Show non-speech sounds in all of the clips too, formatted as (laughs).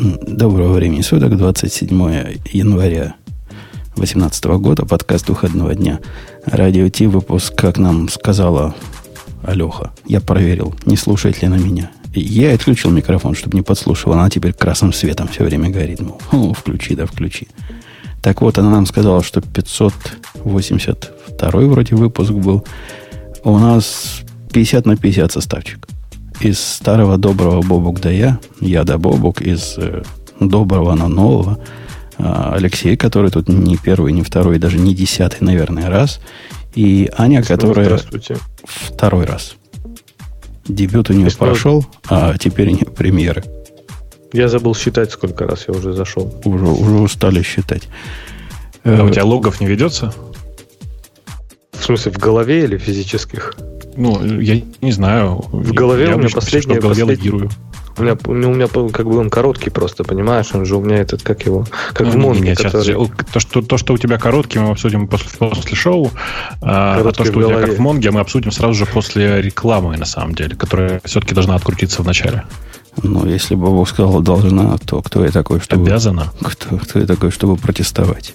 Доброго времени суток, 27 января 2018 года, подкаст выходного дня. Радио Ти, выпуск, как нам сказала Алеха. Я проверил, не слушает ли она меня. Я отключил микрофон, чтобы не подслушивала. Она теперь красным светом все время горит. Мол, включи, да включи. Так вот, она нам сказала, что 582 вроде выпуск был. У нас 50 на 50 составчик из старого доброго Бобук да я, я да Бобук, из э, доброго на нового, э, Алексей, который тут не первый, не второй, даже не десятый, наверное, раз, и Аня, которая второй раз. Дебют у нее Снова... прошел, а теперь у нее премьеры. Я забыл считать, сколько раз я уже зашел. Уже, уже устали считать. А у тебя логов не ведется? В смысле, в голове или физических? Ну, я не знаю. В голове я у меня последний... В голове логирую. У меня, у меня как бы он короткий просто, понимаешь? Он же у меня этот, как его, как ну, в Монге. Не, не, который... сейчас, то, что, то, что у тебя короткий, мы обсудим после, после шоу. А, а то, что у тебя как в Монге, мы обсудим сразу же после рекламы, на самом деле, которая все-таки должна открутиться в начале. Ну, если бы Бог сказал должна, то кто я такой, чтобы... Обязана. Кто, кто я такой, чтобы протестовать?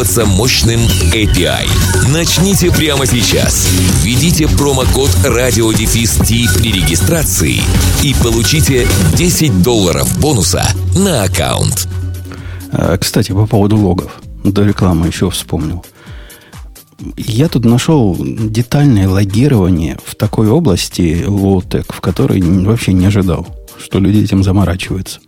мощным мощным API. Начните прямо сейчас. Введите промокод радиодефис при регистрации и получите 10 долларов бонуса на аккаунт. А, кстати, по поводу логов. До рекламы еще вспомнил. Я тут нашел детальное логирование в такой области low-tech, в которой вообще не ожидал, что люди этим заморачиваются.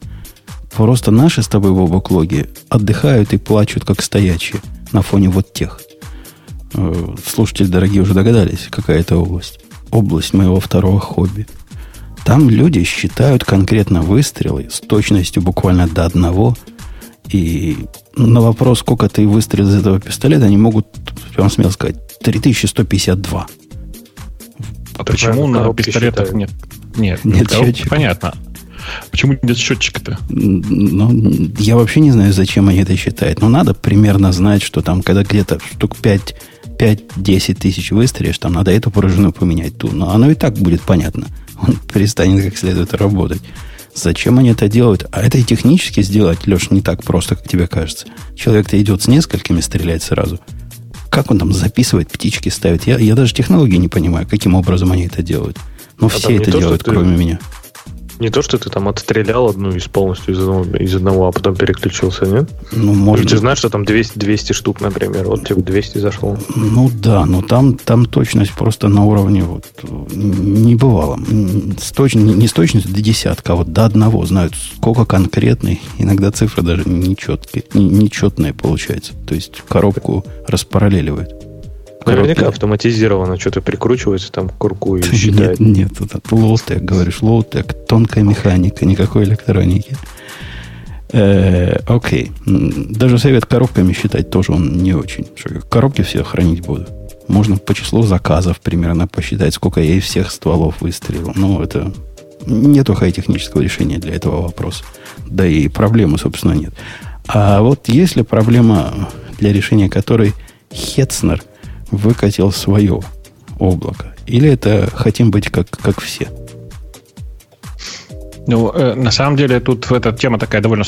Просто наши с тобой в логи отдыхают и плачут, как стоячие на фоне вот тех. Э, слушатели дорогие уже догадались, какая это область. Область моего второго хобби. Там люди считают конкретно выстрелы с точностью буквально до одного. И на вопрос, сколько ты выстрелил из этого пистолета, они могут, прям смело сказать, 3152. А почему на пистолетах нет? Нет, нет счетчика. понятно. Почему нет счетчика-то? Ну, я вообще не знаю, зачем они это считают. Но надо примерно знать, что там, когда где-то штук 5 5-10 тысяч выстрелишь, там надо эту пружину поменять, ту. Но оно и так будет понятно. Он (laughs) перестанет как следует работать. Зачем они это делают? А это и технически сделать, Леш, не так просто, как тебе кажется. Человек-то идет с несколькими стрелять сразу. Как он там записывает, птички ставит? Я, я даже технологии не понимаю, каким образом они это делают. Но а все это делают, кроме меня. Не то, что ты там отстрелял одну из полностью из одного, из одного а потом переключился, нет? Ну, может Ты знаешь, что там 200, 200 штук, например. Вот тебе 200 зашло. Ну да, но там, там точность просто на уровне вот не бывало. С точ... Не с точностью до десятка, а вот до одного знают, сколько конкретный. Иногда цифры даже нечеткие, нечетные получается. То есть коробку распараллеливает. Наверняка автоматизировано что-то прикручивается там курку и считает. Нет, нет, это low-tech, говоришь, low-tech, тонкая механика, никакой электроники. Э, окей. Даже совет коробками считать тоже он не очень. Коробки все хранить буду. Можно по числу заказов примерно посчитать, сколько я из всех стволов выстрелил. Но это нету хай-технического решения для этого вопроса. Да и проблемы, собственно, нет. А вот если проблема, для решения которой Хетцнер – выкатил свое облако? Или это хотим быть как, как все? Ну, э, на самом деле, тут эта тема такая довольно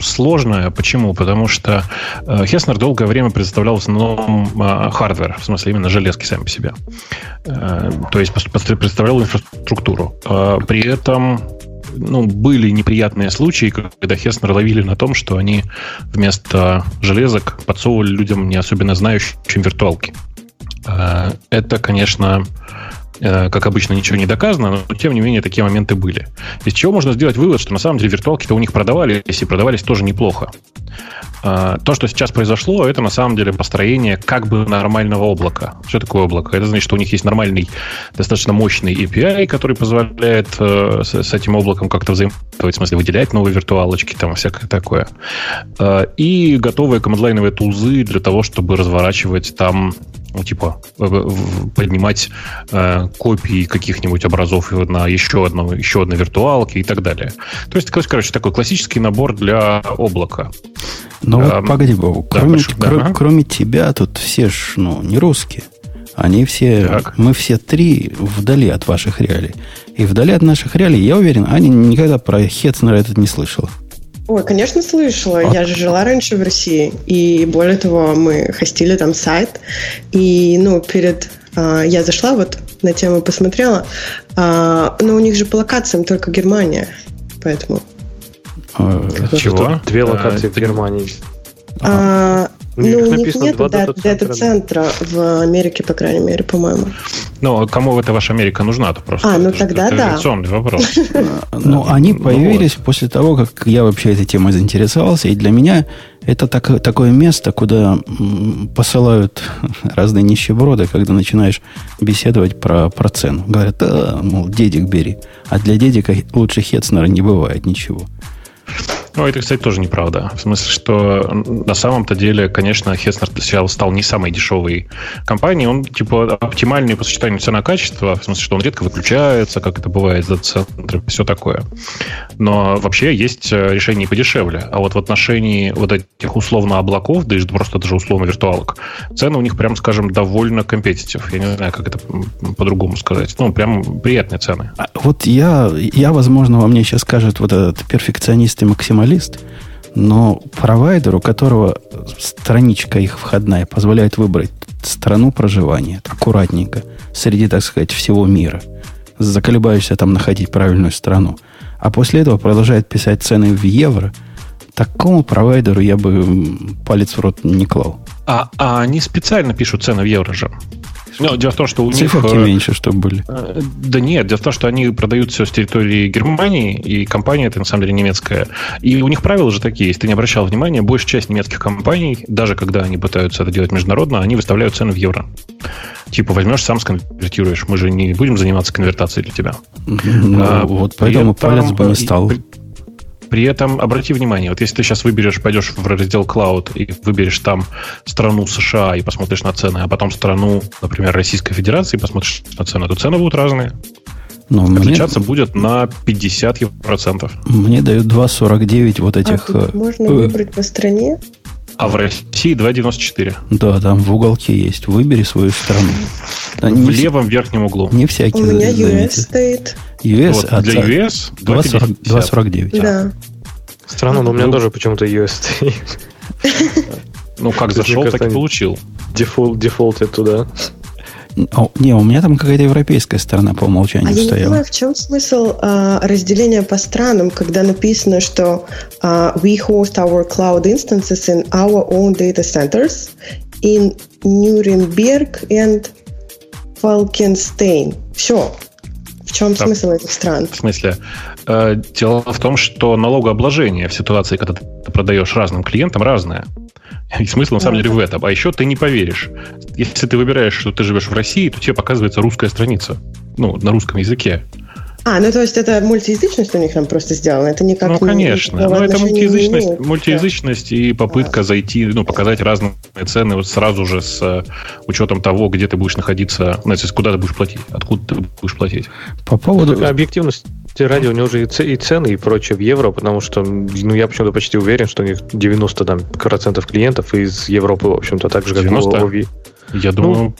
сложная. Почему? Потому что э, Хеснер долгое время представлял в основном э, в смысле именно железки сами по себе. Э, то есть представлял инфраструктуру. Э, при этом ну, были неприятные случаи, когда Хеснер ловили на том, что они вместо железок подсовывали людям не особенно знающим виртуалки. Э, это, конечно, Э, как обычно, ничего не доказано, но тем не менее такие моменты были. Из чего можно сделать вывод, что на самом деле виртуалки-то у них продавались и продавались тоже неплохо. Э, то, что сейчас произошло, это на самом деле построение как бы нормального облака. Что такое облако? Это значит, что у них есть нормальный, достаточно мощный API, который позволяет э, с этим облаком как-то взаимодействовать, в смысле выделять новые виртуалочки, там всякое такое. И готовые командлайновые тулзы для того, чтобы разворачивать там ну, типа, поднимать э, копии каких-нибудь образов на еще, одного, еще одной виртуалке и так далее. То есть, короче, такой классический набор для облака. Ну а, вот погоди, Богу, да, кроме, да. кроме тебя тут все ж ну, не русские. Они все, так. мы все три вдали от ваших реалий. И вдали от наших реалий, я уверен, Аня никогда про Хетцнера этот не слышала. Ой, конечно, слышала. А... Я же жила раньше в России. И более того, мы хостили там сайт. И, ну, перед... А, я зашла вот на тему посмотрела. А, но у них же по локациям только Германия. Поэтому... А, чего? Две локации а, в Германии. А, у них нет дата-центра в Америке, по крайней мере, по-моему. Ну, кому эта ваша Америка нужна? То просто а, ну тогда это да. вопрос. (laughs) Ну, они ну появились после того, как я вообще этой темой заинтересовался, и для меня это так, такое место, куда посылают (laughs) разные нищеброды, когда начинаешь беседовать про, про цену. Говорят, а, мол, дедик бери. А для дедика лучше Хетцнера не бывает ничего. Ну, это, кстати, тоже неправда. В смысле, что на самом-то деле, конечно, Хеснер сейчас стал не самой дешевой компанией. Он, типа, оптимальный по сочетанию цена-качество. В смысле, что он редко выключается, как это бывает за центры, все такое. Но вообще есть э, решения подешевле. А вот в отношении вот этих условно облаков, да и просто даже условно виртуалок, цены у них, прям скажем, довольно компетитив. Я не знаю, как это по-другому сказать. Ну, прям приятные цены. А вот я, я, возможно, во мне сейчас скажет вот этот перфекционист и максималист, но провайдеру, у которого страничка их входная позволяет выбрать страну проживания аккуратненько среди, так сказать, всего мира, заколебаешься там находить правильную страну, а после этого продолжает писать цены в евро, такому провайдеру я бы палец в рот не клал. А, а они специально пишут цены в евро же. Ну, дело в том, что у Циферки них... Э, меньше, чтобы были. Э, да нет, дело в том, что они продают все с территории Германии, и компания это на самом деле немецкая. И у них правила же такие, если ты не обращал внимания, большая часть немецких компаний, даже когда они пытаются это делать международно, они выставляют цены в евро. Типа возьмешь, сам сконвертируешь. Мы же не будем заниматься конвертацией для тебя. Ну, а, вот поэтому палец бы не стал. При этом обрати внимание, вот если ты сейчас выберешь, пойдешь в раздел Cloud и выберешь там страну США и посмотришь на цены, а потом страну, например, Российской Федерации и посмотришь на цены, то цены будут разные. Но Отличаться мне... будет на 50%. Мне дают 2,49 вот этих... А можно э, выбрать по стране? А в России 2,94. Да, там в уголке есть. Выбери свою страну. Да, в левом верхнем углу. Не всякий У меня US стоит. US, вот, а для US 2,49. Да. Странно, но у меня тоже почему-то US. (laughs) Ну, как зашел, так и получил. Дефолт, дефолт туда. О, не, у меня там какая-то европейская сторона по умолчанию а стояла. Я не понимаю, в чем смысл а, разделения по странам, когда написано, что а, we host our cloud instances in our own data centers in Nuremberg and Falkenstein. Все. В чем да. смысл этих стран? В смысле? Э, дело в том, что налогообложение в ситуации, когда ты продаешь разным клиентам, разное. И смысл на самом деле в этом. А еще ты не поверишь. Если ты выбираешь, что ты живешь в России, то тебе показывается русская страница. Ну, на русском языке. А, ну то есть это мультиязычность у них там просто сделана? Это никак Ну, конечно. Но это мультиязычность, мультиязычность да. и попытка а. зайти, ну, показать разные цены вот сразу же с э, учетом того, где ты будешь находиться, ну, то есть куда ты будешь платить, откуда ты будешь платить. По поводу... Объективность ради у него уже и цены, и прочее в евро, потому что, ну, я почему-то почти уверен, что у них 90 там, процентов клиентов из Европы, в общем-то, так же, как 90? у Я думаю,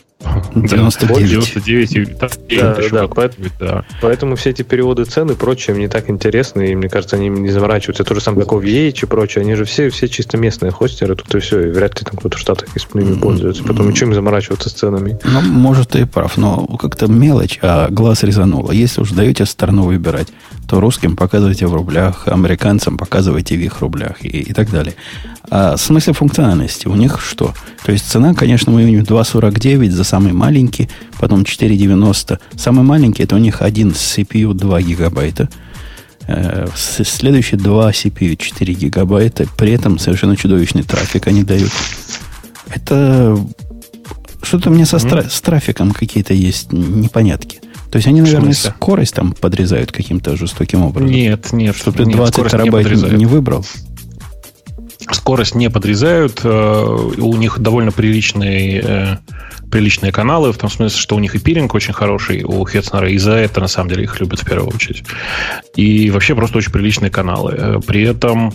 ну, 99. 99 да, да, поэтому, да. поэтому все эти переводы цен и прочее мне так интересны, и мне кажется, они не заморачиваются. То же самое, как OVH и прочее, они же все, все чисто местные хостеры, тут и все, и вряд ли там кто-то в Штатах ими пользуется. Потом чем заморачиваться с ценами? Ну, может, ты и прав, но как-то мелочь, а глаз резануло. Если уж даете сторону выбирать, то русским показывайте в рублях, американцам показывайте в их рублях и, и так далее. А в смысле функциональности у них что? То есть цена, конечно, у них 2,49 за самый маленький, потом 4,90. Самый маленький это у них один CPU 2 гигабайта. Э, следующие два CPU 4 гигабайта. При этом совершенно чудовищный трафик они дают. Это что-то мне со mm-hmm. с трафиком какие-то есть непонятки. То есть они, наверное, скорость там подрезают каким-то жестоким образом. Нет, нет. Чтобы ты 20 нет, терабайт не, не выбрал. Скорость не подрезают. Э, у них довольно приличные, э, приличные каналы, в том смысле, что у них и пиринг очень хороший у Хетснера, и за это, на самом деле, их любят в первую очередь. И вообще просто очень приличные каналы. Э, при этом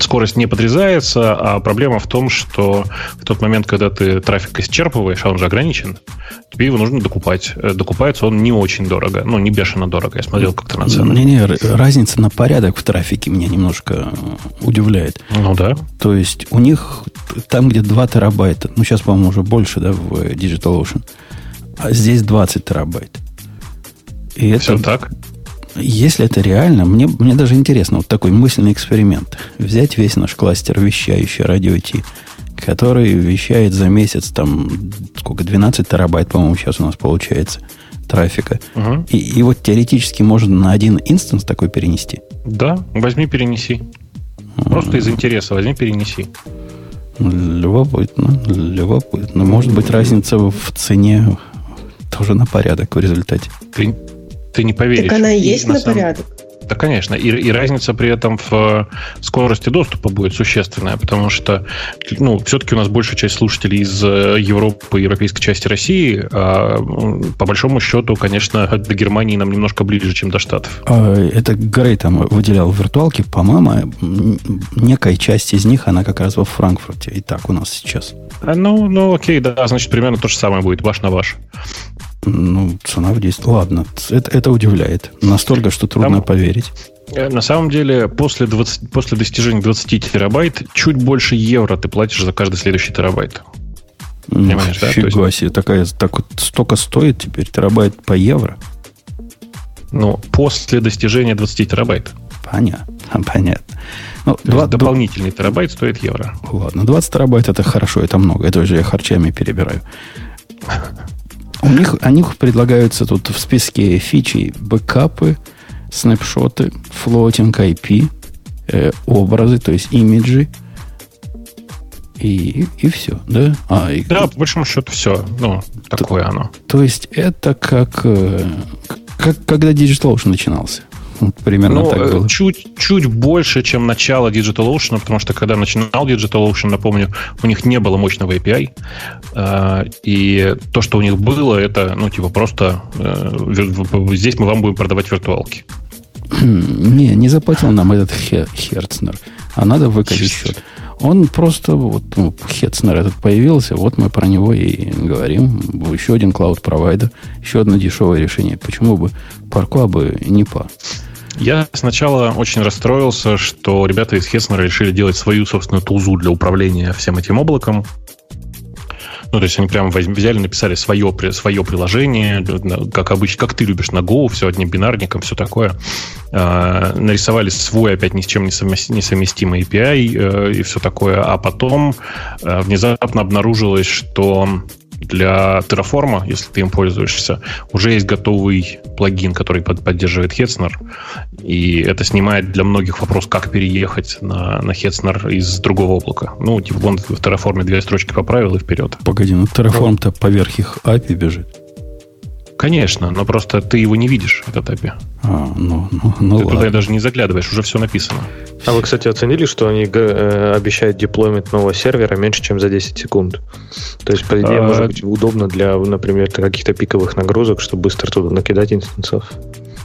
скорость не подрезается, а проблема в том, что в тот момент, когда ты трафик исчерпываешь, а он же ограничен, тебе его нужно докупать. Э, докупается он не очень дорого, ну, не бешено дорого. Я смотрел как-то на цены. Не-не, разница на порядок в трафике меня немножко э, удивляет. Ну да. То есть у них там, где 2 терабайта, ну, сейчас, по-моему, уже больше, да, в DigitalOcean, а здесь 20 терабайт. И Все это, так? Если это реально, мне, мне даже интересно, вот такой мысленный эксперимент. Взять весь наш кластер вещающий радио Ти, который вещает за месяц там, сколько, 12 терабайт, по-моему, сейчас у нас получается трафика. Угу. И, и вот теоретически можно на один инстанс такой перенести. Да, возьми, перенеси. Просто из интереса возьми, перенеси. Любопытно, любопытно. Может быть, разница в цене тоже на порядок в результате. Ты, ты не поверишь. Так она и есть и, на, на самом... порядок. Да, конечно. И, и разница при этом в э, скорости доступа будет существенная, потому что, ну, все-таки у нас большая часть слушателей из э, Европы и европейской части России, а по большому счету, конечно, до Германии нам немножко ближе, чем до Штатов. А, это Грей там выделял виртуалки, по-моему, некая часть из них, она как раз во Франкфурте. И так у нас сейчас. А, ну, ну, окей, да, значит, примерно то же самое будет, ваш на ваш. Ну, цена в 10. Ладно, это, это удивляет. Настолько, что трудно Там, поверить. Э, на самом деле, после, 20, после достижения 20 терабайт, чуть больше евро ты платишь за каждый следующий терабайт. Понимаешь, да? Фига есть... себе, такая, так вот столько стоит теперь терабайт по евро? Ну, после достижения 20 терабайт. Понятно, (laughs) понятно. Ну, 2, дополнительный 2... терабайт стоит евро. Ладно, 20 терабайт это хорошо, это много. Это уже я харчами перебираю. У них, у них предлагаются тут в списке фичи бэкапы, снапшоты, флотинг IP, э, образы, то есть имиджи. И, и все, да? А, и, да, по большому счету все. Ну, такое то, оно. То есть это как, э, как когда DigitalOcean начинался. Примерно ну, так э, было. Чуть, чуть больше, чем начало DigitalOcean, потому что когда начинал DigitalOcean, напомню, у них не было мощного API. Э, и то, что у них было, это, ну, типа, просто э, здесь мы вам будем продавать виртуалки. Не, не заплатил нам этот Херцнер. А надо выкачать счет. Он просто, вот, ну, Хетцнер этот появился, вот мы про него и говорим. Еще один клауд-провайдер, еще одно дешевое решение. Почему бы парку бы не пар? Я сначала очень расстроился, что ребята из Хеснера решили делать свою собственную тулзу для управления всем этим облаком. Ну, то есть они прямо взяли, написали свое, свое приложение, как обычно, как ты любишь на Go, все одним бинарником, все такое. Э, нарисовали свой, опять ни с чем не несовместимый API э, и все такое. А потом э, внезапно обнаружилось, что для Terraform, если ты им пользуешься, уже есть готовый плагин, который поддерживает Hetzner. И это снимает для многих вопрос, как переехать на, на Hetzner из другого облака. Ну, типа, вон в Terraform две строчки поправил и вперед. Погоди, ну Terraform-то поверх их API бежит. Конечно, но просто ты его не видишь, этот API. А, ну, ну, ну ты ладно. туда даже не заглядываешь, уже все написано. А вы, кстати, оценили, что они э, обещают деплоймент нового сервера меньше, чем за 10 секунд? То есть, по идее, а... может быть удобно для, например, каких-то пиковых нагрузок, чтобы быстро туда накидать инстансов.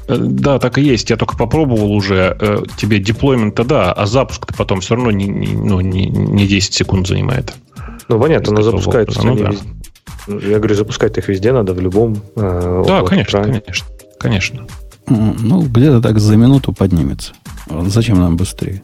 Э, да, так и есть. Я только попробовал уже. Э, тебе деплоймент-то да, а запуск-то потом все равно не, не, ну, не, не 10 секунд занимает. Ну, понятно, но запускается ну, да. Я говорю, запускать их везде надо, в любом э, Да, конечно, экране. конечно, конечно. Ну, где-то так за минуту поднимется. Зачем нам быстрее?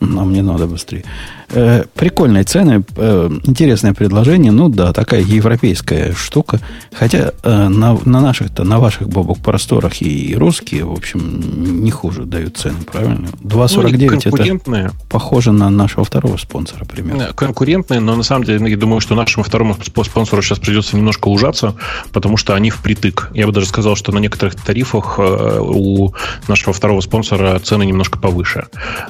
Нам не надо быстрее. Э, прикольные цены, э, интересное предложение. Ну да, такая европейская штука. Хотя э, на, на наших-то, на ваших бобок просторах и русские, в общем, не хуже дают цены, правильно? 2,49 ну, это похоже на нашего второго спонсора примерно. Конкурентные, но на самом деле я думаю, что нашему второму спонсору сейчас придется немножко ужаться, потому что они впритык. Я бы даже сказал, что на некоторых тарифах у нашего второго спонсора цены немножко повыше.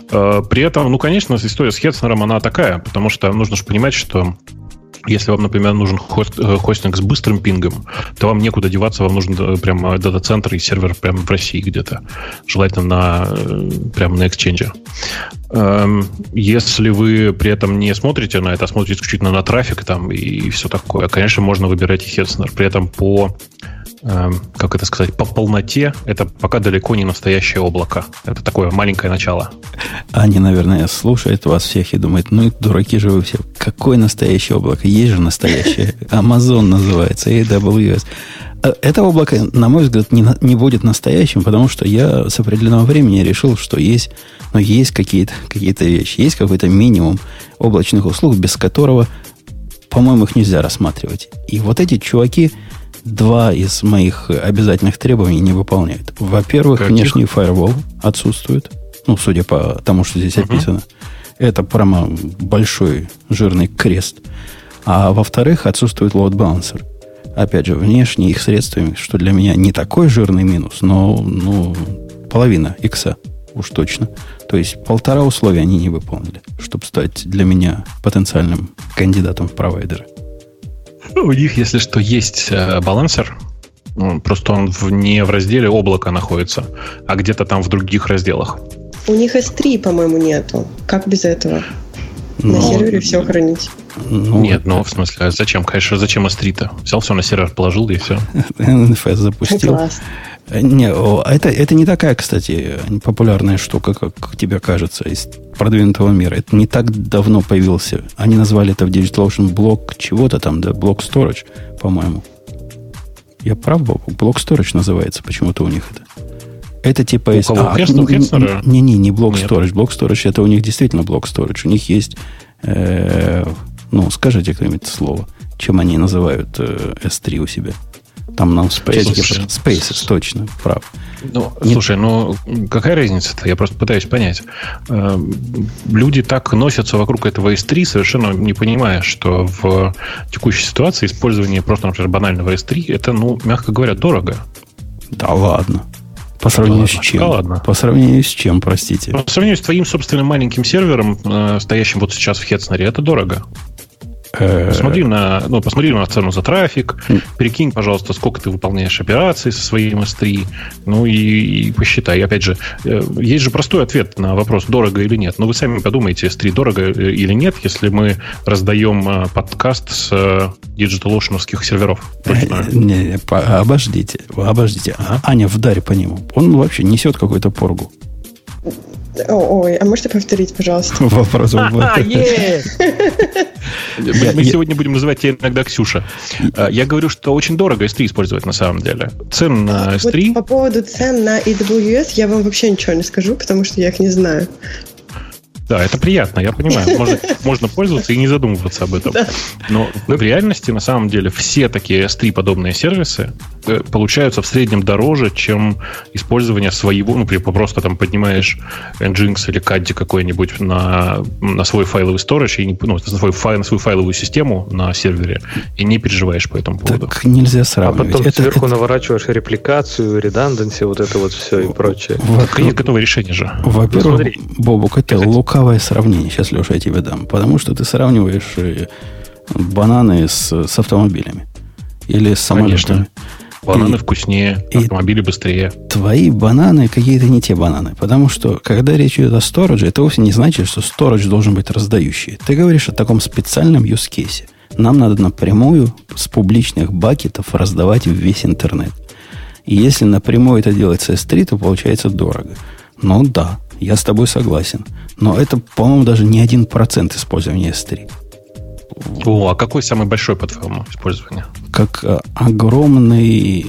При этом, ну, конечно, история с Хетцнером, она такая, потому что нужно же понимать, что если вам, например, нужен э, хостинг с быстрым пингом, то вам некуда деваться, вам нужен э, прямо дата-центр и сервер прямо в России где-то. Желательно на, э, прямо на эксченже. Эм, если вы при этом не смотрите на это, а смотрите исключительно на трафик там и все такое, конечно, можно выбирать и Хетснер. При этом по Эм, как это сказать, по полноте, это пока далеко не настоящее облако. Это такое маленькое начало. Они, наверное, слушают вас всех и думают, ну, дураки же вы все. Какое настоящее облако? Есть же настоящее. (laughs) Amazon называется, AWS. Э, это облако, на мой взгляд, не, не будет настоящим, потому что я с определенного времени решил, что есть, ну, есть какие-то какие вещи, есть какой-то минимум облачных услуг, без которого, по-моему, их нельзя рассматривать. И вот эти чуваки, два из моих обязательных требований не выполняют. Во-первых, Каких? внешний фаервол отсутствует. Ну, судя по тому, что здесь uh-huh. описано. Это прямо большой жирный крест. А во-вторых, отсутствует load balancer. Опять же, внешне их средствами, что для меня не такой жирный минус, но ну, половина икса уж точно. То есть полтора условия они не выполнили, чтобы стать для меня потенциальным кандидатом в провайдеры. У них, если что, есть э, балансер. Просто он не в разделе облака находится, а где-то там в других разделах. У них S3, по-моему, нету. Как без этого? На ну, сервере все хранить. Ну, Нет, ну, в смысле, а зачем? Конечно, зачем S3-то? Взял все на сервер, положил, и все. (laughs) NFS запустил. Класс. Не, это, это не такая, кстати, популярная штука, как тебе кажется, из продвинутого мира. Это не так давно появился. Они назвали это в DigitalOcean блок чего-то там, да, блок storage, по-моему. Я прав, Блок storage называется почему-то у них это. Это типа... У кого? А, Не-не, не блок storage. Блок storage это у них действительно блок storage. У них есть... Э, ну, скажите кто-нибудь слово. Чем они называют э, S3 у себя? Там нам чатике Spaces, точно, прав. Ну, Нет. слушай, ну какая разница-то? Я просто пытаюсь понять. Э, люди так носятся вокруг этого S3, совершенно не понимая, что в текущей ситуации использование просто, например, банального S3, это, ну, мягко говоря, дорого. Да ладно. По сравнению ладно, с чем? Да ладно. По сравнению с чем, простите? По сравнению с твоим собственным маленьким сервером, э, стоящим вот сейчас в Хетснере, это дорого. Э, посмотри на, ну, посмотри на цену за трафик, перекинь, пожалуйста, сколько ты выполняешь операций со своим S3, ну и, и посчитай. Опять же, э, есть же простой ответ на вопрос, дорого или нет. Но вы сами подумайте, S3 дорого э, или нет, если мы раздаем подкаст с DigitalOcean серверов. Не, не, обождите, обождите. А, Аня, вдарь по нему. Он вообще несет какую-то поргу. Ой, а можете повторить, пожалуйста? (laughs) Вопрос. (laughs) Мы сегодня будем называть тебя иногда Ксюша. А, я говорю, что очень дорого S3 использовать на самом деле. Цен на S3... По поводу цен на AWS я вам вообще ничего не скажу, потому что я их не знаю. Да, это приятно, я понимаю. Можно, можно пользоваться и не задумываться об этом. Но в реальности, на самом деле, все такие S3 подобные сервисы э, получаются в среднем дороже, чем использование своего, ну, просто там поднимаешь Nginx или Caddy какой-нибудь на, на свой файловый storage, и не, ну, на, свой файл, на свою файловую систему на сервере, и не переживаешь по этому поводу. Так нельзя сравнивать. А потом это, сверху это... наворачиваешь репликацию, реданданси, вот это вот все и прочее. Так есть готовое решение же. Во-первых, Бобук, это лука лукавое сравнение, сейчас, Леша, я тебе дам. Потому что ты сравниваешь э, бананы с, с автомобилями. Или с самолетами. Конечно. Бананы и, вкуснее, автомобили быстрее. Твои бананы какие-то не те бананы. Потому что, когда речь идет о стороже, это вовсе не значит, что сторож должен быть раздающий. Ты говоришь о таком специальном case. Нам надо напрямую с публичных бакетов раздавать весь интернет. И если напрямую это делается S3, то получается дорого. Ну да, я с тобой согласен. Но это, по-моему, даже не один процент использования S3. О, а какой самый большой, по-твоему, использование? Как а, огромный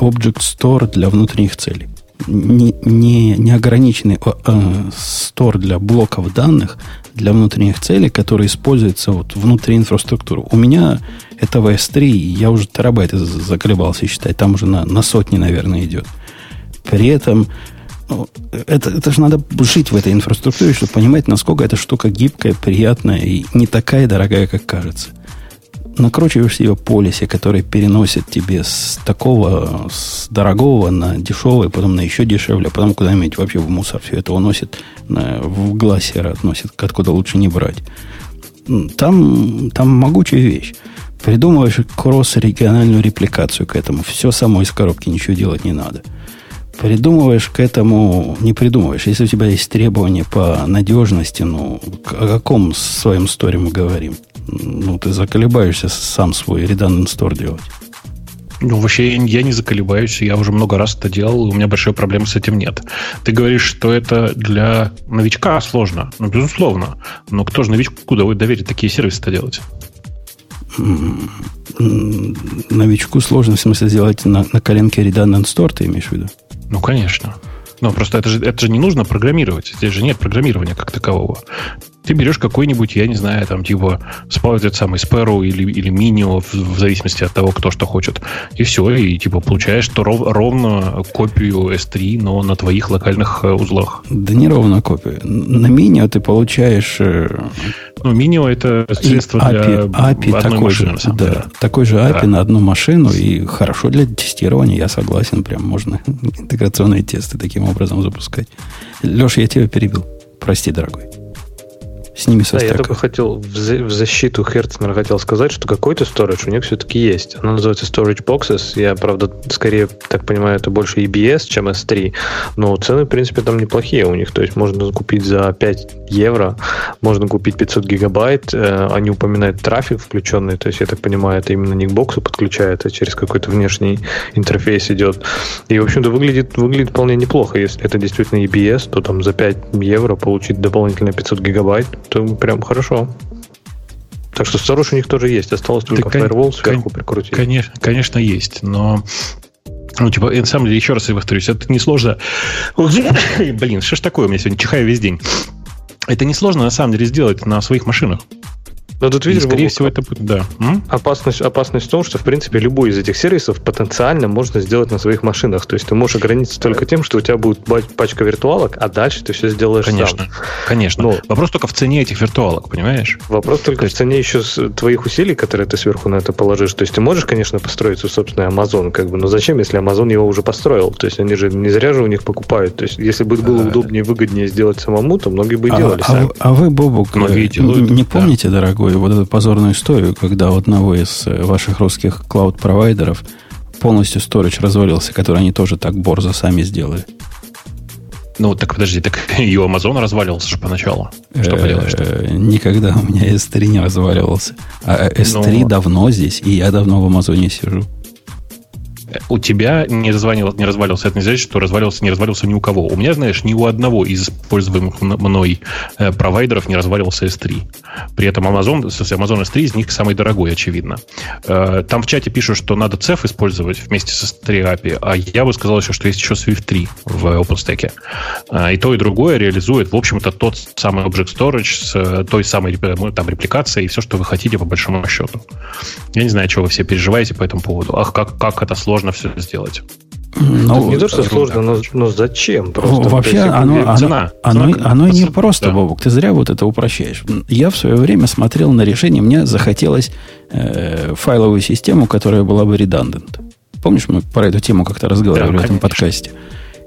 Object Store для внутренних целей. не, не, неограниченный э, стор для блоков данных для внутренних целей, который используется вот внутри инфраструктуры. У меня этого S3, я уже терабайты заколебался считать, там уже на, на сотни, наверное, идет. При этом это, это же надо жить в этой инфраструктуре, чтобы понимать, насколько эта штука гибкая, приятная и не такая дорогая, как кажется накручиваешь себе полисе, который переносит тебе с такого, с дорогого на дешевое, потом на еще дешевле, а потом куда-нибудь вообще в мусор все это уносит, в глассер относит, откуда лучше не брать. Там, там могучая вещь. Придумываешь кросс-региональную репликацию к этому. Все само из коробки, ничего делать не надо. Придумываешь к этому, не придумываешь. Если у тебя есть требования по надежности, ну, о каком своем сторе мы говорим? ну, ты заколебаешься сам свой redundant store делать. Ну, вообще, я не заколебаюсь, я уже много раз это делал, и у меня большой проблемы с этим нет. Ты говоришь, что это для новичка сложно. Ну, безусловно. Но кто же новичку доверит такие сервисы-то делать? Новичку сложно, в смысле, сделать на, на коленке redundant store, ты имеешь в виду? Ну, конечно. Ну, просто это же, это же не нужно программировать. Здесь же нет программирования как такового. Ты берешь какой-нибудь, я не знаю, там, типа, этот самый Sparrow или, или Minio, в, в зависимости от того, кто что хочет. И все, и, типа, получаешь то ров, ровно копию S3, но на твоих локальных э, узлах. Да не ровно копию. На Minio ты получаешь... Э, ну, Minio это средство API, для API одной такой машины. Же, да, такой же API да. на одну машину, и хорошо для тестирования, я согласен, прям можно (laughs) интеграционные тесты таким образом запускать. Леша, я тебя перебил. Прости, дорогой. С ними со Да, я только хотел в, в защиту Херцнера хотел сказать, что какой-то storage у них все-таки есть. Оно называется Storage Boxes. Я, правда, скорее так понимаю, это больше EBS, чем S3. Но цены, в принципе, там неплохие у них. То есть можно купить за 5 евро, можно купить 500 гигабайт. Э, они упоминают трафик включенный. То есть, я так понимаю, это именно не к боксу подключает, а через какой-то внешний интерфейс идет. И, в общем-то, выглядит, выглядит вполне неплохо. Если это действительно EBS, то там за 5 евро получить дополнительно 500 гигабайт то прям хорошо. Так что сторож у них тоже есть. Осталось только да, Firewall сверху прикрутить. Конечно, конечно, есть, но ну, типа, на самом деле, еще раз я повторюсь, это несложно. (coughs) Блин, что ж такое у меня сегодня чихаю весь день. Это несложно, на самом деле, сделать на своих машинах. Но тут, видишь, скорее всего, это будет, да. Опасность, опасность в том, что, в принципе, любой из этих сервисов потенциально можно сделать на своих машинах. То есть ты можешь ограничиться только тем, что у тебя будет пачка виртуалок, а дальше ты все сделаешь конечно, сам. Конечно, Но Вопрос только в цене этих виртуалок, понимаешь? Вопрос только есть... в цене еще твоих усилий, которые ты сверху на это положишь. То есть ты можешь, конечно, построить свой собственный Amazon, как бы, но зачем, если Amazon его уже построил? То есть они же не зря же у них покупают. То есть если бы было а... удобнее, выгоднее сделать самому, то многие бы и а, делали а, сами. А вы, Бобук, многие э, делают, не помните, да. дорогой, вот эту позорную историю, когда у одного из э, ваших русских клауд-провайдеров полностью сторож развалился, который они тоже так борзо сами сделали. Ну, так подожди, так (laughs) и у Amazon разваливался же поначалу. Что э, поделаешь? Никогда у меня S3 не разваливался. А S3 ну. давно здесь, и я давно в Амазоне сижу у тебя не, развалил, не развалился, это не значит, что развалился, не развалился ни у кого. У меня, знаешь, ни у одного из используемых мной э, провайдеров не развалился S3. При этом Amazon, Amazon S3 из них самый дорогой, очевидно. Э, там в чате пишут, что надо CEF использовать вместе с S3 API, а я бы сказал еще, что есть еще Swift 3 в OpenStack. Э, и то, и другое реализует, в общем-то, тот самый Object Storage с той самой там, репликацией и все, что вы хотите по большому счету. Я не знаю, чего вы все переживаете по этому поводу. Ах, как, как это сложно сложно все сделать. Ну, не то, что сложно, но, но зачем? Просто, вообще, оно, оно, цена, оно, цена, оно, не просто, да. Бобок. Ты зря вот это упрощаешь. Я в свое время смотрел на решение, мне захотелось э, файловую систему, которая была бы redundant. Помнишь, мы про эту тему как-то разговаривали да, в этом подкасте?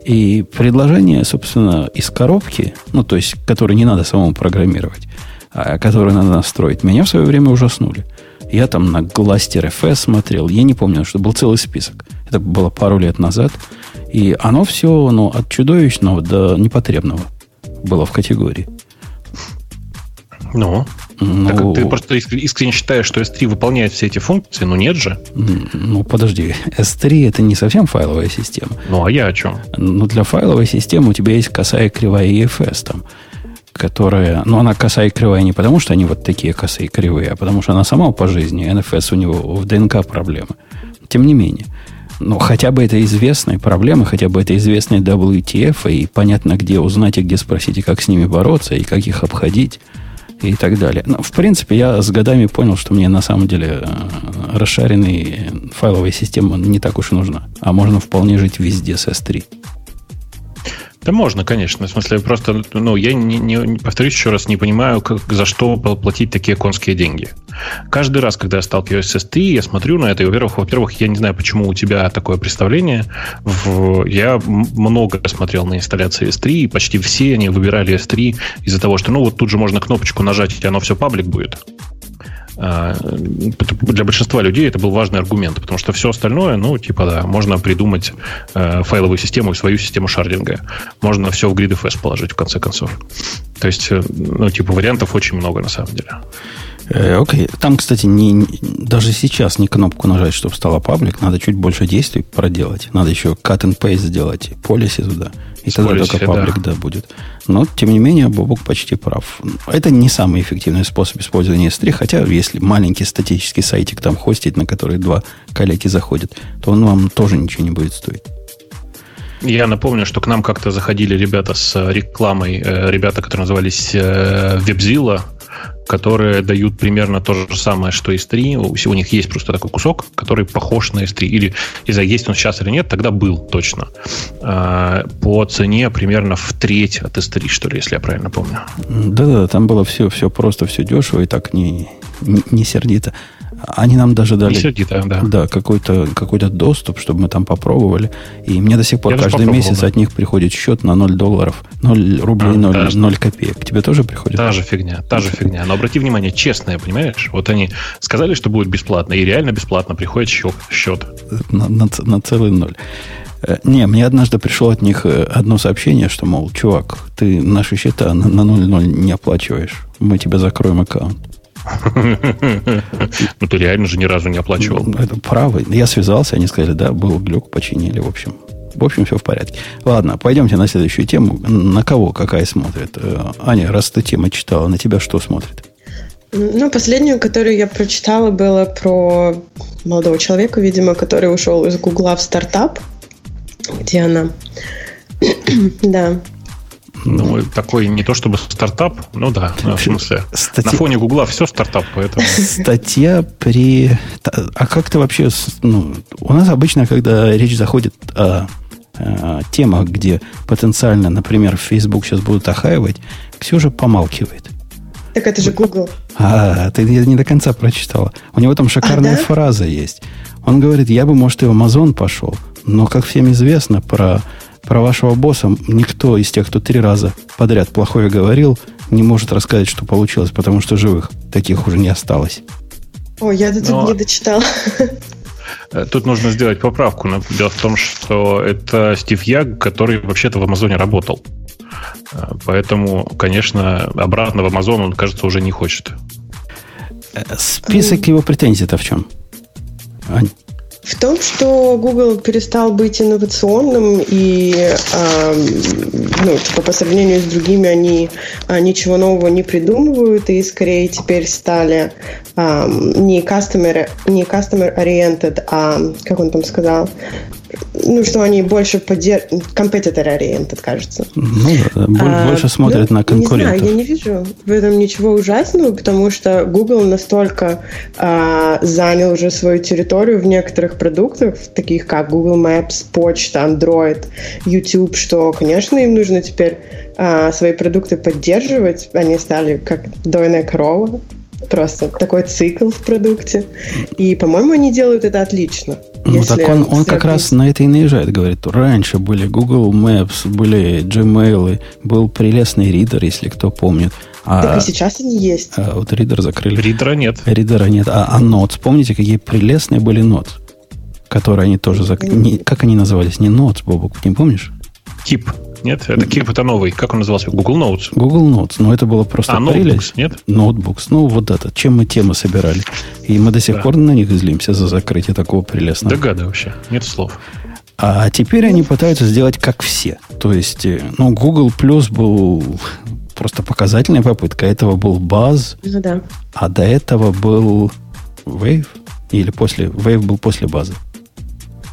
И предложение, собственно, из коробки, ну, то есть, которую не надо самому программировать, а которую надо настроить, меня в свое время ужаснули. Я там на Гластер FS смотрел. Я не помню, что был целый список. Это было пару лет назад. И оно все ну, от чудовищного до непотребного было в категории. Ну, ну, так ты просто искренне считаешь, что S3 выполняет все эти функции, но нет же. Ну, подожди. S3 это не совсем файловая система. Ну, а я о чем? Ну, для файловой системы у тебя есть косая кривая EFS там которая, ну, она косая и кривая не потому, что они вот такие косые и кривые, а потому что она сама по жизни, NFS у него в ДНК проблемы. Тем не менее, Ну, хотя бы это известные проблемы, хотя бы это известные WTF, и понятно, где узнать и где спросить, и как с ними бороться, и как их обходить, и так далее. Но, в принципе, я с годами понял, что мне на самом деле э, расшаренная файловая система не так уж и нужна. А можно вполне жить везде с S3. Да можно, конечно. В смысле, просто, ну, я не, не повторюсь еще раз, не понимаю, как, за что платить такие конские деньги. Каждый раз, когда я сталкиваюсь с S3, я смотрю на это, и, во-первых, во-первых, я не знаю, почему у тебя такое представление. В, я много смотрел на инсталляции S3, и почти все они выбирали S3 из-за того, что, ну, вот тут же можно кнопочку нажать, и оно все паблик будет. А, для большинства людей это был важный аргумент, потому что все остальное, ну, типа, да, можно придумать э, файловую систему и свою систему шардинга. Можно все в GridFS положить, в конце концов. То есть, э, ну, типа, вариантов очень много, на самом деле. Э, окей. Okay. Там, кстати, не, даже сейчас не кнопку нажать, чтобы стало паблик. Надо чуть больше действий проделать. Надо еще cut and paste сделать, полиси туда. И С тогда только паблик, да. да, будет. Но, тем не менее, Бобок почти прав. Это не самый эффективный способ использования S3, хотя если маленький статический сайтик там хостить, на который два коллеги заходят, то он вам тоже ничего не будет стоить. Я напомню, что к нам как-то заходили ребята с рекламой, э, ребята, которые назывались WebZilla, э, которые дают примерно то же самое, что S3. У них есть просто такой кусок, который похож на S3. Или, не знаю, есть он сейчас или нет, тогда был точно. А, по цене примерно в треть от S3, что ли, если я правильно помню. Да-да, там было все, все просто, все дешево и так не, не, не сердито. Они нам даже дали сердито, да. Да, какой-то какой доступ, чтобы мы там попробовали. И мне до сих пор Я каждый месяц да. от них приходит счет на 0 долларов, 0 рублей, 0, а, 0 копеек. Тебе тоже приходит? Та же фигня, та же фигня. Но обрати внимание, честная, понимаешь? Вот они сказали, что будет бесплатно, и реально бесплатно приходит счет. На, на, на целый ноль. Э, не, мне однажды пришло от них э, одно сообщение, что, мол, чувак, ты наши счета на, на 0.0 не оплачиваешь. Мы тебе закроем аккаунт. (laughs) Ну, ты реально же ни разу не оплачивал. Ну, это право. Я связался, они сказали, да, был глюк, починили, в общем. В общем, все в порядке. Ладно, пойдемте на следующую тему. На кого какая смотрит? Э, Аня, раз ты тему читала, на тебя что смотрит? Ну, последнюю, которую я прочитала, было про молодого человека, видимо, который ушел из Гугла в стартап, где она. (clears throat) да. Ну, такой не то чтобы стартап, ну да, ну, в смысле. Статья... На фоне Гугла все стартап, поэтому. Статья при... А как ты вообще... Ну, у нас обычно, когда речь заходит о, о темах, где потенциально, например, Facebook сейчас будут охаивать, Ксюша помалкивает. Так это же Google. А, ты не до конца прочитала. У него там шикарная а, да? фраза есть. Он говорит, я бы, может, и в Amazon пошел, но, как всем известно, про про вашего босса никто из тех, кто три раза подряд плохое говорил, не может рассказать, что получилось, потому что живых таких уже не осталось. О, я тут Но... не дочитал. Э, тут нужно сделать поправку. Дело в том, что это Стив Яг, который вообще-то в Амазоне работал. Э, поэтому, конечно, обратно в Амазон он, кажется, уже не хочет. Э, список его претензий-то в чем? Ань? В том, что Google перестал быть инновационным и э, ну, типа, по сравнению с другими они э, ничего нового не придумывают и скорее теперь стали э, не customer, не customer oriented, а как он там сказал, ну, что они больше поддерживают, competitor oriented, кажется. Ну, да, да. больше а, смотрят ну, на конкурентов. Не знаю, я не вижу в этом ничего ужасного, потому что Google настолько а, занял уже свою территорию в некоторых продуктах, таких как Google Maps, почта, Android, YouTube, что, конечно, им нужно теперь а, свои продукты поддерживать. Они стали как дойная корова, просто такой цикл в продукте. И, по-моему, они делают это отлично. Ну, так он, он как раз на это и наезжает, говорит, раньше были Google Maps, были Gmail, был прелестный ридер, если кто помнит. А, так и сейчас они есть. А, вот ридер закрыли. Ридера нет. Ридера нет. А, а Notes, помните, какие прелестные были Notes? Которые они тоже закрыли. Как они назывались? Не Notes, Бобок, не помнишь? Тип. Нет, это это новый. Как он назывался? Google Notes. Google Notes. Но это было просто а, Notebooks, нет? Notebooks. Ну, вот это. Чем мы темы собирали. И мы до сих да. пор на них злимся за закрытие такого прелестного. Догады вообще. Нет слов. А теперь они пытаются сделать как все. То есть, э, ну, Google Plus был просто показательная попытка. Этого был Buzz. Ну да. А до этого был Wave. Или после... Wave был после базы.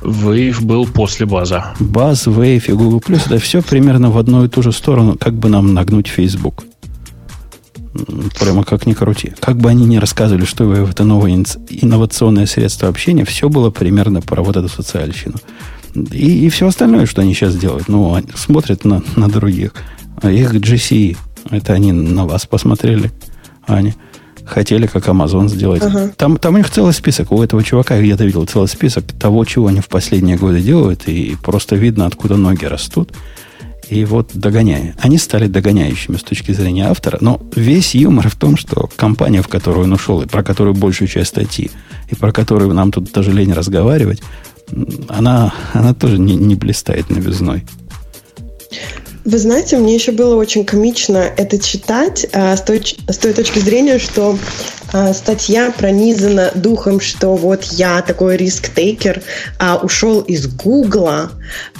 Wave был после база. Баз, Wave и Google Plus это все примерно в одну и ту же сторону, как бы нам нагнуть Facebook. Прямо как ни крути. Как бы они ни рассказывали, что Wave это новое инновационное средство общения, все было примерно про вот эту социальщину. И, и все остальное, что они сейчас делают, ну, они смотрят на, на других. А их GC, это они на вас посмотрели, Аня. Хотели, как Amazon сделать. Ага. Там, там у них целый список. У этого чувака я где-то видел целый список того, чего они в последние годы делают, и просто видно, откуда ноги растут. И вот догоняя. Они стали догоняющими с точки зрения автора, но весь юмор в том, что компания, в которую он ушел, и про которую большую часть статьи, и про которую нам тут даже лень разговаривать, она, она тоже не, не блистает новизной. Вы знаете, мне еще было очень комично это читать а, с, той, с той точки зрения, что статья пронизана духом, что вот я такой риск-тейкер, а, ушел из Гугла,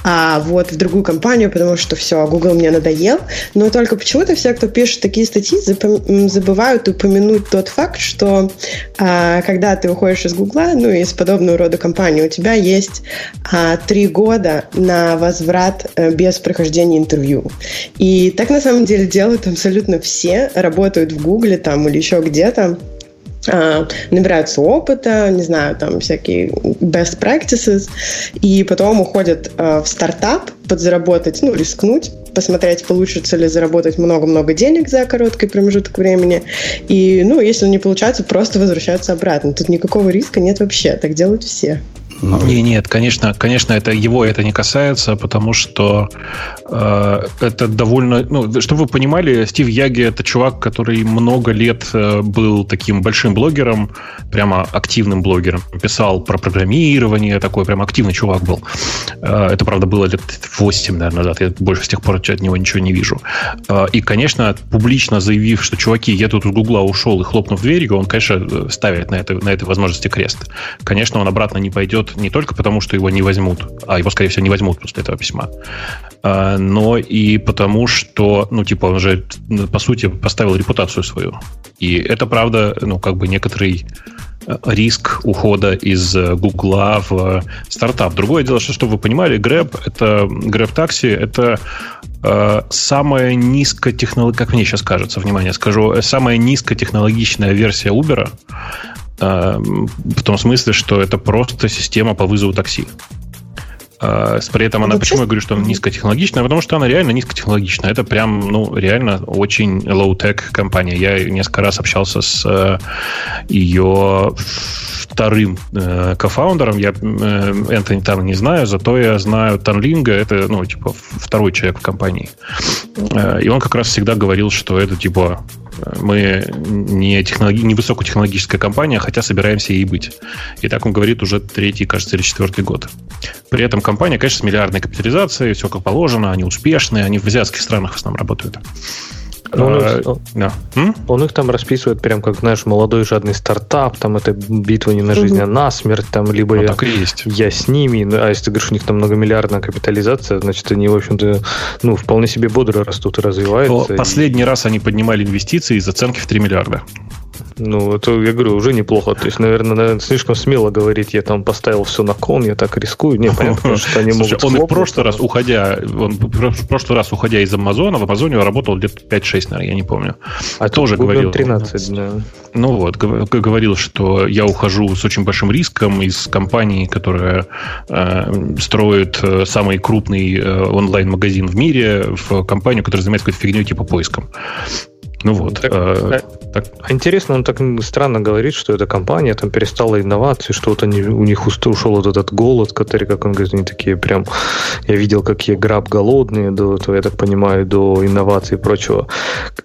а, вот в другую компанию, потому что все, Google мне надоел. Но только почему-то все, кто пишет такие статьи, забывают упомянуть тот факт, что а, когда ты уходишь из Гугла, ну, из подобного рода компании, у тебя есть а, три года на возврат а, без прохождения интервью. И так на самом деле делают абсолютно все, работают в Гугле там или еще где-то. А, набираются опыта, не знаю, там всякие best practices, и потом уходят а, в стартап подзаработать, ну, рискнуть, посмотреть, получится ли заработать много-много денег за короткий промежуток времени. И, ну, если не получается, просто возвращаются обратно. Тут никакого риска нет вообще. Так делают все. Но... Не, нет, конечно, конечно, это его это не касается, потому что э, это довольно, ну, чтобы вы понимали, Стив Яги это чувак, который много лет э, был таким большим блогером, прямо активным блогером, писал про программирование, такой прям активный чувак был. Э, это, правда, было лет 8, наверное, назад. Я больше с тех пор от него ничего не вижу. Э, и, конечно, публично заявив, что чуваки, я тут из Гугла ушел и хлопнув дверью, он, конечно, ставит на, это, на этой возможности крест. Конечно, он обратно не пойдет возьмут не только потому, что его не возьмут, а его, скорее всего, не возьмут после этого письма, а, но и потому, что, ну, типа, он же, по сути, поставил репутацию свою. И это, правда, ну, как бы некоторый э, риск ухода из э, Гугла в стартап. Другое дело, что, чтобы вы понимали, Grab, это Grab Taxi, это э, самая низкотехнологичная, как мне сейчас кажется, внимание, скажу, э, самая низкотехнологичная версия Uber, в том смысле, что это просто система по вызову такси. Э, при этом она, почему я говорю, что она низкотехнологичная? Потому что она реально низкотехнологичная. Это прям, ну, реально очень low-tech компания. Я несколько раз общался с э, ее вторым э, кофаундером. Я э, Энтони Тан не знаю, зато я знаю Танлинга. Это, ну, типа, второй человек в компании. Э, и он как раз всегда говорил, что это, типа, мы не, технологи... не высокотехнологическая компания, хотя собираемся ей быть. И так он говорит уже третий, кажется, или четвертый год. При этом компания, конечно, с миллиардной капитализацией, все как положено, они успешные, они в азиатских странах в основном работают. Ну, он, а, их, да. он их там расписывает прям как, знаешь, молодой жадный стартап, там это битва не на жизнь, а на смерть, там либо ну, я, так и есть. я с ними, ну, а если ты говоришь, у них там многомиллиардная капитализация, значит, они, в общем-то, ну, вполне себе бодро растут и развиваются. То последний раз они поднимали инвестиции из оценки в 3 миллиарда. Ну, это, я говорю, уже неплохо. То есть, наверное, наверное, слишком смело говорить, я там поставил все на кон, я так рискую. Не, понятно, (laughs) что они Слушай, могут Он в прошлый раз, уходя, он в прошлый раз, уходя из Амазона, в Амазоне работал где-то 5-6, наверное, я не помню. А тоже говорил... 13, да. Ну вот, говорил, что я ухожу с очень большим риском из компании, которая э, строит э, самый крупный э, онлайн-магазин в мире, в компанию, которая занимается какой-то фигней типа поиском. Ну вот. Так, э, так. А интересно, он так странно говорит, что эта компания там перестала инновации, что вот они, у них ушел вот этот голод, который, как он говорит, они такие прям... Я видел, какие граб голодные, до этого, я так понимаю, до инноваций и прочего.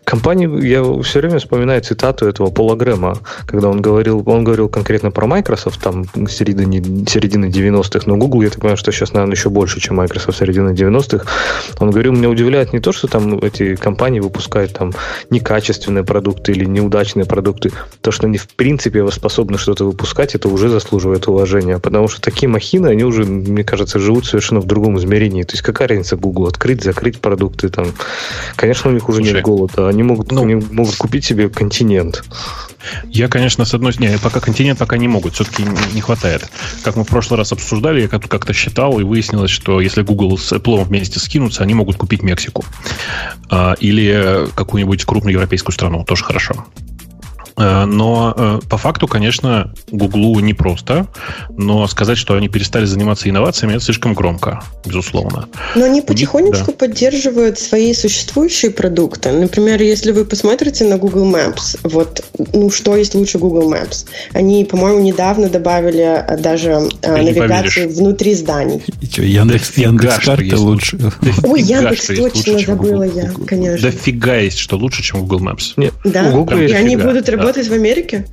Компании, я все время вспоминаю цитату этого Пола Грэма, когда он говорил, он говорил конкретно про Microsoft, там, середины, середины 90-х, но Google, я так понимаю, что сейчас, наверное, еще больше, чем Microsoft середины 90-х. Он говорил, меня удивляет не то, что там эти компании выпускают там не некачественные продукты или неудачные продукты, то, что они в принципе способны что-то выпускать, это уже заслуживает уважения, потому что такие махины, они уже, мне кажется, живут совершенно в другом измерении. То есть какая разница Google? Открыть, закрыть продукты там. Конечно, у них уже Слушай, нет голода. Они могут, ну, они могут купить себе континент. Я, конечно, с одной стороны, пока континент пока не могут, все-таки не хватает. Как мы в прошлый раз обсуждали, я как-то считал, и выяснилось, что если Google с Apple вместе скинутся, они могут купить Мексику. А, или какую-нибудь крупную европейскую страну, тоже хорошо. Э, но э, по факту, конечно, Гуглу непросто, но сказать, что они перестали заниматься инновациями, это слишком громко, безусловно. Но они потихонечку да. поддерживают свои существующие продукты. Например, если вы посмотрите на Google Maps, вот, ну, что есть лучше Google Maps? Они, по-моему, недавно добавили э, даже Ты навигацию внутри зданий. И что, Яндекс, Яндекс карты лучше? Ой, Яндекс точно забыла я, конечно. Дофига есть, что лучше, чем Google Maps. Нет, да, и они будут работать работать в Америке?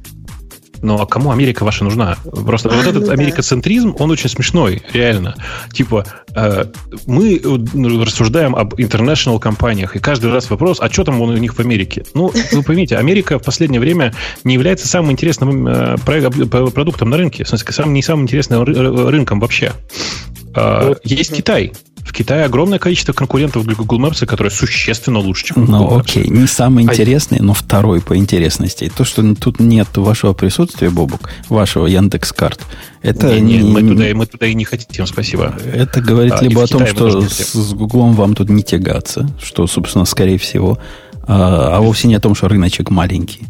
Ну, а кому Америка ваша нужна? Просто а, вот (laughs) этот ну, америкоцентризм, он очень смешной, реально. Типа, э, мы э, рассуждаем об international компаниях, и каждый раз вопрос, а что там у них в Америке? Ну, вы поймите, Америка в последнее время не является самым интересным э, продуктом на рынке, в смысле, самым, не самым интересным рынком вообще. Э, есть Китай. В Китае огромное количество конкурентов для Google Maps, которые существенно лучше, чем Google Ну, окей, не самый а интересный, а... но второй по интересности. То, что тут нет вашего присутствия, Бобук, вашего Яндекс карт, это не, не, мы, туда, мы туда и не хотим, спасибо. Это говорит а, либо о том, что с, с Гуглом вам тут не тягаться, что, собственно, скорее всего, а, а вовсе не о том, что рыночек маленький.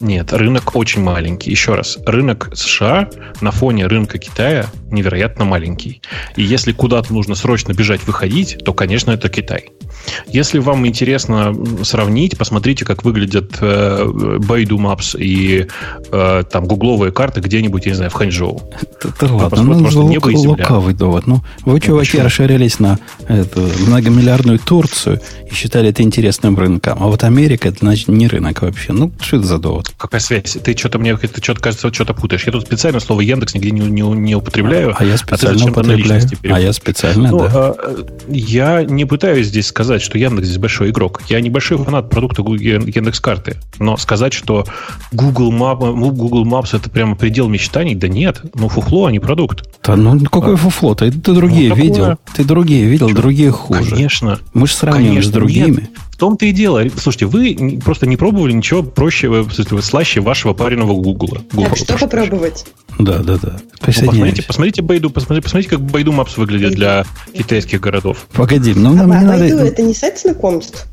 Нет, рынок очень маленький. Еще раз, рынок США на фоне рынка Китая невероятно маленький. И если куда-то нужно срочно бежать, выходить, то, конечно, это Китай. Если вам интересно сравнить, посмотрите, как выглядят э, Baidu Maps и э, там гугловые карты где-нибудь, я не знаю, в Ханчжоу. Это, ладно, ну, просто лук, небо и земля. лукавый довод. Ну, вы, чуваки, почему? расширялись на эту многомиллиардную Турцию и считали это интересным рынком. А вот Америка, это, значит, не рынок вообще. Ну, что это за довод? Какая связь? Ты что-то мне, ты что-то, кажется, что-то путаешь. Я тут специально слово Яндекс нигде не, не, не употребляю. А я специально а употребляю. А я специально, ну, да. А, я не пытаюсь здесь сказать, что Яндекс здесь большой игрок. Я небольшой фанат продукта Яндекс карты. Но сказать, что Google, Map, Google Maps это прямо предел мечтаний, да нет. Ну, фуфло, а не продукт. Да ну какое а, фуфло? Ты, ты другие ну, видел. Такое... Ты другие видел, Чё? другие хуже. Конечно. Мы же сравниваем Конечно, с другими. Нет. В том-то и дело. Слушайте, вы просто не пробовали ничего проще, слаще вашего пареного Гугла. Так, что попробовать? Да, да, да. Ну, посмотрите, посмотрите Байду, посмотрите, посмотрите, как Байду Maps выглядит для китайских городов. Погоди, ну нам а, не надо... это не сайт знакомств?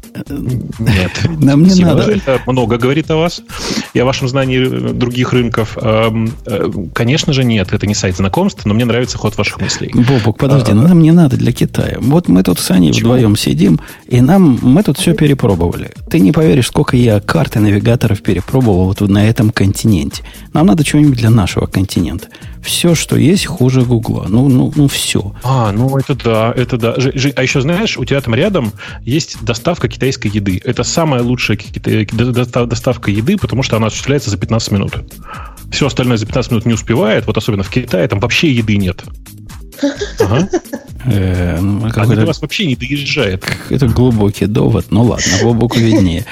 Нет. (laughs) Нам не надо. Это много говорит о вас и о вашем знании других рынков. Эм, э, конечно же, нет, это не сайт знакомств, но мне нравится ход ваших мыслей. Бобок, подожди, а, нам не надо для Китая. Вот мы тут с Аней вдвоем сидим, и нам мы тут все перепробовали. Ты не поверишь, сколько я карты навигаторов перепробовал вот на этом континенте. Нам надо чего-нибудь для нашего континента все, что есть, хуже Гугла. Ну, ну, ну все. А, ну это да, это да. А еще знаешь, у тебя там рядом есть доставка китайской еды. Это самая лучшая доставка еды, потому что она осуществляется за 15 минут. Все остальное за 15 минут не успевает, вот особенно в Китае, там вообще еды нет. Ага. Э, а до вас вообще не доезжает. Это глубокий довод. Ну ладно, глубоко виднее.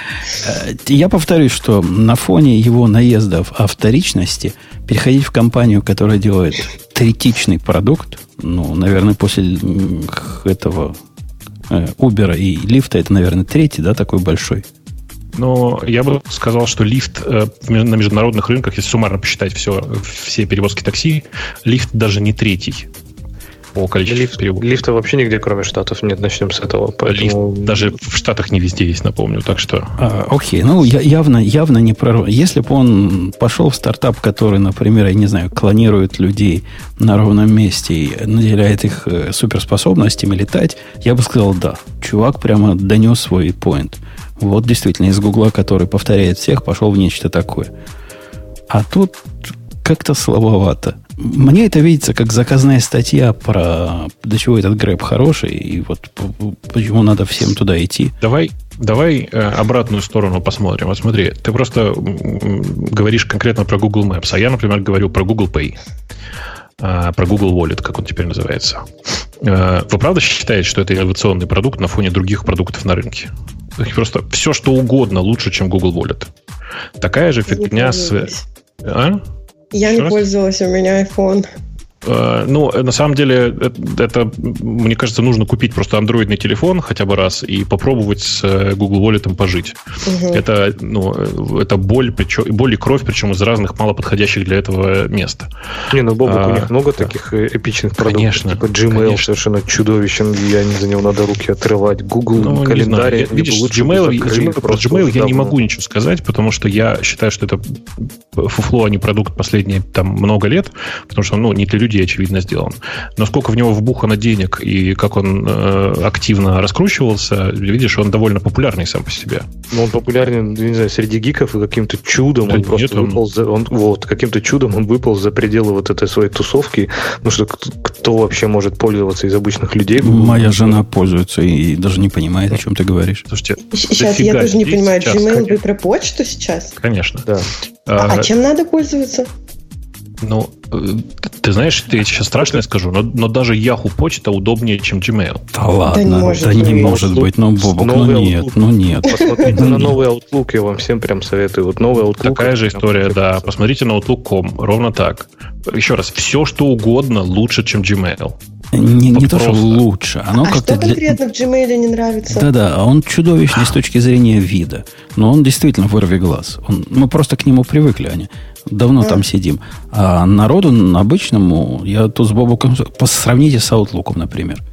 Э, я повторюсь, что на фоне его наездов о вторичности переходить в компанию, которая делает третичный продукт, ну, наверное, после этого э, Uber и лифта, это, наверное, третий, да, такой большой. Но я бы сказал, что лифт на международных рынках, если суммарно посчитать все, все перевозки такси, лифт даже не третий по количеству Лифт, переводов. Лифта вообще нигде, кроме Штатов, нет. Начнем с этого. Поэтому... Лифт даже в Штатах не везде есть, напомню. Так что... А, окей, ну я, явно, явно не про... Если бы он пошел в стартап, который, например, я не знаю, клонирует людей на ровном месте и наделяет их э, суперспособностями летать, я бы сказал, да. Чувак прямо донес свой point. Вот действительно из Гугла, который повторяет всех, пошел в нечто такое. А тут как-то слабовато. Мне это видится как заказная статья про до чего этот грэб хороший, и вот почему надо всем туда идти. Давай, давай э, обратную сторону посмотрим. Вот смотри, ты просто говоришь конкретно про Google Maps, а я, например, говорю про Google Pay, э, про Google Wallet, как он теперь называется. Э, вы правда считаете, что это инновационный продукт на фоне других продуктов на рынке? Просто все, что угодно лучше, чем Google Wallet. Такая же фигня с... А? Я Что не раз? пользовалась, у меня iPhone. Э, ну, на самом деле, это, мне кажется, нужно купить просто андроидный телефон хотя бы раз и попробовать с э, Google Wallet пожить. Угу. Это, ну, это боль, причем, боль и кровь, причем из разных малоподходящих для этого мест. Не, ну, Бобок, а, у них много да. таких э, эпичных продуктов. Конечно. Типа Gmail конечно. совершенно чудовищен, я не за него надо руки отрывать. Google ну, календарь. Я, видишь, Gmail, Gmail, про Gmail я не могу ничего сказать, потому что я считаю, что это фуфло, а не продукт последние там много лет, потому что, ну, не для людей людей, очевидно, сделан. Но сколько в него вбухано денег и как он э, активно раскручивался, видишь, он довольно популярный сам по себе. Ну, он популярен, не знаю, среди гиков, и каким-то чудом да он нет, просто он... выпал за, он, вот, каким-то чудом он выпал за пределы вот этой своей тусовки. Ну что, кто вообще может пользоваться из обычных людей? Моя жена пользуется и даже не понимает, о чем ты говоришь. Слушайте, сейчас я тоже не понимаю, Gmail вы про почту сейчас? Конечно. Да. А, а чем надо пользоваться? Ну, ты знаешь, ты сейчас страшное скажу, но, но даже Yahoo почта удобнее, чем Gmail. Да ладно, да не может, да не может быть, ну, Бобок, ну нет, Outlook. ну нет. Посмотрите на (laughs) новый Outlook, я вам всем прям советую. Вот новый Outlook. Такая же история, да. Посмотрите на Outlook.com, ровно так. Еще раз, все, что угодно лучше, чем Gmail. Не, не то, что лучше. Оно а что конкретно для... в Gmail не нравится? Да-да, а он чудовищный с (gasps) точки зрения вида. Но он действительно вырви глаз. Он, мы просто к нему привыкли, Аня. Давно там сидим. А народу обычному, я тут с Бобуком... Сравните с Outlook, например.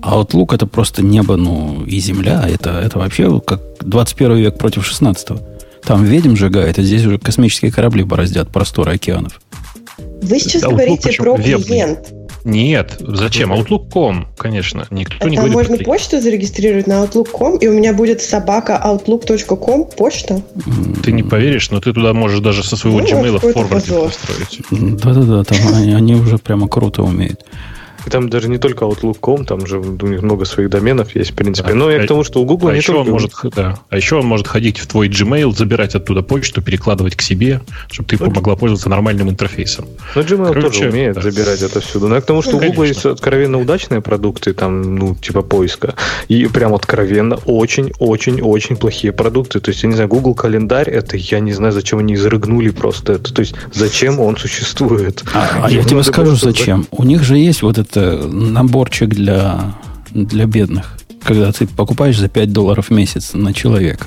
Outlook это просто небо, ну, и земля. Это, это вообще как 21 век против 16 Там ведьм сжигает, а здесь уже космические корабли бороздят просторы океанов. Вы сейчас Outlook говорите про клиент. Нет, зачем? Outlook.com, конечно. Никто а не там говорит можно почту зарегистрировать на Outlook.com, и у меня будет собака outlook.com почта. Ты не поверишь, но ты туда можешь даже со своего ну, Gmail форвардинг построить. Да-да-да, там они, они уже прямо круто умеют. И там даже не только Outlook.com, там же у них много своих доменов есть, в принципе. Да. Но я а, к тому, что у Google а не еще только... Он может, да, а еще он может ходить в твой Gmail, забирать оттуда почту, перекладывать к себе, чтобы ты ну, могла пользоваться нормальным интерфейсом. Ну, Gmail Короче, тоже умеет да. забирать это всюду. Но я к тому, что ну, у Google есть откровенно удачные продукты, там, ну, типа поиска. И прям откровенно очень-очень-очень плохие продукты. То есть, я не знаю, Google календарь, это я не знаю, зачем они изрыгнули просто это. То есть, зачем он существует. А, а я тебе скажу, зачем. У них же есть вот это наборчик для, для бедных, когда ты покупаешь за 5 долларов в месяц на человека.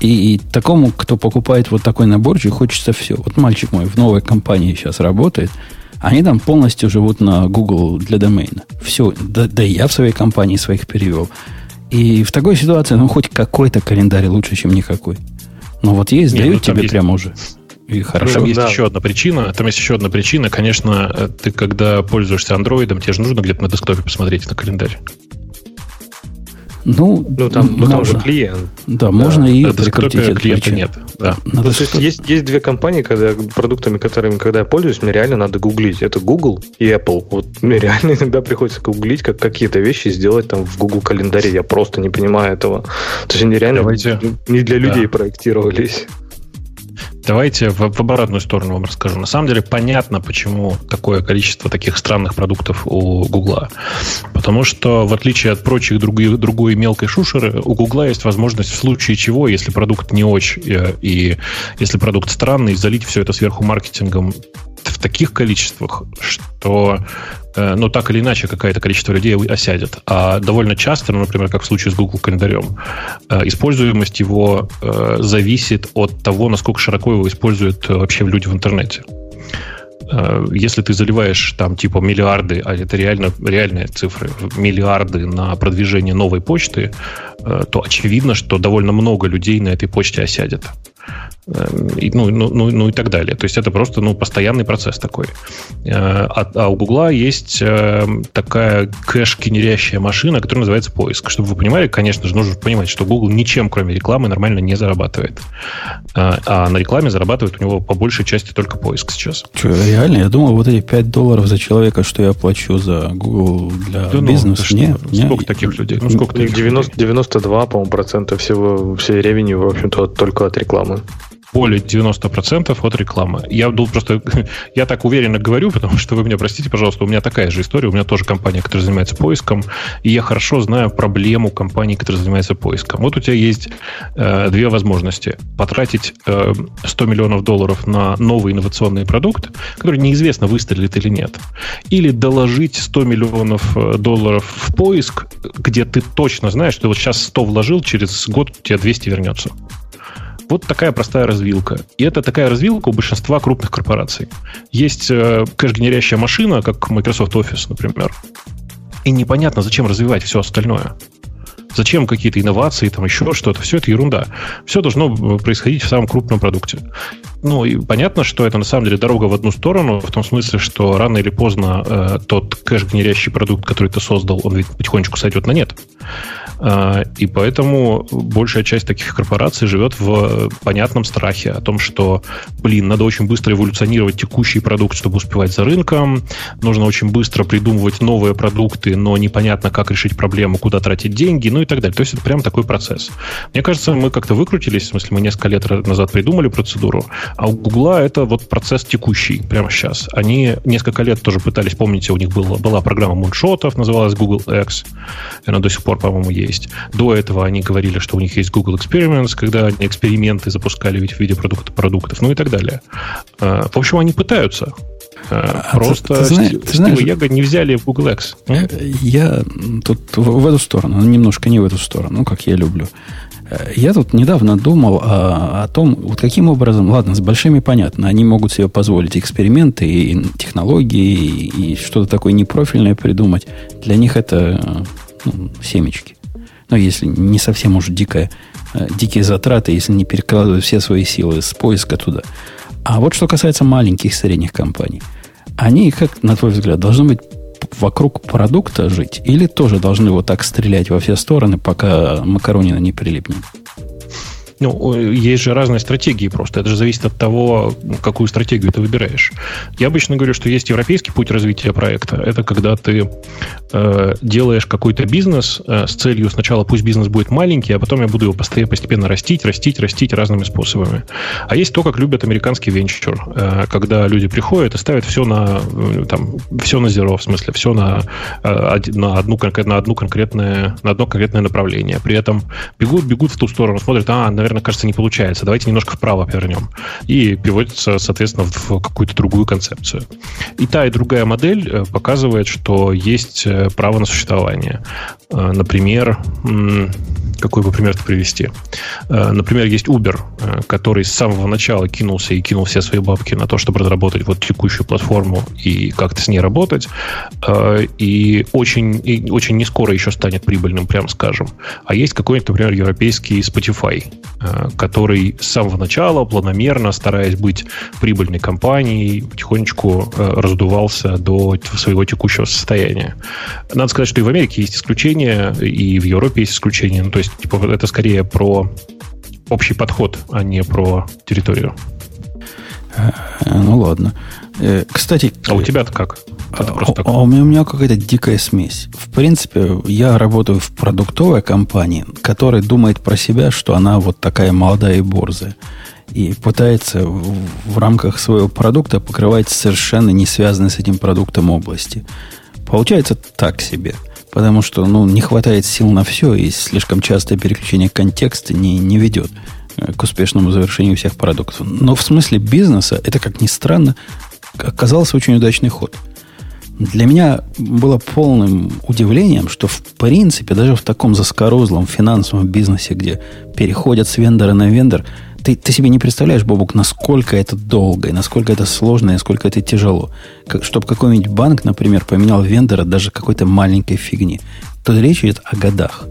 И, и такому, кто покупает вот такой наборчик, хочется все. Вот мальчик мой в новой компании сейчас работает, они там полностью живут на Google для домена. Все, да, да и я в своей компании своих перевел. И в такой ситуации, ну, хоть какой-то календарь лучше, чем никакой. Но вот есть, дают ну, тебе есть... прямо уже. И хорошо. Там есть да. еще одна причина. Там есть еще одна причина. Конечно, ты когда пользуешься андроидом, тебе же нужно где-то на десктопе посмотреть на календарь. Ну, ну, там, ну там же клиент. Да, да. можно и прикрутить это клиента нет. Да. Ну, то есть, есть, есть две компании, когда продуктами, которыми когда я пользуюсь, мне реально надо гуглить. Это Google и Apple. Вот мне реально (laughs) иногда приходится гуглить, как какие-то вещи сделать там в Google календаре. Я просто не понимаю этого. То есть они реально Давайте. не для людей да. проектировались. Давайте в, в обратную сторону вам расскажу. На самом деле понятно, почему такое количество таких странных продуктов у Гугла. Потому что, в отличие от прочих другой, другой мелкой шушеры, у Гугла есть возможность в случае чего, если продукт не очень э, и если продукт странный, залить все это сверху маркетингом в таких количествах, что Э, ну, так или иначе, какое-то количество людей осядет. А довольно часто, ну, например, как в случае с Google календарем, э, используемость его э, зависит от того, насколько широко его используют вообще люди в интернете. Если ты заливаешь там типа миллиарды, а это реально реальные цифры, миллиарды на продвижение новой почты, то очевидно, что довольно много людей на этой почте осядет. Эм, и, ну, ну, ну, ну и так далее. То есть это просто ну, постоянный процесс такой. Э, а, а у Гугла есть э, такая кэш-генерящая машина, которая называется поиск. Чтобы вы понимали, конечно же, нужно понимать, что Google ничем, кроме рекламы, нормально не зарабатывает. А, а на рекламе зарабатывает у него по большей части только поиск сейчас. Что, реально? Я думал, вот эти 5 долларов за человека, что я плачу за Google для да бизнеса. Ну, нет, нет, сколько таких людей? Ну, сколько таких 90, 92, по-моему, процента всего, всей ревеню, в общем-то, только от рекламы. Более 90% от рекламы. Я был просто, (laughs) я так уверенно говорю, потому что вы меня простите, пожалуйста, у меня такая же история, у меня тоже компания, которая занимается поиском, и я хорошо знаю проблему компании, которая занимается поиском. Вот у тебя есть э, две возможности. Потратить э, 100 миллионов долларов на новый инновационный продукт, который неизвестно, выстрелит или нет. Или доложить 100 миллионов э, долларов в поиск, где ты точно знаешь, что вот сейчас 100 вложил, через год у тебя 200 вернется. Вот такая простая развилка. И это такая развилка у большинства крупных корпораций. Есть э, кэш-генерящая машина, как Microsoft Office, например. И непонятно, зачем развивать все остальное. Зачем какие-то инновации, там еще что-то. Все это ерунда. Все должно э, происходить в самом крупном продукте. Ну, и понятно, что это на самом деле дорога в одну сторону, в том смысле, что рано или поздно э, тот кэш-генерящий продукт, который ты создал, он ведь потихонечку сойдет на нет. А, и поэтому большая часть таких корпораций живет в понятном страхе о том, что, блин, надо очень быстро эволюционировать текущий продукт, чтобы успевать за рынком, нужно очень быстро придумывать новые продукты, но непонятно, как решить проблему, куда тратить деньги, ну и так далее. То есть это прям такой процесс. Мне кажется, мы как-то выкрутились, в смысле, мы несколько лет назад придумали процедуру, а у Гугла это вот процесс текущий прямо сейчас. Они несколько лет тоже пытались, помните, у них была, была программа муншотов, называлась Google X, она до сих пор, по-моему, есть есть. До этого они говорили, что у них есть Google Experiments, когда они эксперименты запускали ведь в виде продукта, продуктов, ну и так далее. А, в общем, они пытаются. А, а Просто ты, ты знаешь, ты знаешь, Яго не взяли в Google X. Э, я тут в, в эту сторону, немножко не в эту сторону, ну, как я люблю. Э, я тут недавно думал о, о том, вот каким образом, ладно, с большими понятно, они могут себе позволить эксперименты и технологии, и, и что-то такое непрофильное придумать. Для них это ну, семечки. Ну, если не совсем уж дикая, э, дикие затраты, если не перекладывать все свои силы с поиска туда. А вот что касается маленьких и средних компаний. Они, как, на твой взгляд, должны быть вокруг продукта жить или тоже должны вот так стрелять во все стороны, пока макаронина не прилипнет? Ну, есть же разные стратегии просто. Это же зависит от того, какую стратегию ты выбираешь. Я обычно говорю, что есть европейский путь развития проекта. Это когда ты э, делаешь какой-то бизнес э, с целью сначала пусть бизнес будет маленький, а потом я буду его постепенно растить, растить, растить разными способами. А есть то, как любят американский венчур, э, когда люди приходят и ставят все на, э, там, все на зеро, в смысле, все на, э, на, одну, на, одну конкретное, на одно конкретное направление. При этом бегут, бегут в ту сторону, смотрят, а, наверное, кажется, не получается. Давайте немножко вправо повернем. И пивотится, соответственно, в какую-то другую концепцию. И та, и другая модель э, показывает, что есть э, право на существование. Э, например, какой бы пример привести? Например, есть Uber, который с самого начала кинулся и кинул все свои бабки на то, чтобы разработать вот текущую платформу и как-то с ней работать. И очень, и очень не скоро еще станет прибыльным, прям скажем. А есть какой-нибудь, например, европейский Spotify, который с самого начала планомерно, стараясь быть прибыльной компанией, потихонечку э, раздувался до своего текущего состояния. Надо сказать, что и в Америке есть исключения, и в Европе есть исключения. Ну, то есть, типа, это скорее про общий подход, а не про территорию. Э, ну ладно. Кстати... А у тебя-то как? Это а, а, у меня, у меня какая-то дикая смесь. В принципе, я работаю в продуктовой компании, которая думает про себя, что она вот такая молодая и борзая. И пытается в, в рамках своего продукта покрывать совершенно не связанные с этим продуктом области. Получается так себе. Потому что ну, не хватает сил на все, и слишком частое переключение контекста не, не ведет к успешному завершению всех продуктов. Но в смысле бизнеса, это, как ни странно, оказался очень удачный ход – для меня было полным удивлением, что в принципе даже в таком заскорузлом финансовом бизнесе, где переходят с вендора на вендор, ты, ты себе не представляешь, Бобук, насколько это долго, и насколько это сложно, и насколько это тяжело. Как, чтобы какой-нибудь банк, например, поменял вендора даже какой-то маленькой фигни. То речь идет о годах.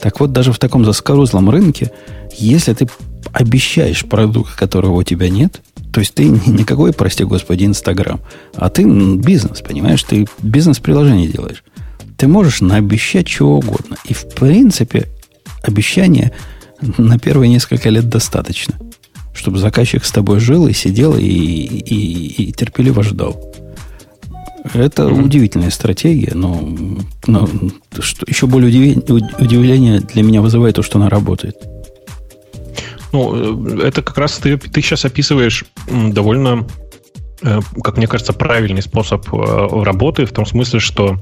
Так вот, даже в таком заскорузлом рынке, если ты обещаешь продукт, которого у тебя нет – то есть ты никакой, прости господи, Инстаграм, а ты бизнес, понимаешь? Ты бизнес-приложение делаешь. Ты можешь наобещать чего угодно. И в принципе обещания на первые несколько лет достаточно, чтобы заказчик с тобой жил и сидел и, и, и терпеливо ждал. Это mm-hmm. удивительная стратегия, но, но что еще более удивление, удивление для меня вызывает то, что она работает. Ну, это как раз ты, ты сейчас описываешь довольно Э, как мне кажется, правильный способ э, работы в том смысле, что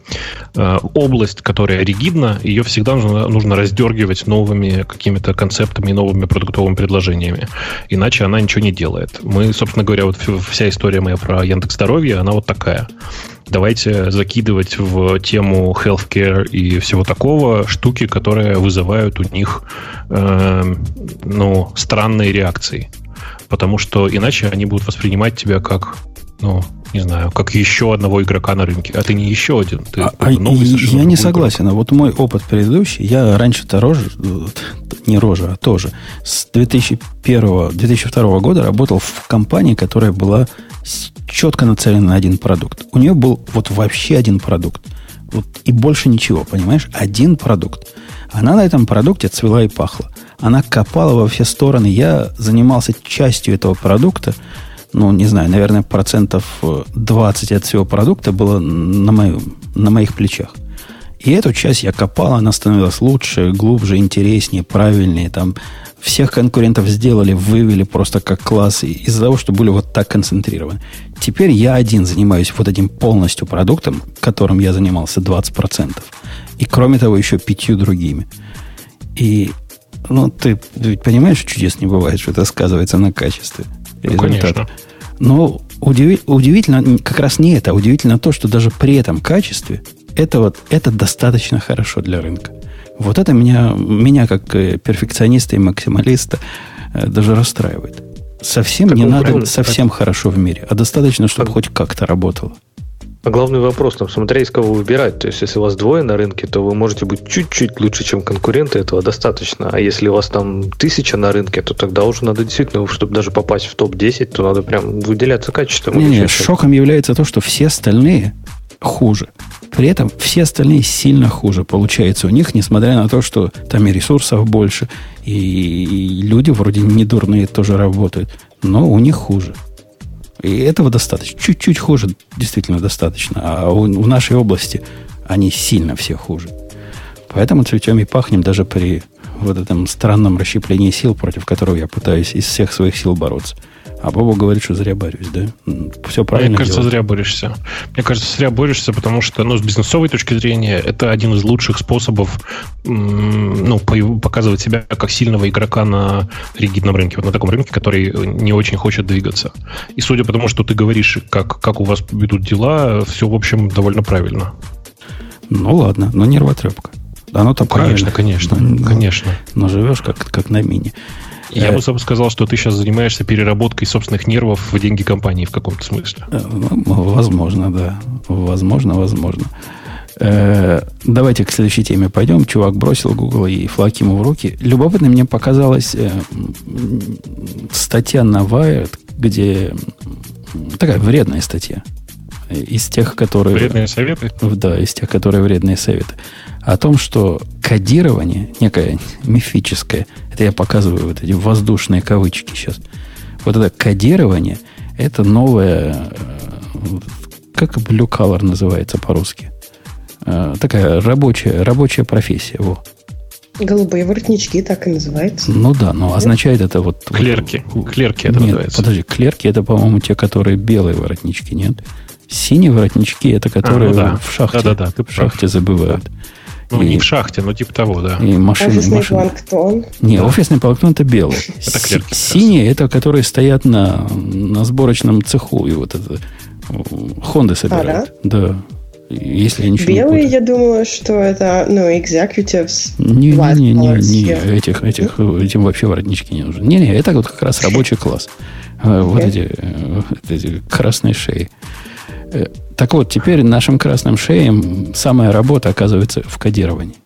э, область, которая ригидна, ее всегда нужно, нужно раздергивать новыми какими-то концептами новыми продуктовыми предложениями. Иначе она ничего не делает. Мы, собственно говоря, вот вся история моя про Яндекс Здоровье, она вот такая. Давайте закидывать в тему healthcare и всего такого штуки, которые вызывают у них э, ну, странные реакции. Потому что иначе они будут воспринимать тебя как, ну, не знаю, как еще одного игрока на рынке. А ты не еще один. Ты а, новый я не согласен. Игрок. А вот мой опыт предыдущий, я раньше-то рожа, не рожа, а тоже, с 2001, 2002 года работал в компании, которая была четко нацелена на один продукт. У нее был вот вообще один продукт. Вот, и больше ничего, понимаешь? Один продукт. Она на этом продукте цвела и пахла. Она копала во все стороны. Я занимался частью этого продукта. Ну, не знаю, наверное, процентов 20 от всего продукта было на, моем, на моих плечах. И эту часть я копал, она становилась лучше, глубже, интереснее, правильнее. Там всех конкурентов сделали, вывели просто как класс из-за того, что были вот так концентрированы. Теперь я один занимаюсь вот этим полностью продуктом, которым я занимался 20%. И кроме того, еще пятью другими. И ну, ты ведь понимаешь, чудес не бывает, что это сказывается на качестве ну, Конечно. Но удиви, удивительно как раз не это, а удивительно то, что даже при этом качестве это, вот, это достаточно хорошо для рынка. Вот это меня, меня как э, перфекциониста и максималиста э, даже расстраивает. Совсем так не надо совсем хорошо в мире, а достаточно, чтобы так. хоть как-то работало. А главный вопрос, там, смотря из кого выбирать. То есть, если у вас двое на рынке, то вы можете быть чуть-чуть лучше, чем конкуренты, этого достаточно. А если у вас там тысяча на рынке, то тогда уже надо действительно, чтобы даже попасть в топ-10, то надо прям выделяться качеством. Не, не, шоком является то, что все остальные хуже. При этом все остальные сильно хуже получается у них, несмотря на то, что там и ресурсов больше, и люди вроде не дурные тоже работают, но у них хуже. И этого достаточно. Чуть-чуть хуже, действительно достаточно. А у, у нашей области они сильно все хуже. Поэтому цветем и пахнем даже при вот этом странном расщеплении сил, против которого я пытаюсь из всех своих сил бороться. А Боба говорит, что зря борюсь, да? Все правильно Мне кажется, делать. зря борешься. Мне кажется, зря борешься, потому что, ну, с бизнесовой точки зрения, это один из лучших способов, ну, показывать себя как сильного игрока на ригидном рынке, вот на таком рынке, который не очень хочет двигаться. И судя по тому, что ты говоришь, как, как у вас ведут дела, все, в общем, довольно правильно. Ну, ладно, но нервотрепка. Оно там конечно, конечно, но, конечно. Но живешь как, как на мини. Я э, бы сказал, что ты сейчас занимаешься переработкой собственных нервов в деньги компании в каком-то смысле. Э, возможно, да. Возможно, возможно. Э, давайте к следующей теме пойдем. Чувак бросил Google и флаг ему в руки. Любопытно мне показалась статья на Wired, где такая вредная статья. Из тех, которые... Вредные советы? Да, из тех, которые вредные советы о том, что кодирование, некое мифическое, это я показываю вот эти воздушные кавычки сейчас, вот это кодирование, это новое, э, как blue color называется по-русски, э, такая рабочая, рабочая профессия. Во. Голубые воротнички так и называется. Ну да, но означает это вот... Клерки. Вот, клерки это нет, называется. Подожди, клерки это, по-моему, те, которые белые воротнички, нет? Синие воротнички это которые а, ну да. в шахте, да, да, да, в шахте забывают. Ну, и, не в шахте, но типа того, да. И машины, офисный машины. планктон. Не, да. офисный планктон это белый. Это клерки. Синие это которые стоят на, на сборочном цеху. И вот это Хонды собирают. А, да? да. Если я ничего Белые, не я думала, что это, ну, executives. Не, не, не, не, не, этих, этих, этим вообще воротнички не нужны. Не, не, это вот как раз рабочий класс. Okay. Вот эти, эти красные шеи. Э, так вот, теперь нашим красным шеям самая работа оказывается в кодировании.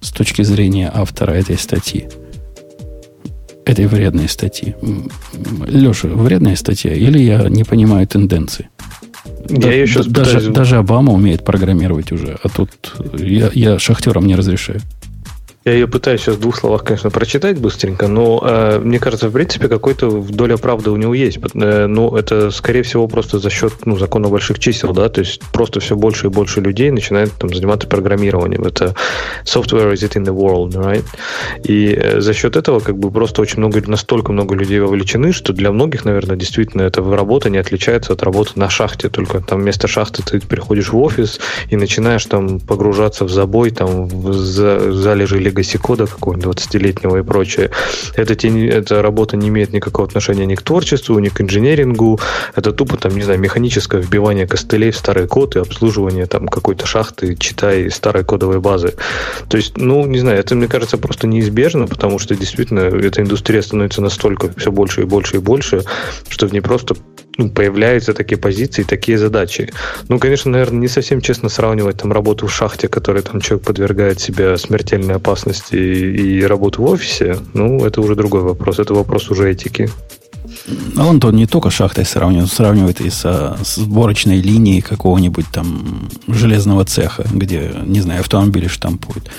С точки зрения автора этой статьи. Этой вредной статьи. Леша, вредная статья? Или я не понимаю тенденции? Я да, ее сейчас даже, пытаюсь... даже Обама умеет программировать уже, а тут я, я шахтерам не разрешаю. Я ее пытаюсь сейчас в двух словах, конечно, прочитать быстренько, но э, мне кажется, в принципе, какой-то доля правды у него есть. Э, но это, скорее всего, просто за счет ну, закона больших чисел, да, то есть просто все больше и больше людей начинают там заниматься программированием. Это software is it in the world, right? И э, за счет этого как бы просто очень много, настолько много людей вовлечены, что для многих, наверное, действительно эта работа не отличается от работы на шахте, только там вместо шахты ты приходишь в офис и начинаешь там погружаться в забой, там в залежи legacy кода какого-нибудь 20-летнего и прочее. Это, эта работа не имеет никакого отношения ни к творчеству, ни к инженерингу. Это тупо, там, не знаю, механическое вбивание костылей в старый код и обслуживание там какой-то шахты, читай старой кодовой базы. То есть, ну, не знаю, это, мне кажется, просто неизбежно, потому что действительно эта индустрия становится настолько все больше и больше и больше, что в ней просто ну, появляются такие позиции, такие задачи. Ну, конечно, наверное, не совсем честно сравнивать там работу в шахте, которой там человек подвергает себя смертельной опасности и, и работу в офисе. Ну, это уже другой вопрос. Это вопрос уже этики. А он то не только шахтой сравнивает, сравнивает и со сборочной линией какого-нибудь там железного цеха, где, не знаю, автомобили штампуют.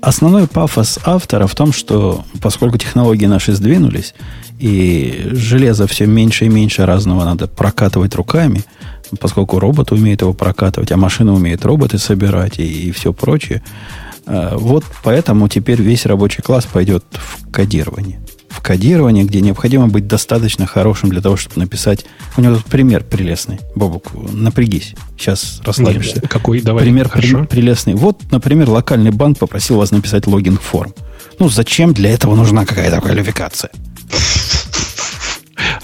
Основной пафос автора в том, что поскольку технологии наши сдвинулись, и железо все меньше и меньше разного надо прокатывать руками, поскольку робот умеет его прокатывать, а машина умеет роботы собирать и, и все прочее. А, вот поэтому теперь весь рабочий класс пойдет в кодирование. В кодирование, где необходимо быть достаточно хорошим для того, чтобы написать... У него тут пример прелестный. Бобук, напрягись. Сейчас расслабишься. Нет, какой? Давай. Пример при, прелестный. Вот, например, локальный банк попросил вас написать логин форм. Ну, зачем для этого нужна какая-то квалификация?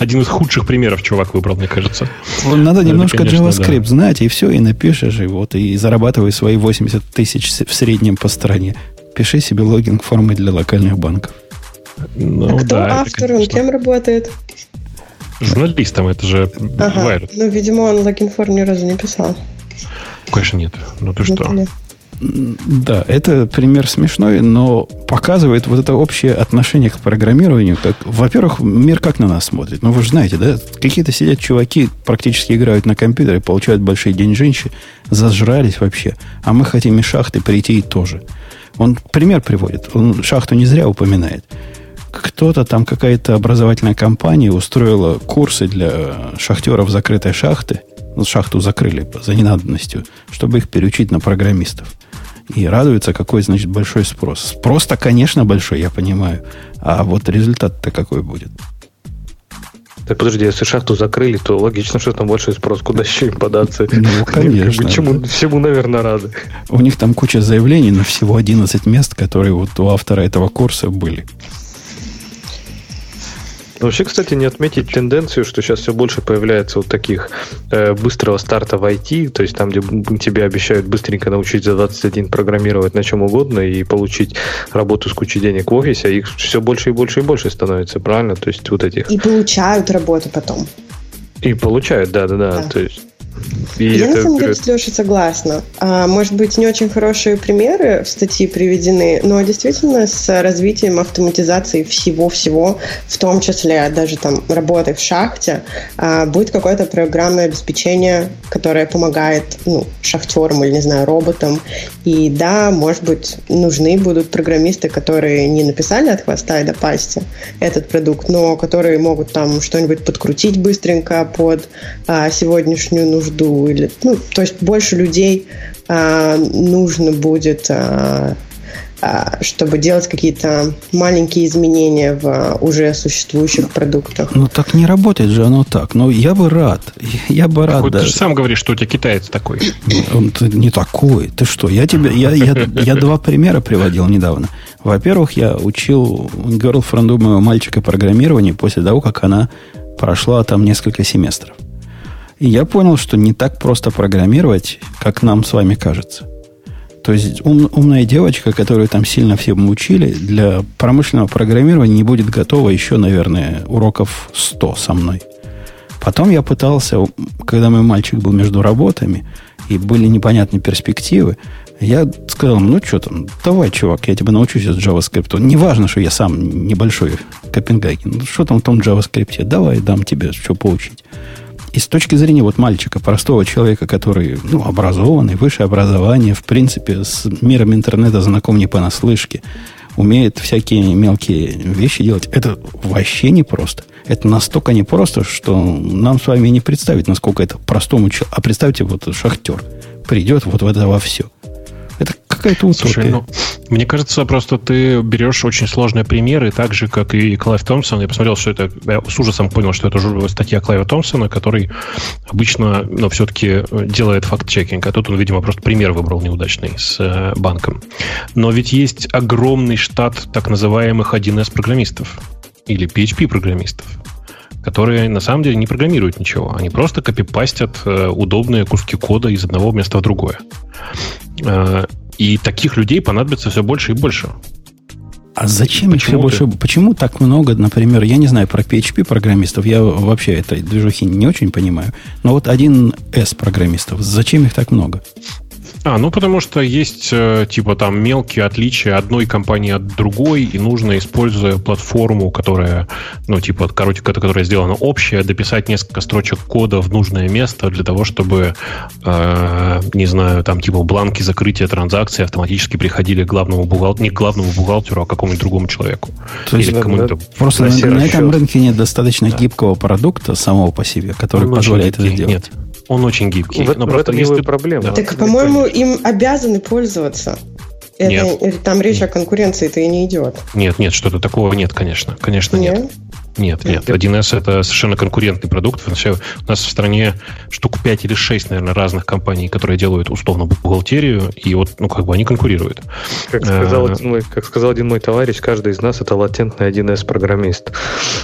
Один из худших примеров чувак выбрал, мне кажется. Надо немножко конечно, JavaScript да. знать, и все, и напишешь, и вот, и зарабатывай свои 80 тысяч в среднем по стране. Пиши себе логин формы для локальных банков. Ну, а кто да, автор, он кем работает? Журналистом, это же ага. Ну, видимо, он логин форм ни разу не писал. Конечно, нет. Ну ты ну, что? Нет. Да, это пример смешной, но показывает вот это общее отношение к программированию. Как, во-первых, мир как на нас смотрит. Ну, вы же знаете, да? Какие-то сидят чуваки, практически играют на компьютере, получают большие деньжинщи, зажрались вообще. А мы хотим из шахты прийти и тоже. Он пример приводит. Он шахту не зря упоминает. Кто-то там, какая-то образовательная компания устроила курсы для шахтеров закрытой шахты. Шахту закрыли за ненадобностью, чтобы их переучить на программистов. И радуется, какой, значит, большой спрос. Спрос-то, конечно, большой, я понимаю. А вот результат-то какой будет? Так подожди, если шахту закрыли, то логично, что там большой спрос. Куда еще им податься? Ну, конечно. Чему, всему, наверное, рады. У них там куча заявлений на всего 11 мест, которые вот у автора этого курса были. Вообще, кстати, не отметить тенденцию, что сейчас все больше появляется вот таких э, быстрого старта в IT, то есть там, где тебе обещают быстренько научить за 21 программировать на чем угодно и получить работу с кучей денег в офисе, а их все больше и больше и больше становится, правильно? То есть вот этих... И получают работу потом. И получают, да-да-да. То есть и Я это... на самом деле с Лешей согласна. А, может быть, не очень хорошие примеры в статье приведены, но действительно с развитием автоматизации всего-всего, в том числе даже там работы в шахте, а, будет какое-то программное обеспечение, которое помогает ну, шахтерам или, не знаю, роботам. И да, может быть, нужны будут программисты, которые не написали от хвоста и до пасти этот продукт, но которые могут там что-нибудь подкрутить быстренько под а, сегодняшнюю нужду или, ну, то есть больше людей а, нужно будет, а, а, чтобы делать какие-то маленькие изменения в уже существующих продуктах. Ну так не работает же оно так. Но я бы рад. (laughs) Я бы рад. Вот да. Ты же сам говоришь, что у тебя китаец такой. Он не такой. Ты что? Я тебе, я, я, я два примера приводил недавно. Во-первых, я учил girlfriend моего мальчика программирование после того, как она прошла там несколько семестров. И я понял, что не так просто программировать, как нам с вами кажется. То есть ум, умная девочка, которую там сильно все учили, для промышленного программирования не будет готова еще, наверное, уроков 100 со мной. Потом я пытался, когда мой мальчик был между работами, и были непонятные перспективы, я сказал, ну что там, давай, чувак, я тебя научусь из JavaScript. Не важно, что я сам небольшой Копенгаген. Ну, что там в том JavaScript? Давай, дам тебе, что поучить. И с точки зрения вот мальчика, простого человека, который ну, образованный, высшее образование, в принципе, с миром интернета знаком не понаслышке, умеет всякие мелкие вещи делать, это вообще непросто. Это настолько непросто, что нам с вами не представить, насколько это простому человеку. А представьте, вот шахтер придет вот в это во все – какая-то утопия. Слушай, ну, мне кажется, просто ты берешь очень сложные примеры, так же, как и Клайв Томпсон. Я посмотрел, что это... Я с ужасом понял, что это статья Клайва Томпсона, который обычно, но ну, все-таки делает факт-чекинг. А тут он, видимо, просто пример выбрал неудачный с э, банком. Но ведь есть огромный штат так называемых 1С-программистов или PHP-программистов которые на самом деле не программируют ничего. Они просто копипастят э, удобные куски кода из одного места в другое. И таких людей понадобится все больше и больше. А зачем их все больше? Почему так много, например, я не знаю про PHP программистов, я вообще этой движухи не очень понимаю, но вот один S программистов, зачем их так много? А, ну потому что есть э, типа там мелкие отличия одной компании от другой, и нужно, используя платформу, которая, ну, типа, короче, которая сделана общая, дописать несколько строчек кода в нужное место для того, чтобы, э, не знаю, там, типа, бланки закрытия транзакций автоматически приходили к главному бухгалтеру, не к главному бухгалтеру, а к какому-нибудь другому человеку. То есть, Или кому-то просто на, на этом рынке нет достаточно да. гибкого продукта самого по себе, который Он позволяет это сделать. Нет. Он очень гибкий. В, но в этом его проблема. Да. Так, по-моему, им обязаны пользоваться. Это, нет. Там речь о конкуренции-то и не идет. Нет, нет, что-то такого нет, конечно. Конечно, нет. нет. Нет, нет. 1С это совершенно конкурентный продукт. Вообще, у нас в стране штук 5 или 6, наверное, разных компаний, которые делают условно бухгалтерию, и вот, ну, как бы они конкурируют. Как сказал, а, один, мой, как сказал один мой товарищ, каждый из нас это латентный 1С программист.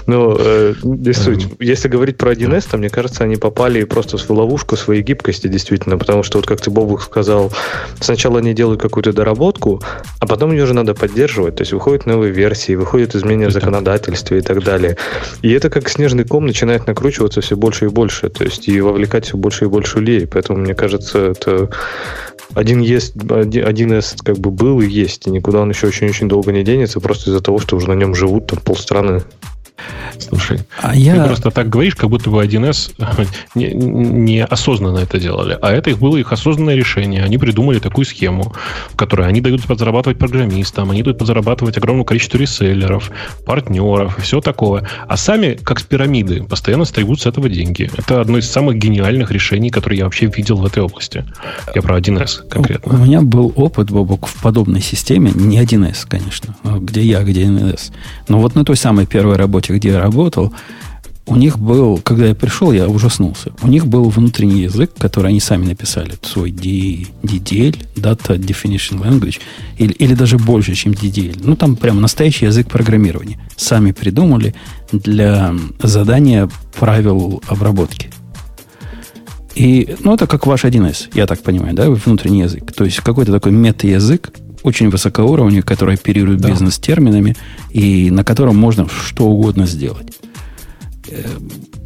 Но э, суть. Если говорить про 1С, то мне кажется, они попали просто в ловушку своей гибкости, действительно, потому что, вот как ты, Бобук, сказал, сначала они делают какую-то доработку, а потом ее же надо поддерживать. То есть выходят новые версии, выходят изменения в законодательстве и так далее. И это как снежный ком начинает накручиваться все больше и больше, то есть и вовлекать все больше и больше людей. Поэтому, мне кажется, это один есть, один S как бы был и есть, и никуда он еще очень-очень долго не денется, просто из-за того, что уже на нем живут там полстраны. Слушай, а ты я... просто так говоришь, как будто бы 1С (laughs) не, не это делали. А это их было их осознанное решение. Они придумали такую схему, в которой они дают подзарабатывать программистам, они дают подзарабатывать огромное количество реселлеров, партнеров и все такое. А сами, как с пирамиды, постоянно стригут с этого деньги. Это одно из самых гениальных решений, которые я вообще видел в этой области. Я про 1С конкретно. У меня был опыт, Бобок, в подобной системе, не 1С, конечно, а где я, где 1С. Но вот на той самой первой работе, где я работал, у них был, когда я пришел, я ужаснулся. У них был внутренний язык, который они сами написали, свой DDL, Data Definition Language, или, или даже больше, чем DDL. Ну, там прям настоящий язык программирования. Сами придумали для задания правил обработки. И, ну, это как ваш 1С, я так понимаю, да, внутренний язык. То есть какой-то такой мета-язык, очень высокоуровневый, который оперирует да. бизнес-терминами, и на котором можно что угодно сделать. Э,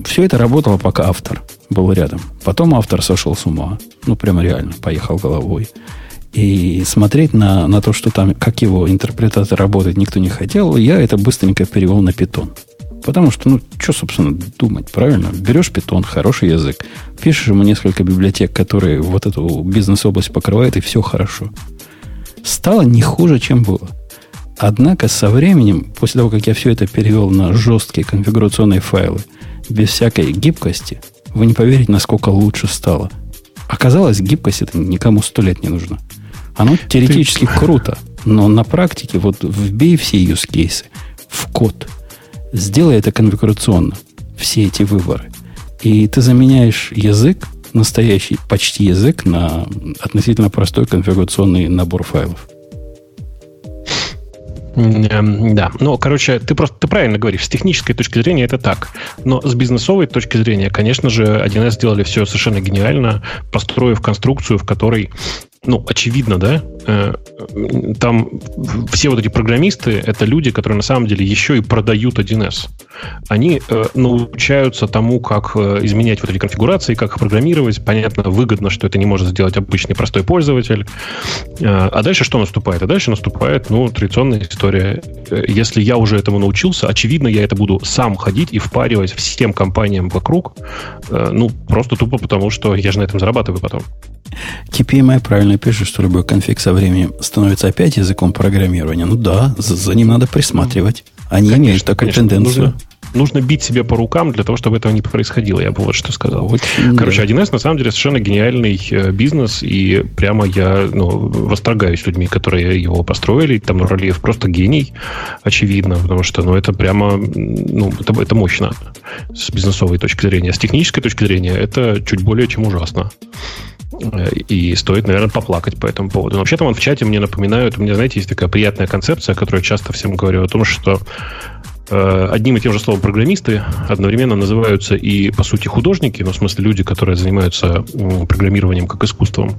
Все это работало, пока автор был рядом. Потом автор сошел с ума. Ну, прямо реально, поехал головой. И смотреть на, на то, что там, как его интерпретатор работает, никто не хотел, я это быстренько перевел на питон. Потому что, ну, что, собственно, думать, правильно? Берешь питон, хороший язык, пишешь ему несколько библиотек, которые вот эту бизнес-область покрывают, и все хорошо стало не хуже, чем было. Однако со временем, после того, как я все это перевел на жесткие конфигурационные файлы, без всякой гибкости, вы не поверите, насколько лучше стало. Оказалось, гибкость это никому сто лет не нужна. Оно теоретически Ты... (laughs) круто, но на практике вот вбей все use кейсы в код, сделай это конфигурационно, все эти выборы. И ты заменяешь язык настоящий почти язык на относительно простой конфигурационный набор файлов. Эм, да, ну, короче, ты просто ты правильно говоришь, с технической точки зрения это так. Но с бизнесовой точки зрения, конечно же, 1С сделали все совершенно гениально, построив конструкцию, в которой ну, очевидно, да, э, там все вот эти программисты — это люди, которые на самом деле еще и продают 1С. Они э, научаются тому, как э, изменять вот эти конфигурации, как их программировать. Понятно, выгодно, что это не может сделать обычный простой пользователь. А дальше что наступает? А дальше наступает, ну, традиционная история. Если я уже этому научился, очевидно, я это буду сам ходить и впаривать всем компаниям вокруг, ну, просто тупо потому, что я же на этом зарабатываю потом. TPMI правильно пишет, что любой конфиг со временем становится опять языком программирования. Ну да, за, за ним надо присматривать. Они конечно, имеют такую конечно. тенденцию. Нужно, нужно бить себя по рукам для того, чтобы этого не происходило. Я бы вот что сказал. Очень, Короче, да. 1С на самом деле совершенно гениальный э, бизнес, и прямо я ну, восторгаюсь людьми, которые его построили. Там Нуралиев просто гений, очевидно, потому что ну, это прямо ну, это, это мощно с бизнесовой точки зрения. С технической точки зрения это чуть более чем ужасно. И стоит, наверное, поплакать по этому поводу. Но вообще там в чате мне напоминают, у меня, знаете, есть такая приятная концепция, которую я часто всем говорю о том, что одним и тем же словом программисты одновременно называются и, по сути, художники, ну, в смысле люди, которые занимаются программированием как искусством,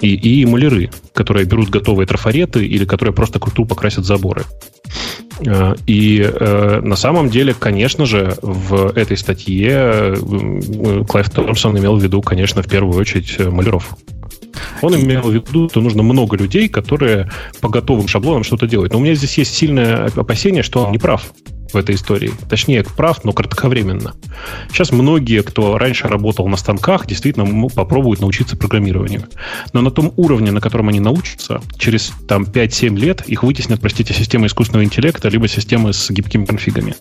и, и маляры, которые берут готовые трафареты или которые просто тупо покрасят заборы. Э, и э, на самом деле, конечно же, в этой статье э, Клайв Томпсон имел в виду, конечно, в первую очередь маляров. Он имел в виду, что нужно много людей, которые по готовым шаблонам что-то делают. Но у меня здесь есть сильное опасение, что он не прав в этой истории. Точнее, прав, но кратковременно. Сейчас многие, кто раньше работал на станках, действительно попробуют научиться программированию. Но на том уровне, на котором они научатся, через там, 5-7 лет их вытеснят, простите, системы искусственного интеллекта, либо системы с гибкими конфигами.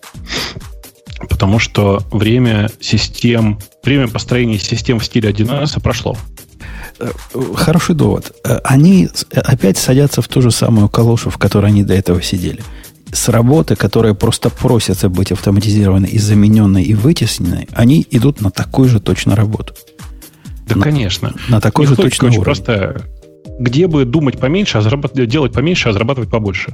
Потому что время систем, время построения систем в стиле 1С прошло. Э, хороший довод. Э, они опять садятся в ту же самую калошу, в которой они до этого сидели с работы, которые просто просятся быть автоматизированной и замененной и вытесненной, они идут на такую же точно работу. Да, на, конечно. На такой же точно уровень. Просто где бы думать поменьше, а зарабатывать, делать поменьше, а зарабатывать побольше.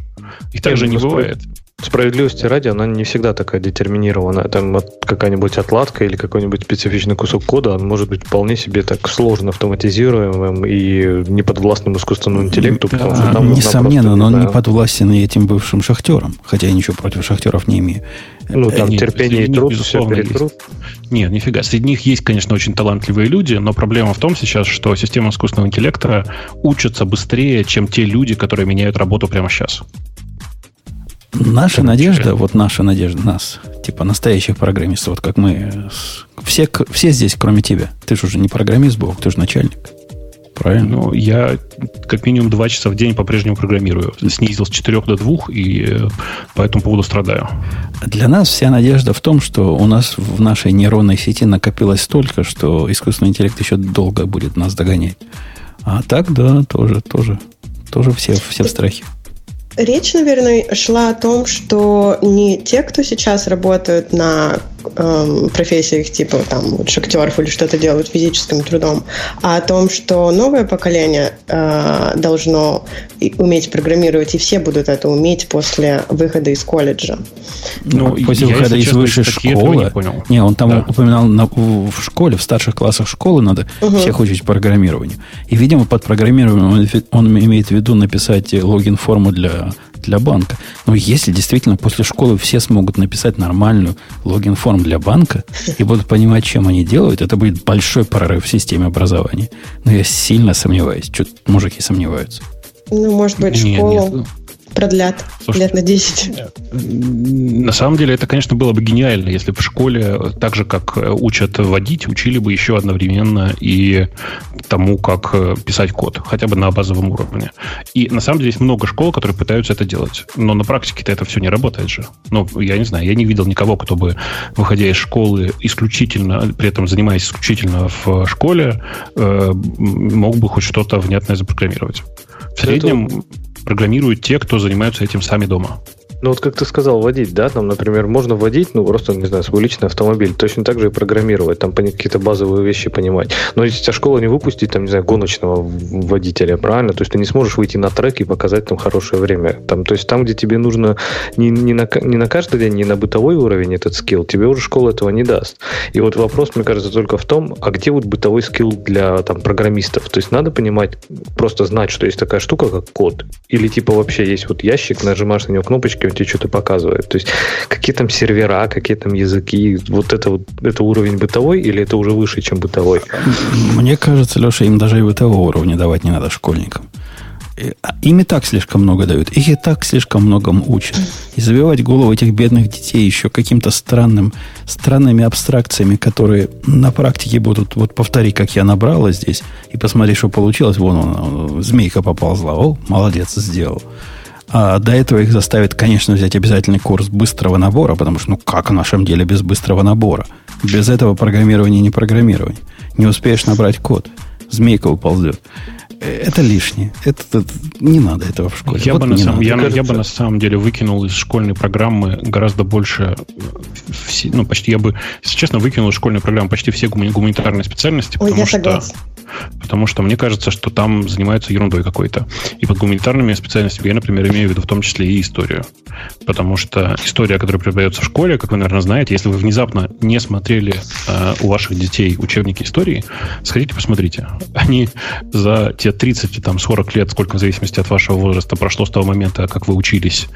И так же не бывает. Справедливости ради, она не всегда такая детерминированная. Там какая-нибудь отладка или какой-нибудь специфичный кусок кода, он может быть вполне себе так сложно автоматизируемым и не подвластным искусственному интеллекту, потому что там Несомненно, но он не подвластен этим бывшим шахтерам, хотя я ничего против шахтеров не имею. Ну, там Нет, терпение и труд, все перетрут. Нет, нифига. Среди них есть, конечно, очень талантливые люди, но проблема в том сейчас, что система искусственного интеллекта учится быстрее, чем те люди, которые меняют работу прямо сейчас. Наша надежда, вот наша надежда, нас, типа настоящих программистов, вот как мы, все, все здесь, кроме тебя. Ты же уже не программист, Бог, ты же начальник. Правильно? Ну, я как минимум два часа в день по-прежнему программирую. Снизил с 4 до 2 и э, по этому поводу страдаю. Для нас вся надежда в том, что у нас в нашей нейронной сети накопилось столько, что искусственный интеллект еще долго будет нас догонять. А так, да, тоже, тоже, тоже все, все в страхе. Речь, наверное, шла о том, что не те, кто сейчас работают на эм, профессиях типа там шахтеров или что-то делают физическим трудом, а о том, что новое поколение э, должно уметь программировать, и все будут это уметь после выхода из колледжа. Ну, ну после выхода из высшей школы. Не, понял. не, он там да. упоминал на, в школе, в старших классах школы надо угу. всех учить программированию. И, видимо, под программированием он, он имеет в виду написать логин-форму для для банка. Но если действительно после школы все смогут написать нормальную логин-форму для банка и будут понимать, чем они делают, это будет большой прорыв в системе образования. Но я сильно сомневаюсь. Что мужики сомневаются. Ну, может быть, школу продлят Слушайте, лет на 10. На самом деле, это, конечно, было бы гениально, если бы в школе, так же, как учат водить, учили бы еще одновременно и тому, как писать код, хотя бы на базовом уровне. И на самом деле есть много школ, которые пытаются это делать. Но на практике-то это все не работает же. Ну, я не знаю, я не видел никого, кто бы, выходя из школы исключительно, при этом занимаясь исключительно в школе, э, мог бы хоть что-то внятное запрограммировать. В среднем программируют те, кто занимаются этим сами дома. Ну вот как ты сказал, водить, да, там, например, можно водить, ну просто, не знаю, свой личный автомобиль, точно так же и программировать, там какие-то базовые вещи понимать. Но если тебя школа не выпустит, там, не знаю, гоночного водителя, правильно? То есть ты не сможешь выйти на трек и показать там хорошее время. Там, то есть там, где тебе нужно не, не, на, не на каждый день, не на бытовой уровень этот скилл, тебе уже школа этого не даст. И вот вопрос, мне кажется, только в том, а где вот бытовой скилл для там программистов? То есть надо понимать, просто знать, что есть такая штука, как код. Или типа вообще есть вот ящик, нажимаешь на него кнопочки, он тебе что-то показывает. То есть какие там сервера, какие там языки, вот это вот это уровень бытовой или это уже выше, чем бытовой? Мне кажется, Леша, им даже и бытового уровня давать не надо школьникам. А, им и так слишком много дают. Их и так слишком многому учат. И забивать голову этих бедных детей еще каким-то странным, странными абстракциями, которые на практике будут, вот повтори, как я набрала здесь, и посмотри, что получилось. Вон он, змейка поползла. О, молодец, сделал. А до этого их заставит, конечно, взять обязательный курс быстрого набора, потому что, ну, как в нашем деле без быстрого набора? Без этого программирование не программирование. Не успеешь набрать код. Змейка уползет. Это лишнее. Это, это не надо этого в школе. Я, вот бы на самом, я, я бы на самом деле выкинул из школьной программы гораздо больше, все, ну почти я бы, если честно, выкинул из школьной программы почти все гуманитарные специальности, Ой, потому что согласна потому что мне кажется, что там занимаются ерундой какой-то. И под гуманитарными специальностями я, например, имею в виду в том числе и историю. Потому что история, которая преподается в школе, как вы, наверное, знаете, если вы внезапно не смотрели э, у ваших детей учебники истории, сходите посмотрите. Они за те 30, там, 40 лет, сколько в зависимости от вашего возраста прошло с того момента, как вы учились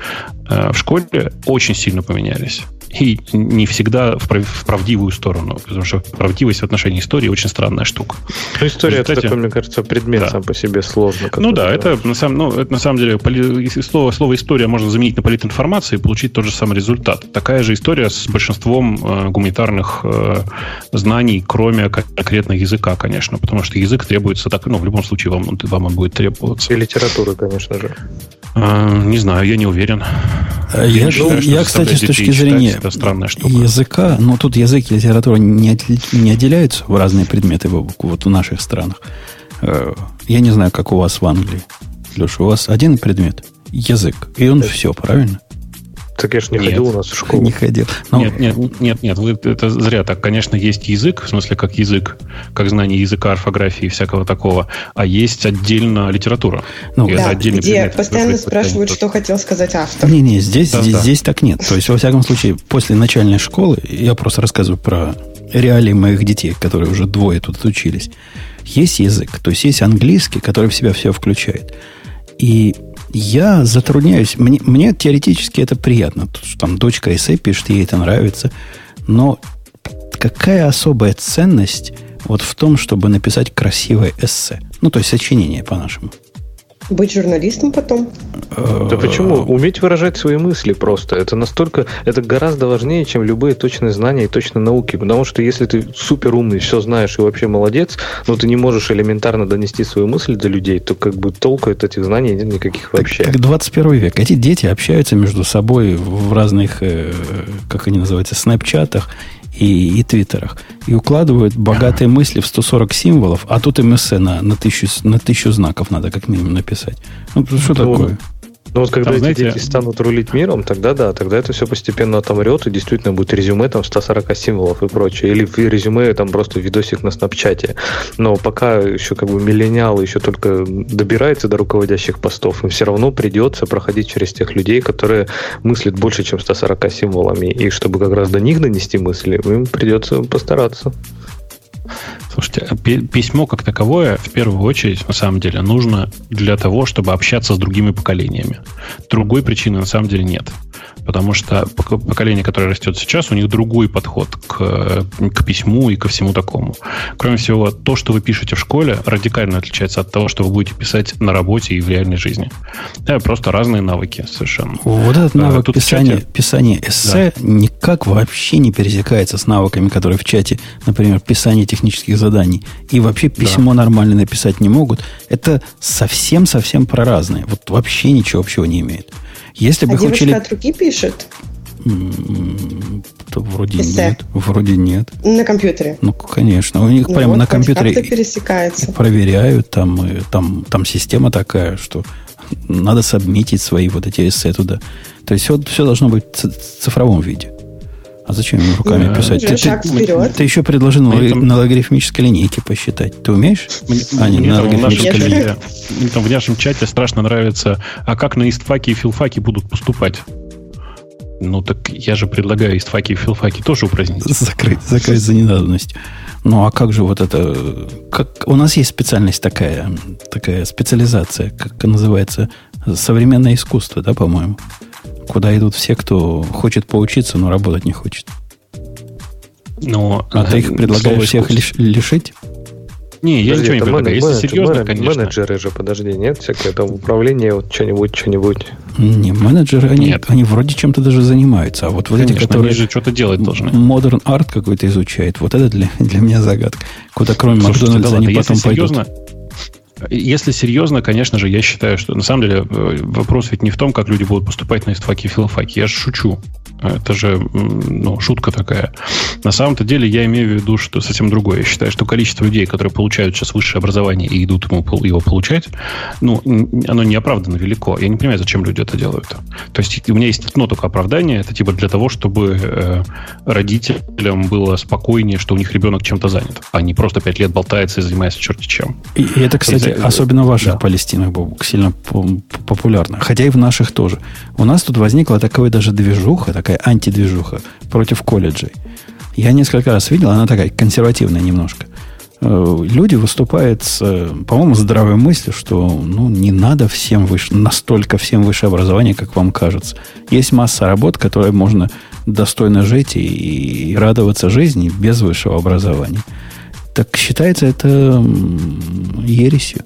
э, в школе, очень сильно поменялись и не всегда в, прав, в правдивую сторону, потому что правдивость в отношении истории очень странная штука. Ну, история результате... это такой, мне кажется, предмет да. сам по себе сложно. Ну да, это на, самом, ну, это на самом деле поли... слово, слово история можно заменить на политинформацию и получить тот же самый результат. Такая же история с большинством э, гуманитарных э, знаний, кроме конкретно языка, конечно, потому что язык требуется так, ну, в любом случае вам, вам он будет требоваться. И литература, конечно же. Э, не знаю, я не уверен. Я, я, не считаю, я кстати, с точки зрения это странная штука. языка, но тут язык и литература не, не отделяются в разные предметы вот в наших странах. Э, я не знаю, как у вас в Англии. Леша, у вас один предмет – язык, и он все, правильно? Так я же не нет. ходил у нас в школу. Не ходил. Но... Нет, нет, нет, нет, вы, это зря так. Конечно, есть язык, в смысле, как язык, как знание языка, орфографии и всякого такого, а есть отдельно литература. Ну, да, отдельный где предмет, постоянно спрашивают, что хотел сказать автор. Не-не, здесь, да, здесь, да. здесь так нет. То есть, во всяком случае, после начальной школы, я просто рассказываю про реалии моих детей, которые уже двое тут учились, есть язык, то есть есть английский, который в себя все включает. И я затрудняюсь. Мне, мне теоретически это приятно. Что там дочка эссе пишет, ей это нравится. Но какая особая ценность вот в том, чтобы написать красивое эссе? Ну, то есть сочинение по-нашему. Быть журналистом потом? Да почему? Уметь выражать свои мысли просто. Это настолько, это гораздо важнее, чем любые точные знания и точные науки. Потому что если ты супер умный, все знаешь и вообще молодец, но ты не можешь элементарно донести свою мысль до людей, то как бы толку от этих знаний нет никаких вообще. Так, так 21 век. Эти дети общаются между собой в разных, э, как они называются, снэпчатах и, и твиттерах. И укладывают богатые мысли в 140 символов, а тут им эссе на, на, тысячу, на тысячу знаков надо как минимум написать. Ну, что такое? Ну вот когда там, эти знаете... дети станут рулить миром, тогда да, тогда это все постепенно отомрет, и действительно будет резюме там 140 символов и прочее. Или в резюме там просто видосик на снапчате. Но пока еще как бы миллениал еще только добирается до руководящих постов, им все равно придется проходить через тех людей, которые мыслят больше, чем 140 символами. И чтобы как раз до них донести мысли, им придется постараться. Слушайте, а письмо как таковое, в первую очередь, на самом деле, нужно для того, чтобы общаться с другими поколениями. Другой причины на самом деле нет. Потому что поколение, которое растет сейчас, у них другой подход к, к письму и ко всему такому. Кроме всего, то, что вы пишете в школе, радикально отличается от того, что вы будете писать на работе и в реальной жизни. Это просто разные навыки совершенно. Вот этот навык Тут писания, чате... писания эссе да. никак вообще не пересекается с навыками, которые в чате, например, писание технических заданий. И вообще письмо да. нормально написать не могут. Это совсем-совсем про разные. Вот вообще ничего общего не имеет. Если бы а учили... от руки пишет? То вроде Эссе. нет. Вроде нет. На компьютере. Ну, конечно. У них ну, прямо вот, на компьютере пересекается. проверяют. Там, там, там система такая, что надо сабмитить свои вот эти эссе туда. То есть все, все должно быть в цифровом виде. А зачем ему руками Ну, писать? уже шаг вперед. ты еще предложил на, там- на логарифмической линейке посчитать. Ты умеешь? Мне, А, не, мне на там в нашем линейке. мне там в нашем чате страшно нравится, а как на истфаки и филфаки будут поступать? Ну так я же предлагаю истфаки и филфаки тоже упразднить. Закрыть, закрыть за ненадобностью. Ну, а как же вот это... Как, у нас есть специальность такая, такая специализация, как называется, современное искусство, да, по-моему? Куда идут все, кто хочет поучиться, но работать не хочет. Но, А ты их предлагаешь всех лиш- лишить? Не, я Подожди, ничего не предлагаю. менеджеры, Если серьезно, менеджеры, конечно. Менеджеры же, подожди, нет? Всякое там управление, вот что-нибудь, что-нибудь. Не, менеджеры, они, Нет. они вроде чем-то даже занимаются. А вот, вот эти, которые они же что-то делать должны. модерн арт какой-то изучают, вот это для, для меня загадка. Куда кроме Слушайте, да Макдональдса ладно, они потом пойдут. Если серьезно, конечно же, я считаю, что на самом деле э, вопрос ведь не в том, как люди будут поступать на истфаки и филфаки. Я же шучу. Это же ну, шутка такая. На самом-то деле я имею в виду, что совсем другое. Я считаю, что количество людей, которые получают сейчас высшее образование и идут ему его получать, ну, оно неоправданно велико. Я не понимаю, зачем люди это делают. То есть у меня есть одно только оправдание. Это типа для того, чтобы э, родителям было спокойнее, что у них ребенок чем-то занят, а не просто пять лет болтается и занимается черти чем. И, и это, кстати, Из-за- особенно в ваших да. Палестинах, Бобук, сильно по- по- популярно. Хотя и в наших тоже. У нас тут возникла такая даже движуха, такая антидвижуха против колледжей. Я несколько раз видел, она такая консервативная немножко. Э, Люди выступают с, э, по-моему, здравой мыслью, что ну, не надо всем выше, настолько всем высшее образование, как вам кажется. Есть масса работ, которые можно достойно жить и, и радоваться жизни без высшего образования. Так считается это ересью.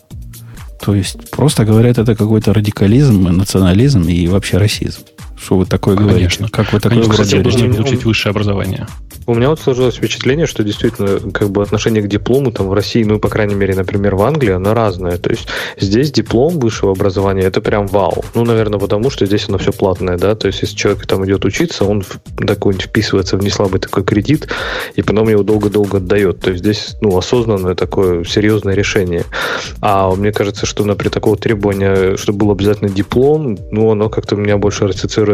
То есть, просто говорят, это какой-то радикализм, национализм и вообще расизм. Что вы такое говорите? Конечно. Как вы такое кстати, говорите? должны говорите. получить высшее образование. У меня вот сложилось впечатление, что действительно как бы отношение к диплому там в России, ну, по крайней мере, например, в Англии, оно разное. То есть здесь диплом высшего образования это прям вау. Ну, наверное, потому что здесь оно все платное, да. То есть если человек там идет учиться, он такой вписывается в неслабый такой кредит, и потом его долго-долго отдает. То есть здесь, ну, осознанное такое серьезное решение. А мне кажется, что, например, такого требования, чтобы был обязательно диплом, ну, оно как-то меня больше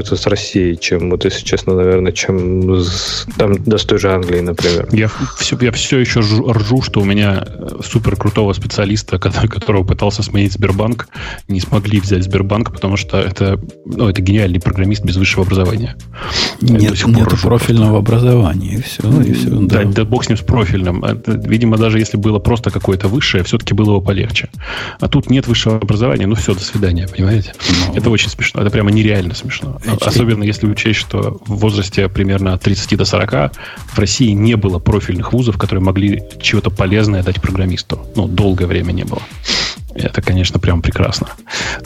ассоциируется с Россией, чем, вот если честно, наверное, чем с, там, да, с той же Англии, например. Я все, я все еще ржу, что у меня супер крутого специалиста, который, (laughs) которого пытался сменить Сбербанк, не смогли взять Сбербанк, потому что это, ну, это гениальный программист без высшего образования. Нет, нет профильного образования, и все, и все. Да, Да. да бог с ним с профильным. Это, видимо, даже если было просто какое-то высшее, все-таки было бы полегче. А тут нет высшего образования, ну все, до свидания, понимаете? Ну. Это очень смешно. Это прямо нереально смешно. Эти- Особенно если учесть, что в возрасте примерно от 30 до 40 в России не было профильных вузов, которые могли чего-то полезное дать программисту. Ну, долгое время не было. Это, конечно, прям прекрасно.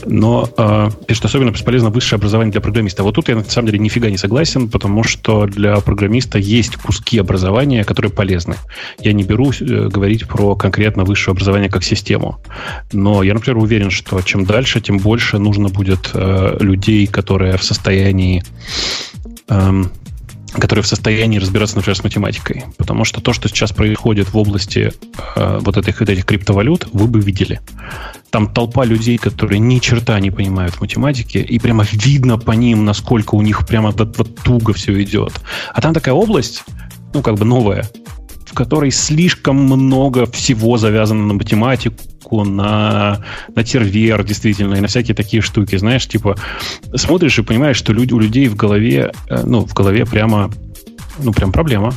Но э, пишет, особенно бесполезно высшее образование для программиста. Вот тут я, на самом деле, нифига не согласен, потому что для программиста есть куски образования, которые полезны. Я не беру э, говорить про конкретно высшее образование как систему. Но я, например, уверен, что чем дальше, тем больше нужно будет э, людей, которые в состоянии... эм, которые в состоянии разбираться, например, с математикой. Потому что то, что сейчас происходит в области э, вот этих, вот этих криптовалют, вы бы видели. Там толпа людей, которые ни черта не понимают в математике, и прямо видно по ним, насколько у них прямо вот, вот туго все идет. А там такая область, ну, как бы новая, которой слишком много всего завязано на математику, на, на тервер, действительно, и на всякие такие штуки. Знаешь, типа, смотришь и понимаешь, что люди, у людей в голове, э, ну, в голове прямо, ну, прям проблема.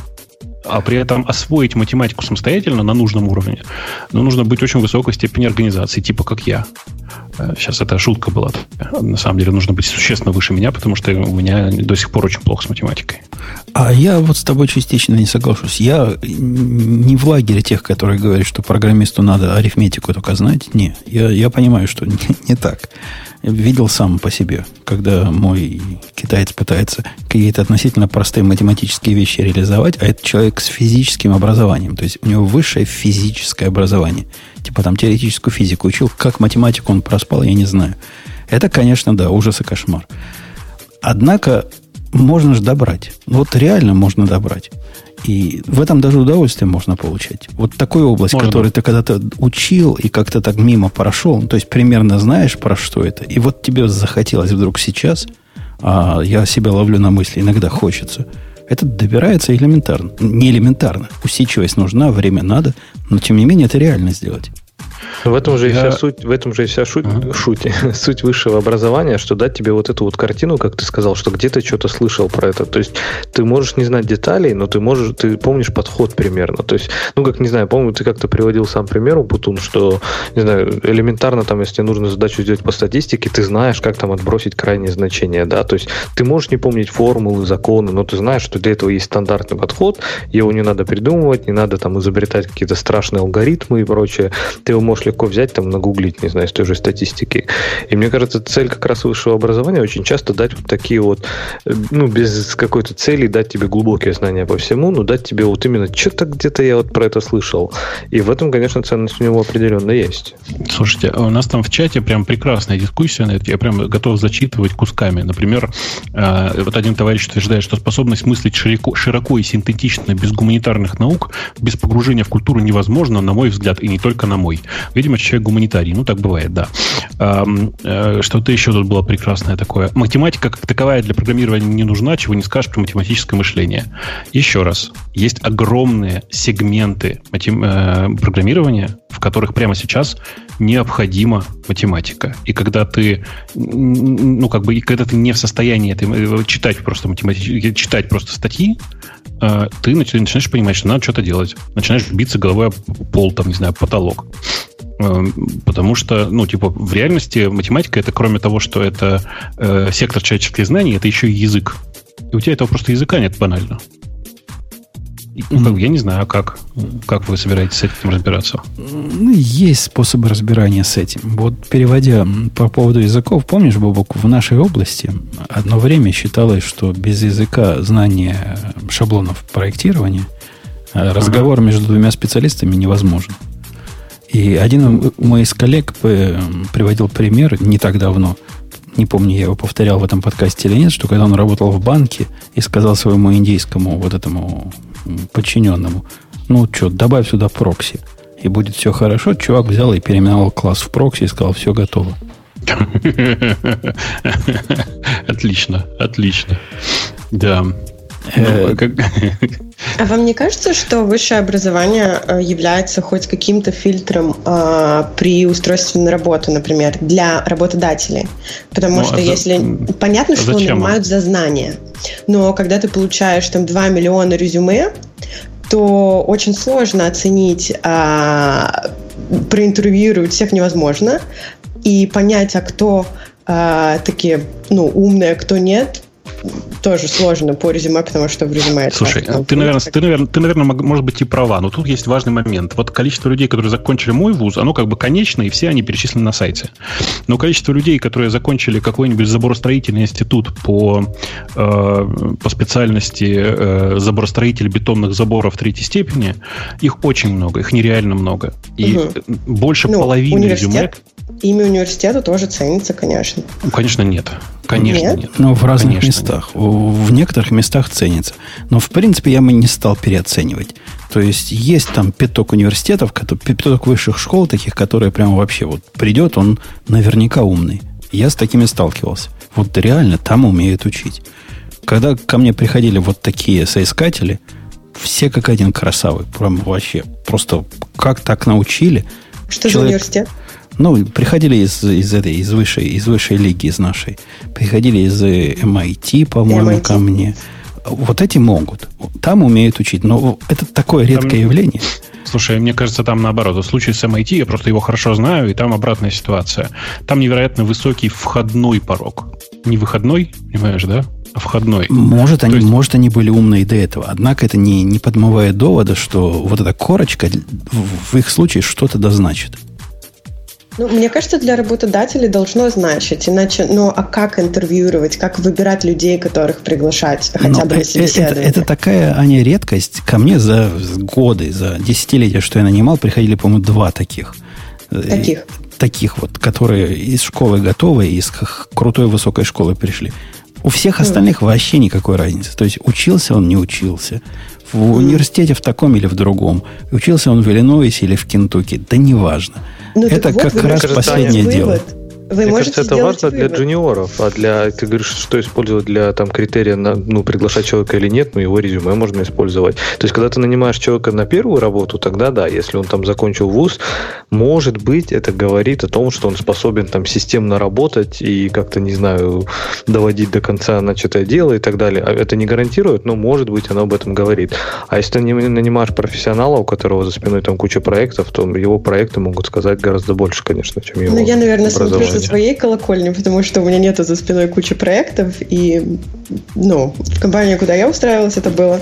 А при этом освоить математику самостоятельно на нужном уровне, ну, нужно быть очень высокой степени организации, типа как я. Э, Сейчас это шутка была. На самом деле нужно быть существенно выше меня, потому что у меня до сих пор очень плохо с математикой. А я вот с тобой частично не соглашусь. Я не в лагере тех, которые говорят, что программисту надо арифметику только знать. Не, я, я понимаю, что (laughs) не, не так. Видел сам по себе, когда мой китаец пытается какие-то относительно простые математические вещи реализовать, а это человек с физическим образованием. То есть у него высшее физическое образование. Типа там теоретическую физику учил. Как математику он проспал, я не знаю. Это, конечно, да, ужас и кошмар. Однако можно же добрать. Вот реально можно добрать. И в этом даже удовольствие можно получать. Вот такую область, Можно. которую ты когда-то учил и как-то так мимо прошел, то есть примерно знаешь, про что это, и вот тебе захотелось вдруг сейчас а я себя ловлю на мысли, иногда хочется. Это добирается элементарно. Не элементарно. Усидчивость нужна, время надо, но тем не менее это реально сделать. В этом же и вся суть, в этом же и вся шуть, ага. шуть, (laughs) суть высшего образования, что дать тебе вот эту вот картину, как ты сказал, что где-то что-то слышал про это. То есть ты можешь не знать деталей, но ты можешь, ты помнишь подход примерно. То есть, ну как не знаю, помню, ты как-то приводил сам пример, Бутун, что не знаю, элементарно там, если нужно задачу сделать по статистике, ты знаешь, как там отбросить крайнее значение, да. То есть ты можешь не помнить формулы, законы, но ты знаешь, что для этого есть стандартный подход, его не надо придумывать, не надо там изобретать какие-то страшные алгоритмы и прочее. Ты его можешь легко взять, там, нагуглить, не знаю, с той же статистики. И мне кажется, цель как раз высшего образования очень часто дать вот такие вот, э, ну, без какой-то цели дать тебе глубокие знания по всему, но дать тебе вот именно, что-то где-то я вот про это слышал. И в этом, конечно, ценность у него определенно есть. Слушайте, а у нас там в чате прям прекрасная дискуссия на это. Я прям готов зачитывать кусками. Например, э, вот один товарищ утверждает, что способность мыслить широко, широко и синтетично без гуманитарных наук, без погружения в культуру невозможно, на мой взгляд, и не только на мой. Видимо, человек гуманитарий. Ну, так бывает, да. Э, что-то еще тут было прекрасное такое. Математика как таковая для программирования не нужна, чего не скажешь про математическое мышление. Еще раз. Есть огромные сегменты. Э, программирования, в которых прямо сейчас необходима математика. И когда ты, ну, как бы, и когда ты не в состоянии это, э, читать просто математически, читать просто статьи, ты начинаешь понимать, что надо что-то делать. Начинаешь биться головой об пол, там, не знаю, потолок. Эм, потому что, ну, типа, в реальности математика это, кроме того, что это э, сектор человеческих знаний, это еще и язык. И у тебя этого просто языка нет банально. Ну, я не знаю, как, как вы собираетесь с этим разбираться? Ну, есть способы разбирания с этим. Вот переводя по поводу языков, помнишь, Бобок, в нашей области одно время считалось, что без языка знания шаблонов проектирования э, разговор ага. между двумя специалистами невозможен. И один мой из коллег приводил пример не так давно, не помню, я его повторял в этом подкасте или нет, что когда он работал в банке и сказал своему индийскому вот этому подчиненному, ну что, добавь сюда прокси, и будет все хорошо, чувак взял и переименовал класс в прокси и сказал, все готово. (laughs) Отлично, отлично. Да. Э, ну, а вам не кажется, что высшее образование э, является хоть каким-то фильтром э, при устройстве на работу, например, для работодателей? Потому ну, что а если... За... Понятно, а что нанимают за знания, но когда ты получаешь там 2 миллиона резюме, то очень сложно оценить, э, проинтервьюировать всех невозможно, и понять, а кто э, такие, ну, умные, а кто нет, тоже сложно по резюме, потому что в резюме... Слушай, так, ты, наверное, ты, наверное, ты, наверное, может быть, и права, но тут есть важный момент. Вот количество людей, которые закончили мой вуз, оно как бы конечно, и все они перечислены на сайте. Но количество людей, которые закончили какой-нибудь заборостроительный институт по, э, по специальности э, заборостроитель бетонных заборов третьей степени, их очень много, их нереально много. И угу. больше ну, половины резюме... Имя университета тоже ценится, конечно. Ну, конечно, нет. Конечно, нет. нет. Ну, в разных Конечно местах. Нет. В некоторых местах ценится. Но, в принципе, я бы не стал переоценивать. То есть, есть там пяток университетов, пяток высших школ таких, которые прямо вообще вот придет, он наверняка умный. Я с такими сталкивался. Вот реально там умеют учить. Когда ко мне приходили вот такие соискатели, все как один красавый. Прям вообще. Просто как так научили. Что Человек... за университет? Ну, приходили из, из этой, из высшей, из высшей лиги, из нашей. Приходили из MIT, по-моему, MIT. ко мне. Вот эти могут. Там умеют учить. Но это такое редкое там, явление. Слушай, мне кажется, там наоборот. В случае с MIT я просто его хорошо знаю, и там обратная ситуация. Там невероятно высокий входной порог. Не выходной, понимаешь, да? А входной. Может, они, есть... может, они были умные до этого. Однако это не, не подмывает довода, что вот эта корочка в их случае что-то дозначит. Ну, мне кажется, для работодателей должно значить, иначе, ну, а как интервьюировать, как выбирать людей, которых приглашать, хотя Но бы на собеседование? Это, это такая, Аня, редкость. Ко мне за годы, за десятилетия, что я нанимал, приходили, по-моему, два таких. Таких? Таких вот, которые из школы готовы, из крутой высокой школы пришли. У всех остальных mm. вообще никакой разницы. То есть учился он, не учился. В университете в таком или в другом. Учился он в Иллинойсе или в Кентукки. Да неважно. Ну, это вот как раз кажется, последнее дело. Вы Мне кажется, это важно для вывод. джуниоров, а для ты говоришь, что использовать для там критерия на, ну приглашать человека или нет, ну его резюме можно использовать. То есть, когда ты нанимаешь человека на первую работу, тогда да, если он там закончил вуз, может быть, это говорит о том, что он способен там системно работать и как-то не знаю доводить до конца начатое дело и так далее. А Это не гарантирует, но может быть оно об этом говорит. А если ты нанимаешь профессионала, у которого за спиной там куча проектов, то его проекты могут сказать гораздо больше, конечно, чем его. Ну, я, наверное, смотрю. Со своей колокольни, потому что у меня нету за спиной кучи проектов, и, ну, в компании, куда я устраивалась, это было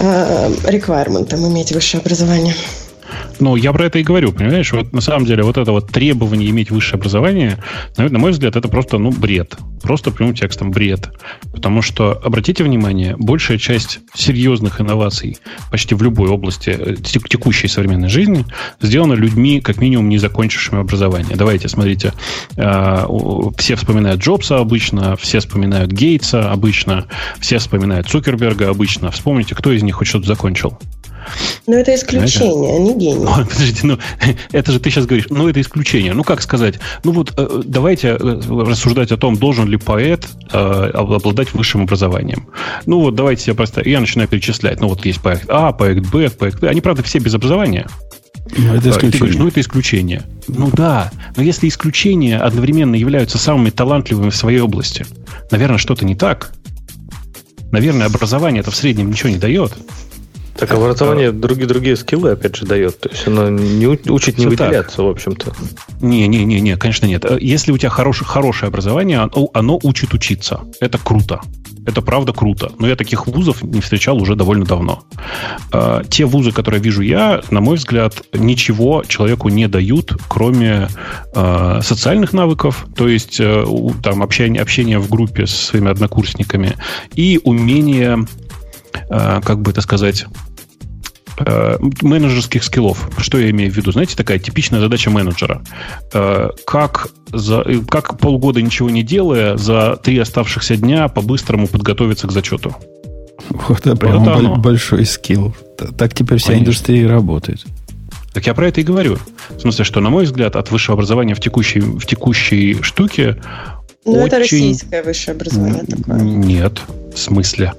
э, реквайрментом иметь высшее образование. Ну, я про это и говорю, понимаешь? Вот на самом деле вот это вот требование иметь высшее образование, на, на мой взгляд, это просто, ну, бред. Просто прямым текстом бред. Потому что, обратите внимание, большая часть серьезных инноваций почти в любой области э, тек- текущей современной жизни сделана людьми, как минимум, не закончившими образование. Давайте, смотрите, э, все вспоминают Джобса обычно, все вспоминают Гейтса обычно, все вспоминают Цукерберга обычно. Вспомните, кто из них хоть что-то закончил. Но это исключение, а не гений. Подождите, ну (laughs) это же ты сейчас говоришь, ну это исключение. Ну как сказать? Ну вот э, давайте рассуждать о том, должен ли поэт э, обладать высшим образованием. Ну вот давайте себе просто... Я начинаю перечислять. Ну вот есть проект А, проект Б, проект Д. Они, правда, все без образования. Ну, это А, и ты говоришь, исключение. ну это исключение. Ну да, но если исключения одновременно являются самыми талантливыми в своей области, наверное, что-то не так. Наверное, образование это в среднем ничего не дает. Так образование другие другие скиллы опять же дает. То есть оно не учит не Всё так. выделяться, в общем-то. Не, не, не, не, конечно нет. Э, Если у тебя хорошее, хорошее образование, оно, оно учит учиться. Это круто. Это правда круто. Но я таких вузов не встречал уже довольно давно. Э, Те вузы, которые вижу я, на мой взгляд, ничего человеку не дают, кроме э, социальных навыков, то есть там общение, общение в группе с своими однокурсниками и умение, как бы это сказать, э, менеджерских скиллов. Что я имею в виду? Знаете, такая типичная задача менеджера. Э, Как, за, э, как полгода ничего не делая, за три оставшихся дня по-быстрому подготовиться к зачету. Вот это это оно. большой скилл. Так теперь вся Конечно. индустрия работает. Так я про это и говорю. В смысле, что, на мой взгляд, от высшего образования в текущей, в текущей штуке Ну, это очень- российское высшее образование такое. Нет. В смысле?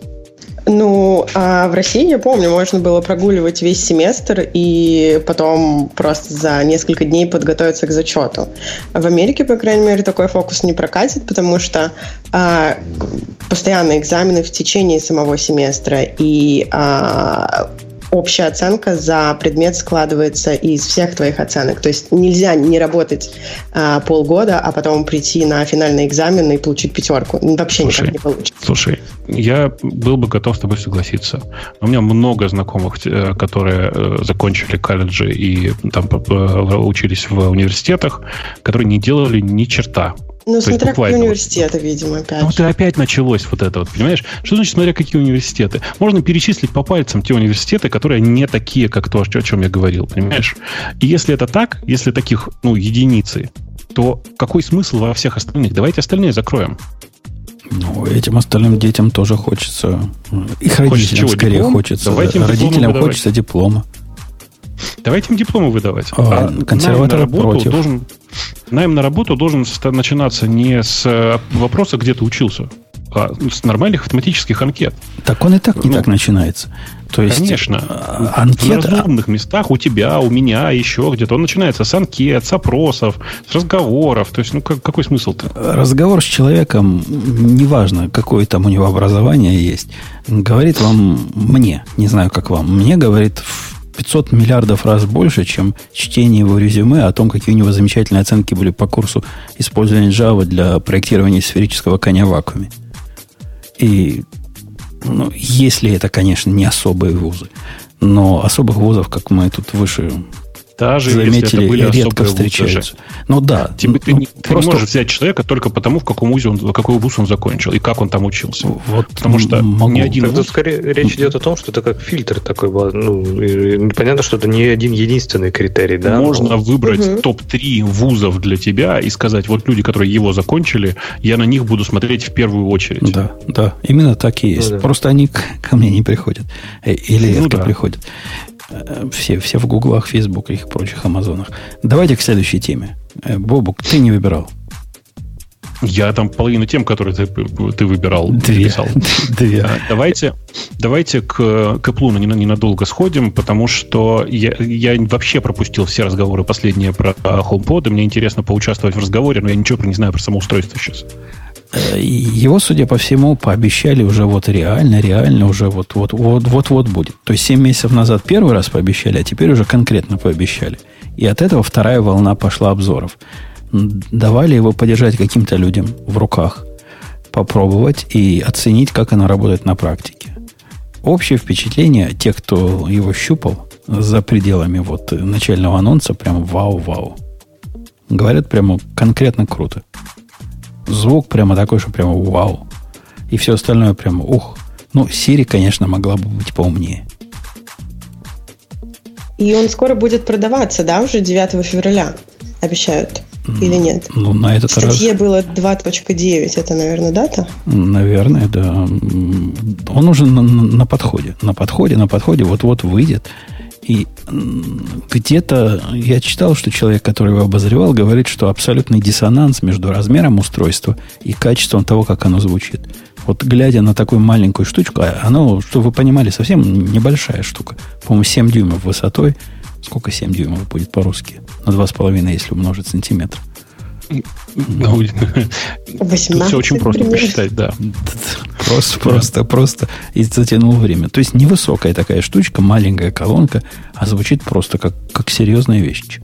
Ну, а в России, я помню, можно было прогуливать весь семестр и потом просто за несколько дней подготовиться к зачету. В Америке, по крайней мере, такой фокус не прокатит, потому что а, постоянные экзамены в течение самого семестра и а, общая оценка за предмет складывается из всех твоих оценок. То есть нельзя не работать а, полгода, а потом прийти на финальный экзамен и получить пятерку. Вообще Слушай, никак не получится. Слушай, я был бы готов с тобой согласиться. У меня много знакомых, э, которые э, закончили колледжи и там п- учились в университетах, которые не делали ни черта. Ну, есть смотря какие вот- университеты, видимо, опять Ну, вот и опять началось вот это вот, понимаешь? Что значит, смотря какие университеты? Можно перечислить по пальцам те университеты, которые не такие, как то, о чем я говорил, понимаешь? И если это так, если таких, ну, единицы, то какой смысл во всех остальных? Давайте остальные закроем. Ну, этим остальным детям тоже хочется. Их Хочется родителям чего, скорее диплом? хочется. Давайте им родителям выдавать. хочется диплома. Давайте им дипломы выдавать. А, консерваторы найм на работу против. должен найм на работу должен начинаться не с э, вопроса, где ты учился, а с нормальных автоматических анкет. Так он и так не Ну, так начинается. То есть, Конечно. В анкета, разумных местах у тебя, у меня, еще где-то. Он начинается с анкет, с опросов, с разговоров. То есть, ну как- какой смысл-то? разговор с человеком, неважно, какое там у него образование есть, говорит вам, мне, не знаю, как вам, мне говорит в 500 миллиардов раз больше, чем чтение его резюме о том, какие у него замечательные оценки были по курсу использования Java для проектирования сферического коня в вакууме. И ну, если это, конечно, не особые вузы, но особых вузов, как мы тут выше Даже если заметили, это были редко встречаются. Ну да, Тебе, ты, ну, не, ты не можешь взять человека только потому, в каком вузе он, в какой вуз он закончил и как он там учился. Вот Потому что могу. ни один Так вуз... тут скорее речь идет о том, что это как фильтр такой. был. Ну, понятно, что это не один единственный критерий, да? Можно но- выбрать Мгм. топ-3 вузов для тебя и сказать, вот люди, которые его закончили, я на них буду смотреть в первую очередь. Да, да, именно так и есть. Ну да. Просто они ко мне не приходят. Э, Или Ну редко да. приходят. Э, Все, все в гуглах, фейсбуках и прочих амазонах. Давайте к следующей теме. Э, Бобук, ты не выбирал. Я там половину тем, которые ты, ты выбирал, Две. писал. (laughs) Две. А, Давайте, давайте к, к Apple нена- ненадолго сходим, потому что я, я вообще пропустил все разговоры последние про а, HomePod, и мне интересно поучаствовать в разговоре, но я ничего не знаю про самоустройство сейчас. Его, судя по всему, пообещали уже вот реально, реально уже вот вот вот вот вот будет. То есть 7 месяцев назад первый раз пообещали, а теперь уже конкретно пообещали. И от этого вторая волна пошла обзоров. Давали его подержать каким-то людям в руках, попробовать и оценить, как оно работает на практике. Общее впечатление тех, кто его щупал за пределами вот начального анонса, прям вау-вау. Говорят, прямо конкретно круто. Звук прямо такой, что прямо вау. И все остальное прямо ух. Ну, Siri, конечно, могла бы быть поумнее. И он скоро будет продаваться, да, уже 9 февраля, обещают. Или нет? Ну, на В этот раз, статье было 2.9, это, наверное, дата? наверное, да. Он уже на- на подходе. На подходе, на подходе, вот-вот выйдет. И где-то я читал, что человек, который его обозревал, говорит, что абсолютный диссонанс между размером устройства и качеством того, как оно звучит. Вот глядя на такую маленькую штучку, а оно, чтобы вы понимали, совсем небольшая штука. По-моему, 7 дюймов высотой. Сколько 7 дюймов будет по-русски? На 2,5, если умножить сантиметр. Ну, Тут 18 все очень просто примерно. посчитать, да. Просто, просто, просто. И затянул время. То есть невысокая такая штучка, маленькая колонка, а звучит просто как, как серьезная вещь.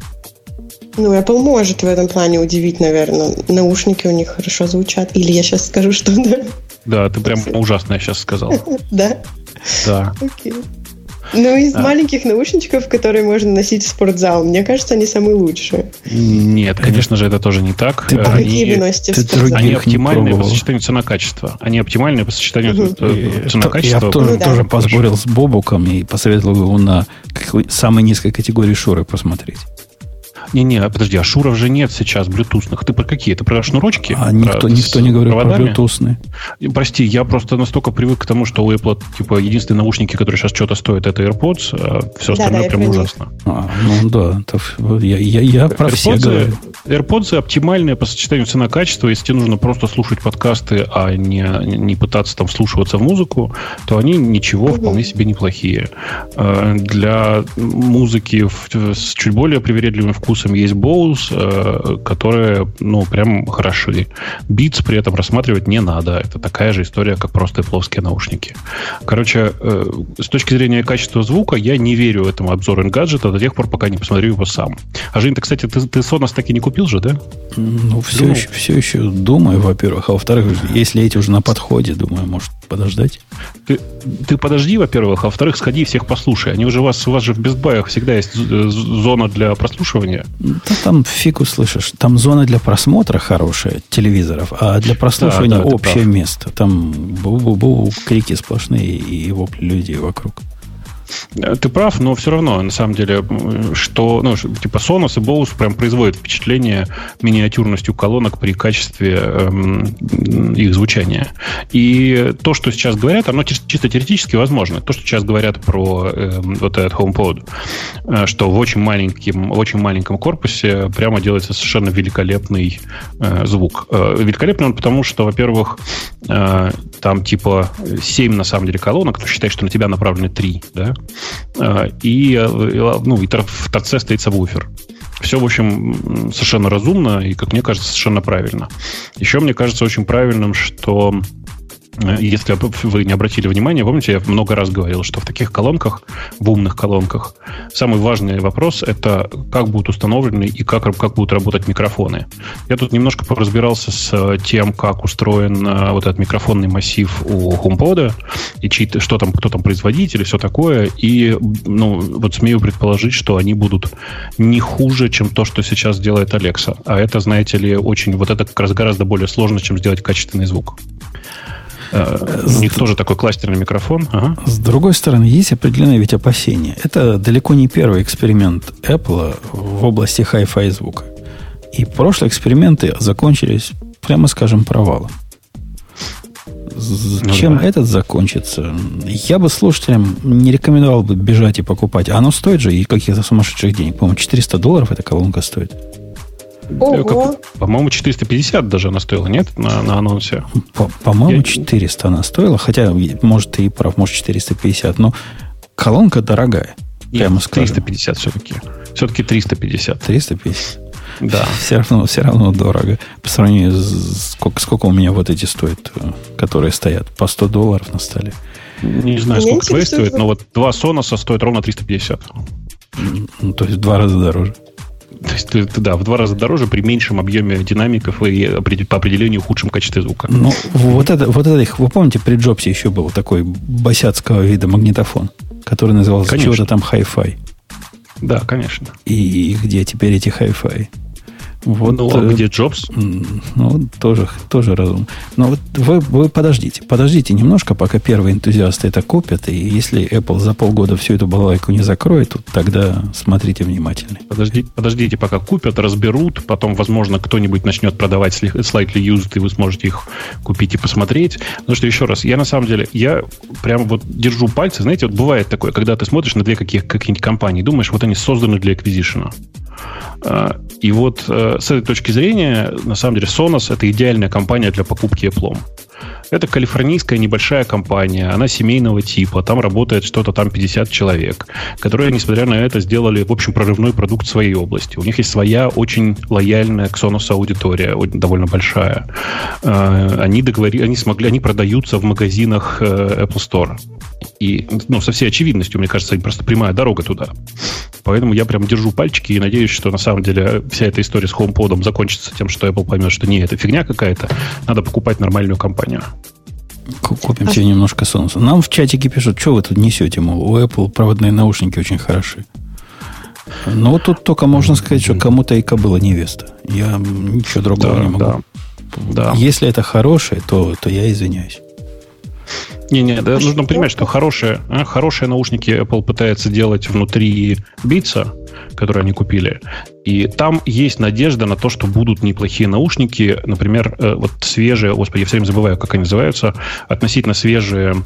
Ну, Apple может в этом плане удивить, наверное. Наушники у них хорошо звучат. Или я сейчас скажу, что да. Да, ты прям ужасное сейчас сказал. (laughs) Да? Да. Окей. Ну, из А. маленьких наушничков, которые можно носить в спортзал, мне кажется, они самые лучшие. Нет, конечно же, это тоже не так. Ты Э, про- Какие вы Они, носите в спортзал? они оптимальные по сочетанию цена-качество. Они оптимальные по сочетанию э, Я цена-качество. тоже, Ну да. тоже поспорил с Бобуком и посоветовал его на самой низкой категории Шуры посмотреть. Не-не, подожди, а шуров же нет сейчас блютусных. Ты про какие? Ты про шнурочки? А Про- никто, не говорит про проводами? блютусные. Прости, я просто настолько привык к тому, что у Apple типа единственные наушники, которые сейчас что-то стоят, это AirPods, а все Да, остальное да, прям про ужасно. А, ну да, я, я, я про все AirPods, говорю. AirPods оптимальные по сочетанию цена-качество. Если тебе нужно просто слушать подкасты, а не, не пытаться там вслушиваться в музыку, то они ничего, вполне себе неплохие. Э, Для музыки в- с чуть более привередливым вкусом есть Bose, э, которые, ну, прям хороши. Beats при этом рассматривать не надо. Это такая же история, как просто плоские наушники. Короче, э, с точки зрения качества звука, я не верю этому обзору гаджета до тех пор, пока не посмотрю его сам. А Жень, ты, кстати, ты, ты Sonos так и не купил же, да? Ну, все, Думал. еще, все еще думаю, во-первых. А во-вторых, если эти уже на подходе, думаю, может подождать. Ты, ты подожди, во-первых, а во-вторых, сходи всех послушай. Они уже у вас, у вас же в Бестбаях всегда есть зона для прослушивания. Да там фиг услышишь. Там зона для просмотра хорошая телевизоров, а для прослушивания Да, да, общее место. Там бу-бу-бу, крики сплошные и вопли людей вокруг. Э, Ты прав, но все равно, на самом деле, что, ну, типа Sonos и Bose прям производят впечатление миниатюрностью колонок при качестве эм, их звучания. И то, что сейчас говорят, оно чис- чисто теоретически возможно. То, что сейчас говорят про эм, вот этот HomePod, э, что в очень маленьком, в очень маленьком корпусе прямо делается совершенно великолепный э, звук. Э, великолепный он потому, что, во-первых, э, там типа 7 на самом деле колонок, то считай, что на тебя направлены 3, да? Э, И, э, ну, и в торце стоит сабвуфер. Все, в общем, совершенно разумно и, как мне кажется, совершенно правильно. Еще мне кажется очень правильным, что если вы не обратили внимания, помните, я много раз говорил, что в таких колонках, в умных колонках, самый важный вопрос – это как будут установлены и как, как будут работать микрофоны. Я тут немножко поразбирался с э, тем, как устроен э, вот этот микрофонный массив у HomePod, и чьи, что там, кто там производитель и все такое. И ну, вот смею предположить, что они будут не хуже, чем то, что сейчас делает Alexa. А это, знаете ли, очень, вот это как раз гораздо более сложно, чем сделать качественный звук. Э, У них тоже такой кластерный микрофон. Ага. С другой стороны, есть определенные ведь опасения. Это далеко не первый эксперимент Apple в области Hi-Fi звука. И прошлые эксперименты закончились, прямо скажем, провалом. Ну Чем да. этот закончится? Я бы слушателям не рекомендовал бы бежать и покупать. А Оно стоит же и каких-то сумасшедших денег. По-моему, 400 долларов эта колонка стоит. Ого. По-моему, 450 даже она стоила, нет, на, на анонсе? По- По-моему, Я... 400 она стоила, хотя, может, ты и прав, может, 450, но колонка дорогая. Прямо Нет, 350 все-таки. Все-таки 350. 350? Да. Все равно, все равно дорого. По сравнению с сколько, сколько у меня вот эти стоят, э, которые стоят, по 100 долларов на столе. Не знаю, сколько твои стоят, но вот два Sonos стоят ровно 350. Ну, то есть в два раза дороже. То есть, да, в два раза дороже при меньшем объеме динамиков и по определению худшем качестве звука. Ну, вот это, вот это их, вы помните, при Джобсе еще был такой босяцкого вида магнитофон, который назывался чего-то там Hi-Fi. Да, конечно. И где теперь эти Hi-Fi? Вот, ну, а где Джобс? Ну, тоже, тоже разум. Но вот вы, вы подождите, подождите немножко, пока первые энтузиасты это купят, и если Apple за полгода всю эту балалайку не закроет, то тогда смотрите внимательно. Подождите, подождите, пока купят, разберут, потом, возможно, кто-нибудь начнет продавать slightly used, и вы сможете их купить и посмотреть. Потому что, еще раз, я на самом деле, я прям вот держу пальцы, знаете, вот бывает такое, когда ты смотришь на две каких, какие-нибудь компании, думаешь, вот они созданы для acquisition. А, и вот э, с этой точки зрения, на самом деле, Sonos – это идеальная компания для покупки Apple. Это калифорнийская небольшая компания, она семейного типа, там работает что-то там 50 человек, которые, несмотря на это, сделали, в общем, прорывной продукт своей области. У них есть своя очень лояльная к Sonos аудитория, довольно большая. А, они, договори... они смогли, они продаются в магазинах э, Apple Store. И, ну, со всей очевидностью, мне кажется, им просто прямая дорога туда. Поэтому я прям держу пальчики и надеюсь, что на самом деле вся эта история с HomePod закончится тем, что Apple поймет, что не, это фигня какая-то, надо покупать нормальную компанию. Купим себе немножко солнца. Нам в чатике пишут, что вы тут несете, мол, у Apple проводные наушники очень хороши. Ну, тут только можно сказать, что кому-то и кобыла невеста. Я ничего другого да, не могу. Да. Да. Если это хорошее, то, то я извиняюсь. Не-не, да, нужно понимать, что хорошие, а, хорошие наушники Apple пытается делать внутри Beats, которые они купили. И там есть надежда на то, что будут неплохие наушники. Например, э, вот свежие, господи, я все время забываю, как они называются, относительно свежие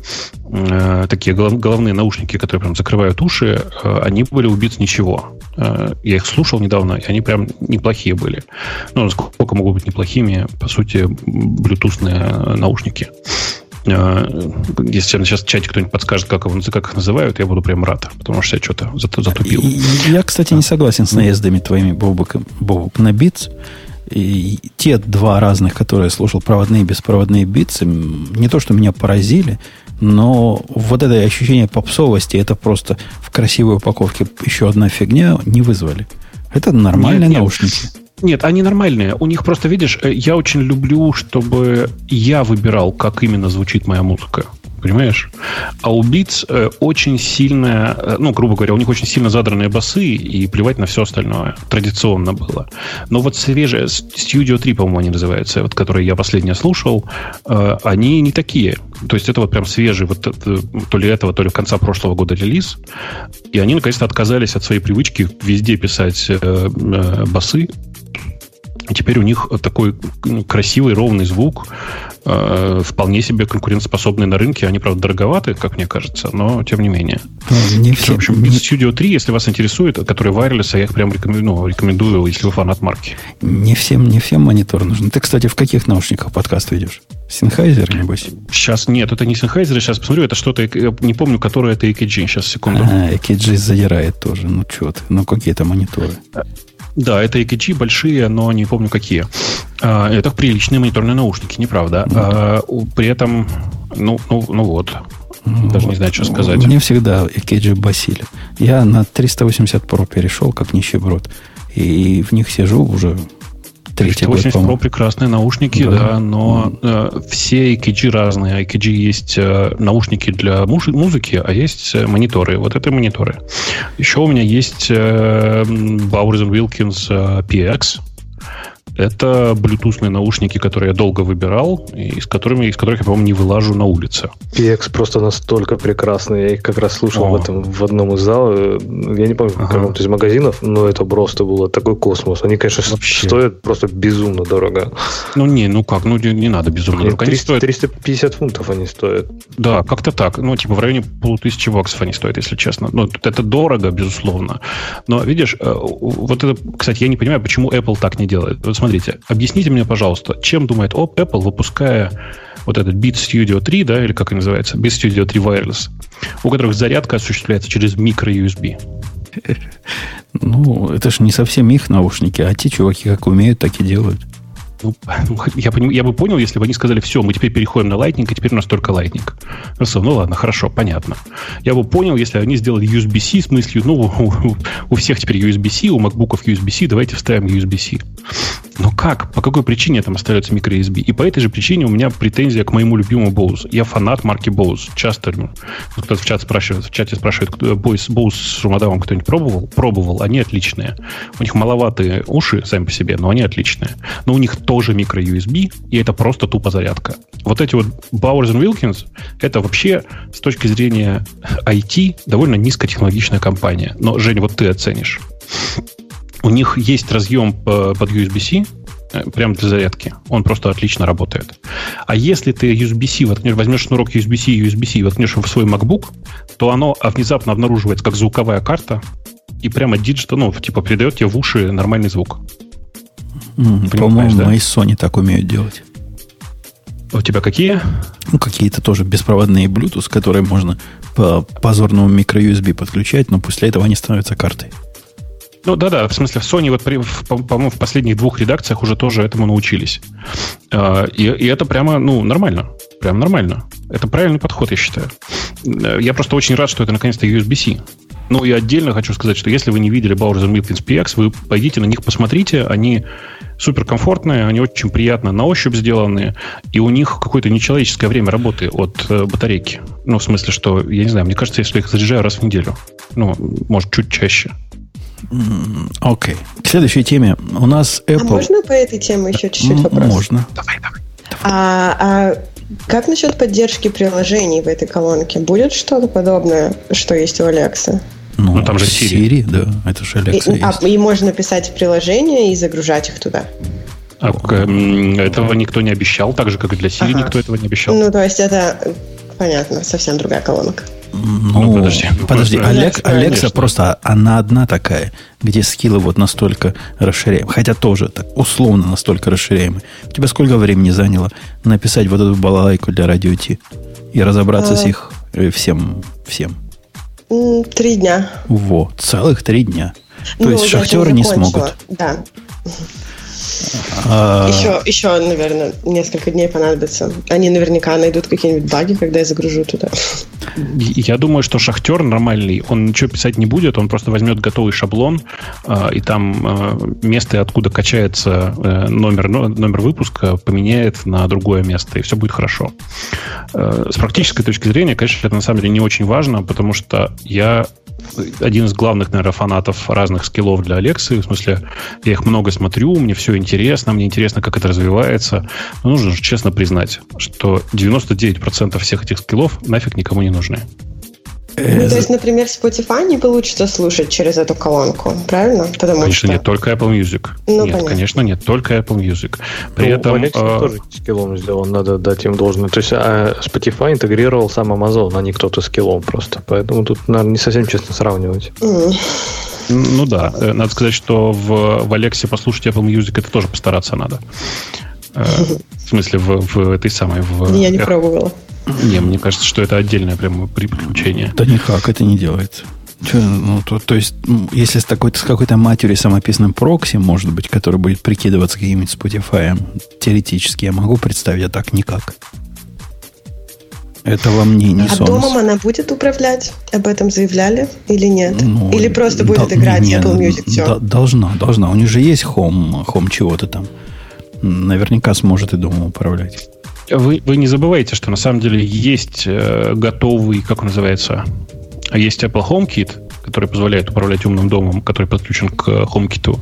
э, такие головные наушники, которые прям закрывают уши, э, они были у Beats ничего. Э, я их слушал недавно, и они прям неплохие были. Ну, сколько могут быть неплохими, по сути, блютусные наушники. А, если сейчас в чате кто-нибудь подскажет, как, его, как их называют, я буду прям рад, потому что я что-то затупил. Я, кстати, не согласен с наездами твоими, Бобук, Бобук на битс. И те два разных, которые я слушал, проводные и беспроводные битсы, не то, что меня поразили, но вот это ощущение попсовости, это просто в красивой упаковке еще одна фигня не вызвали. Это нормальные нет, наушники. Нет. Нет, они нормальные. У них просто, видишь, э, я очень люблю, чтобы я выбирал, как именно звучит моя музыка. Понимаешь? А у Beats э, очень сильная, э, ну, грубо говоря, у них очень сильно задранные басы, и плевать на все остальное. Традиционно было. Но вот свежие, Studio 3, по-моему, они называются, вот, которые я последнее слушал, э, они не такие. То есть это вот прям свежий, вот то ли этого, то ли конца прошлого года релиз. И они, наконец-то, отказались от своей привычки везде писать басы, Теперь у них такой ну, красивый, ровный звук, э, вполне себе конкурентоспособный на рынке. Они, правда, дороговаты, как мне кажется, но тем не менее. Не все, в общем, не... Studio 3, если вас интересует, которые wireless, я их прям рекомендую, ну, рекомендую, если вы фанат марки. Не всем, не всем монитор нужен. Ты, кстати, в каких наушниках подкаст ведешь? Sennheiser, небось? Сейчас нет, это не Sennheiser, сейчас посмотрю, это что-то, не помню, которое это EKG, сейчас, секунду. А, EKG задирает тоже, ну что ты, ну какие-то мониторы. Да, это EKG большие, но не помню какие. А, это приличные мониторные наушники, неправда. Mm-hmm. При этом, ну, ну, ну вот, даже не знаю, что сказать. Мне всегда EKG басили. Я на 380 Pro перешел, как нищеброд. И в них сижу уже Третий 380 Pro прекрасные наушники, да, да но э, все EKG разные. EKG есть э, наушники для музыки, а есть э, мониторы. Вот это мониторы. Еще у меня есть э, Bowers Wilkins э, PX. Это блютусные наушники, которые я долго выбирал, и с которыми, из которых я, по-моему, не вылажу на улице. PX просто настолько прекрасный. Я их как раз слушал в, этом, в одном из залов. Я не помню, в ага. каком-то из магазинов, но это просто было такой космос. Они, конечно, Вообще. стоят просто безумно дорого. Ну, не, ну как, ну не, не надо безумно дорого. 300, стоят... 350 фунтов они стоят. Да, как-то так. Ну, типа в районе полутысячи баксов они стоят, если честно. Ну, это дорого, безусловно. Но, видишь, э, вот это, кстати, я не понимаю, почему Apple так не делает. Вот смотрите, объясните мне, пожалуйста, чем думает Apple, выпуская вот этот Beat Studio 3, да, или как он называется, Beat Studio 3 Wireless, у которых зарядка осуществляется через микро-USB. Ну, это же не совсем их наушники, а те чуваки как умеют, так и делают. Ну, (laughs) я, я бы понял, если бы они сказали, все, мы теперь переходим на Lightning, и теперь у нас только Lightning. Просто, ну ладно, хорошо, понятно. Я бы понял, если они сделали USB-C с мыслью, ну, у, у всех теперь USB-C, у MacBook USB-C, давайте вставим USB-C. Но как? По какой причине там остается микро-USB? И по этой же причине у меня претензия к моему любимому Bose. Я фанат марки Bose. Часто кто-то в, чат спрашивает, в чате спрашивает, кто, Bose, Bose с Шумодавом кто-нибудь пробовал? Пробовал. Они отличные. У них маловатые уши сами по себе, но они отличные. Но у них тоже микро-USB, и это просто тупо зарядка. Вот эти вот Bowers Wilkins, это вообще с точки зрения IT довольно низкотехнологичная компания. Но, Жень, вот ты оценишь. У них есть разъем под USB-C, э, прямо для зарядки. Он просто отлично работает. А если ты USB-C воткнешь, возьмешь шнурок USB-C и USB-C и воткнешь в свой MacBook, то оно внезапно обнаруживается как звуковая карта и прямо digital, ну, типа, передает тебе в уши нормальный звук. Mm, по-моему, да? мои Sony так умеют делать. У тебя какие? Ну, какие-то тоже беспроводные Bluetooth, которые можно по позорному микро-USB подключать, но после этого они становятся картой. Ну да-да, в смысле, в Sony, вот, по-моему, в последних двух редакциях уже тоже этому научились. А, и, и это прямо, ну, нормально. Прям нормально. Это правильный подход, я считаю. Я просто очень рад, что это наконец-то USB-C. Ну и отдельно хочу сказать, что если вы не видели Bowers Wilkins PX, вы пойдите на них посмотрите. Они суперкомфортные, они очень приятно на ощупь сделанные, и у них какое-то нечеловеческое время работы от э, батарейки. Ну, в смысле, что, я не знаю, мне кажется, если я их заряжаю раз в неделю, ну, может, чуть чаще. Окей. Okay. К следующей теме. У нас Apple... А можно по этой теме еще чуть-чуть вопрос? Можно. Давай, давай. А, а как насчет поддержки приложений в этой колонке? Будет что-то подобное, что есть у Alexa? Ну, ну там же Siri. Siri, да, это же Alexa и, а, есть. А, и можно писать приложения и загружать их туда. А, этого никто не обещал, так же, как и для Siri ага. никто этого не обещал. Ну, то есть это, понятно, совсем другая колонка. Ну, ну подожди. Подожди, Олег, Алекса просто, она одна такая, где скиллы вот настолько расширяемы. Хотя тоже так условно настолько расширяемы. У тебя сколько времени заняло написать вот эту балалайку для радио Ти и разобраться а... с их э, всем, всем? Три дня. Во, целых три дня. То ну, есть шахтеры не смогут. Да. А... Еще, еще, наверное, несколько дней понадобится. Они наверняка найдут какие-нибудь баги, когда я загружу туда. Я думаю, что шахтер нормальный, он ничего писать не будет, он просто возьмет готовый шаблон, э, и там э, место, откуда качается э, номер, номер выпуска, поменяет на другое место, и все будет хорошо. С практической точки зрения, конечно, это на самом деле не очень важно, потому что я один из главных, наверное, фанатов разных скиллов для Алексы. В смысле, я их много смотрю, мне все интересно, мне интересно, как это развивается. Но нужно же честно признать, что 99% всех этих скиллов нафиг никому не нужны. Ну, то есть, например, Spotify не получится слушать через эту колонку, правильно? Потому конечно, что... нет, только Apple Music. Ну, нет, понятно. конечно, нет, только Apple Music. При ну, этом... Alexa э... тоже скиллом сделан, надо дать им должное. То есть, а Spotify интегрировал сам Amazon, а не кто-то скиллом просто. Поэтому тут, наверное, не совсем честно сравнивать. Mm. Ну да, э, надо сказать, что в, в Alexa послушать Apple Music это тоже постараться надо. Э, в смысле, в, в этой самой... В, Я не пробовала. Не, мне кажется, что это отдельное прямо приключение. Да никак, это не делается. Че, ну, то, то есть, если с, такой, с какой-то матерью самописным прокси, может быть, который будет прикидываться каким-нибудь Spotify, теоретически я могу представить, а так никак. Это вам не, не А домом она будет управлять? Об этом заявляли или нет? Ну, или просто будет да, играть не, Apple Music? Все? Да, должна, должна. У них же есть Home, home чего-то там. Наверняка сможет и домом управлять. Вы, вы не забывайте, что на самом деле есть э, готовый, как он называется, есть Apple HomeKit, который позволяет управлять умным домом, который подключен к HomeKit.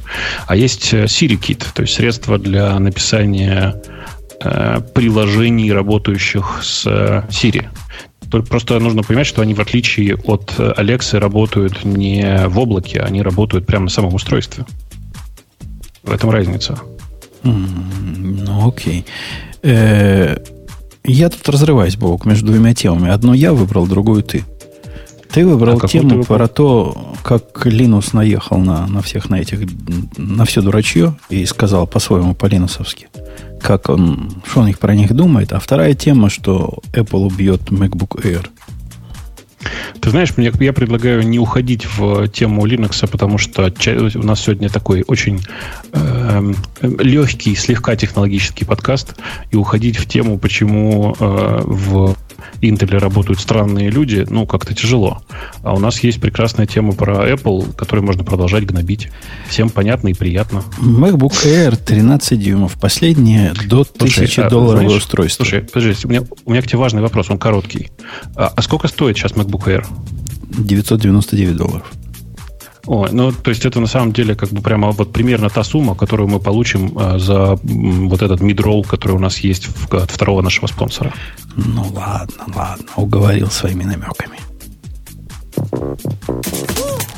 А есть SiriKit, то есть средство для написания э, приложений, работающих с э, Siri. Просто нужно понимать, что они, в отличие от Alexa, работают не в облаке, они работают прямо на самом устройстве. В этом разница. Mm, ну, окей. Э, я тут разрываюсь, Бог, между двумя темами. Одно я выбрал, другую ты. Ты выбрал а тему выбрал? про то, как Линус наехал на, на всех на этих, на все дурачье и сказал по-своему по-линусовски, как он, что он их про них думает. А вторая тема, что Apple убьет MacBook Air. Ты знаешь, мне, я предлагаю не уходить в тему Linux, потому что у нас сегодня такой очень э, легкий, слегка технологический подкаст, и уходить в тему, почему э, в Intel работают странные люди, ну, как-то тяжело. А у нас есть прекрасная тема про Apple, которую можно продолжать гнобить. Всем понятно и приятно. MacBook Air 13 дюймов. Последнее до 1000 а, долларов знаешь, устройство. Слушай, подожди, у меня, у меня к тебе важный вопрос, он короткий. А, а сколько стоит сейчас MacBook Air? 999 долларов. О, ну, то есть это на самом деле как бы прямо вот примерно та сумма, которую мы получим э, за вот этот мидролл, который у нас есть от второго нашего спонсора. Ну ладно, ладно, уговорил своими намеками.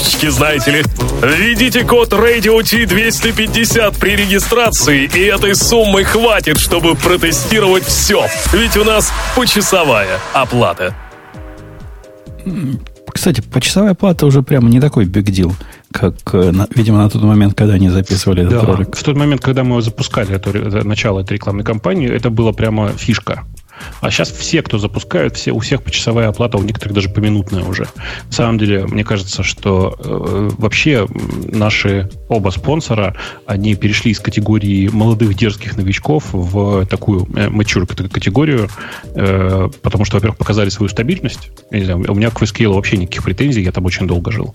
фишечки, знаете ли. Введите код Radio T250 при регистрации, и этой суммы хватит, чтобы протестировать все. Ведь у нас почасовая оплата. Кстати, почасовая плата уже прямо не такой big deal, как, э, видимо, на тот момент, когда они записывали этот да, ролик. В тот момент, когда мы запускали это, начало этой рекламной кампании, это было прямо фишка. А сейчас все, кто запускают, все, у всех почасовая оплата, у некоторых даже поминутная уже. На самом деле, мне кажется, что э, вообще наши оба спонсора, они перешли из категории молодых дерзких новичков в такую э, mature категорию, э, потому что, во-первых, показали свою стабильность. Я не знаю, у меня к VScale вообще никаких претензий, я там очень долго жил.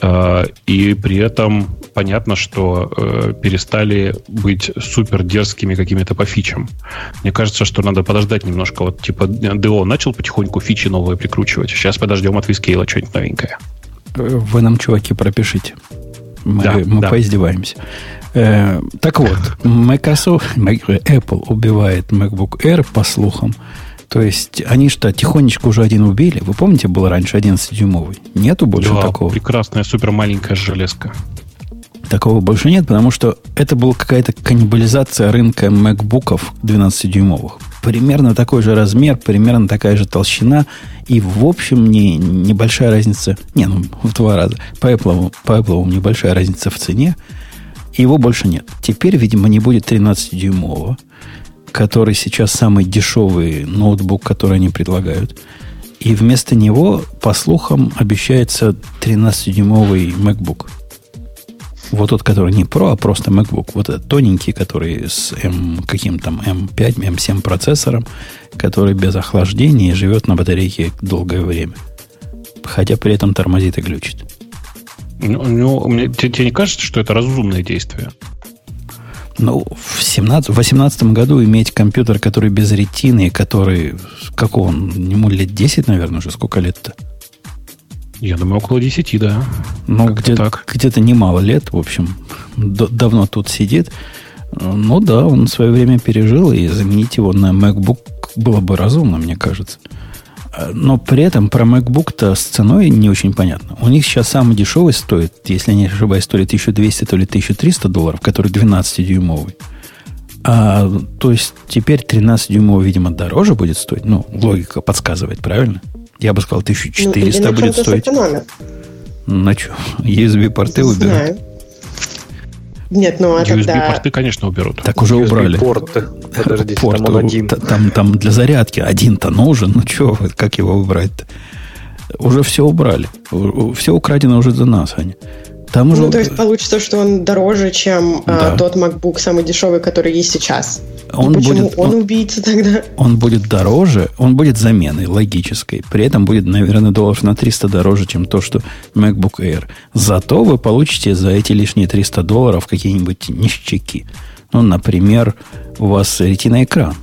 Э, и при этом понятно, что э, перестали быть супер дерзкими какими-то по фичам. Мне кажется, что надо подождать подождать немножко. Вот типа DO начал потихоньку фичи новые прикручивать. Сейчас подождем от Вискейла что-нибудь новенькое. Вы нам, чуваки, пропишите. Мы, да, мы да. поиздеваемся. Э, так вот, Microsoft, (laughs) Apple убивает MacBook Air, по слухам. То есть они что, тихонечко уже один убили? Вы помните, был раньше 11-дюймовый? Нету больше да, такого? прекрасная супер маленькая железка. Такого больше нет, потому что это была какая-то каннибализация рынка макбуков 12-дюймовых. Примерно такой же размер, примерно такая же толщина. И, в общем, не, небольшая разница. Не, ну, в два раза. По Apple, по Apple небольшая разница в цене. Его больше нет. Теперь, видимо, не будет 13-дюймового, который сейчас самый дешевый ноутбук, который они предлагают. И вместо него, по слухам, обещается 13-дюймовый MacBook – вот тот, который не Pro, а просто MacBook. Вот этот тоненький, который с M, каким там M5, M7 процессором, который без охлаждения и живет на батарейке долгое время. Хотя при этом тормозит и глючит. Ну, ну мне, тебе, тебе не кажется, что это разумное действие? Ну, в 17, 18 году иметь компьютер, который без ретины, который, как он, ему лет 10, наверное, уже сколько лет-то? Я думаю, около 10, да. Ну, где, так. где-то немало лет, в общем, д- давно тут сидит. Ну да, он свое время пережил, и заменить его на MacBook было бы разумно, мне кажется. Но при этом про MacBook-то с ценой не очень понятно. У них сейчас самый дешевый стоит, если не ошибаюсь, то ли 1200, то ли 1300 долларов, который 12-дюймовый. А, то есть теперь 13-дюймовый, видимо, дороже будет стоить. Ну, логика подсказывает, правильно? Я бы сказал, 1400 ну, будет стоить. Сэкономят. На что? USB-порты уберут? Нет, ну а USB-порты, конечно, уберут. Так уже убрали. Порты. (laughs) Подождите, Порт, там он один. Там, там для зарядки один-то нужен. Ну что, как его убрать-то? Уже все убрали. Все украдено уже за нас, Аня. Там уже... Ну, то есть получится, что он дороже, чем а, да. а, тот MacBook самый дешевый, который есть сейчас. Он почему будет, он, он убийца тогда? Он будет дороже, он будет заменой логической. При этом будет, наверное, долларов на 300 дороже, чем то, что MacBook Air. Зато вы получите за эти лишние 300 долларов какие-нибудь ништяки. Ну, например, у вас ретина-экран.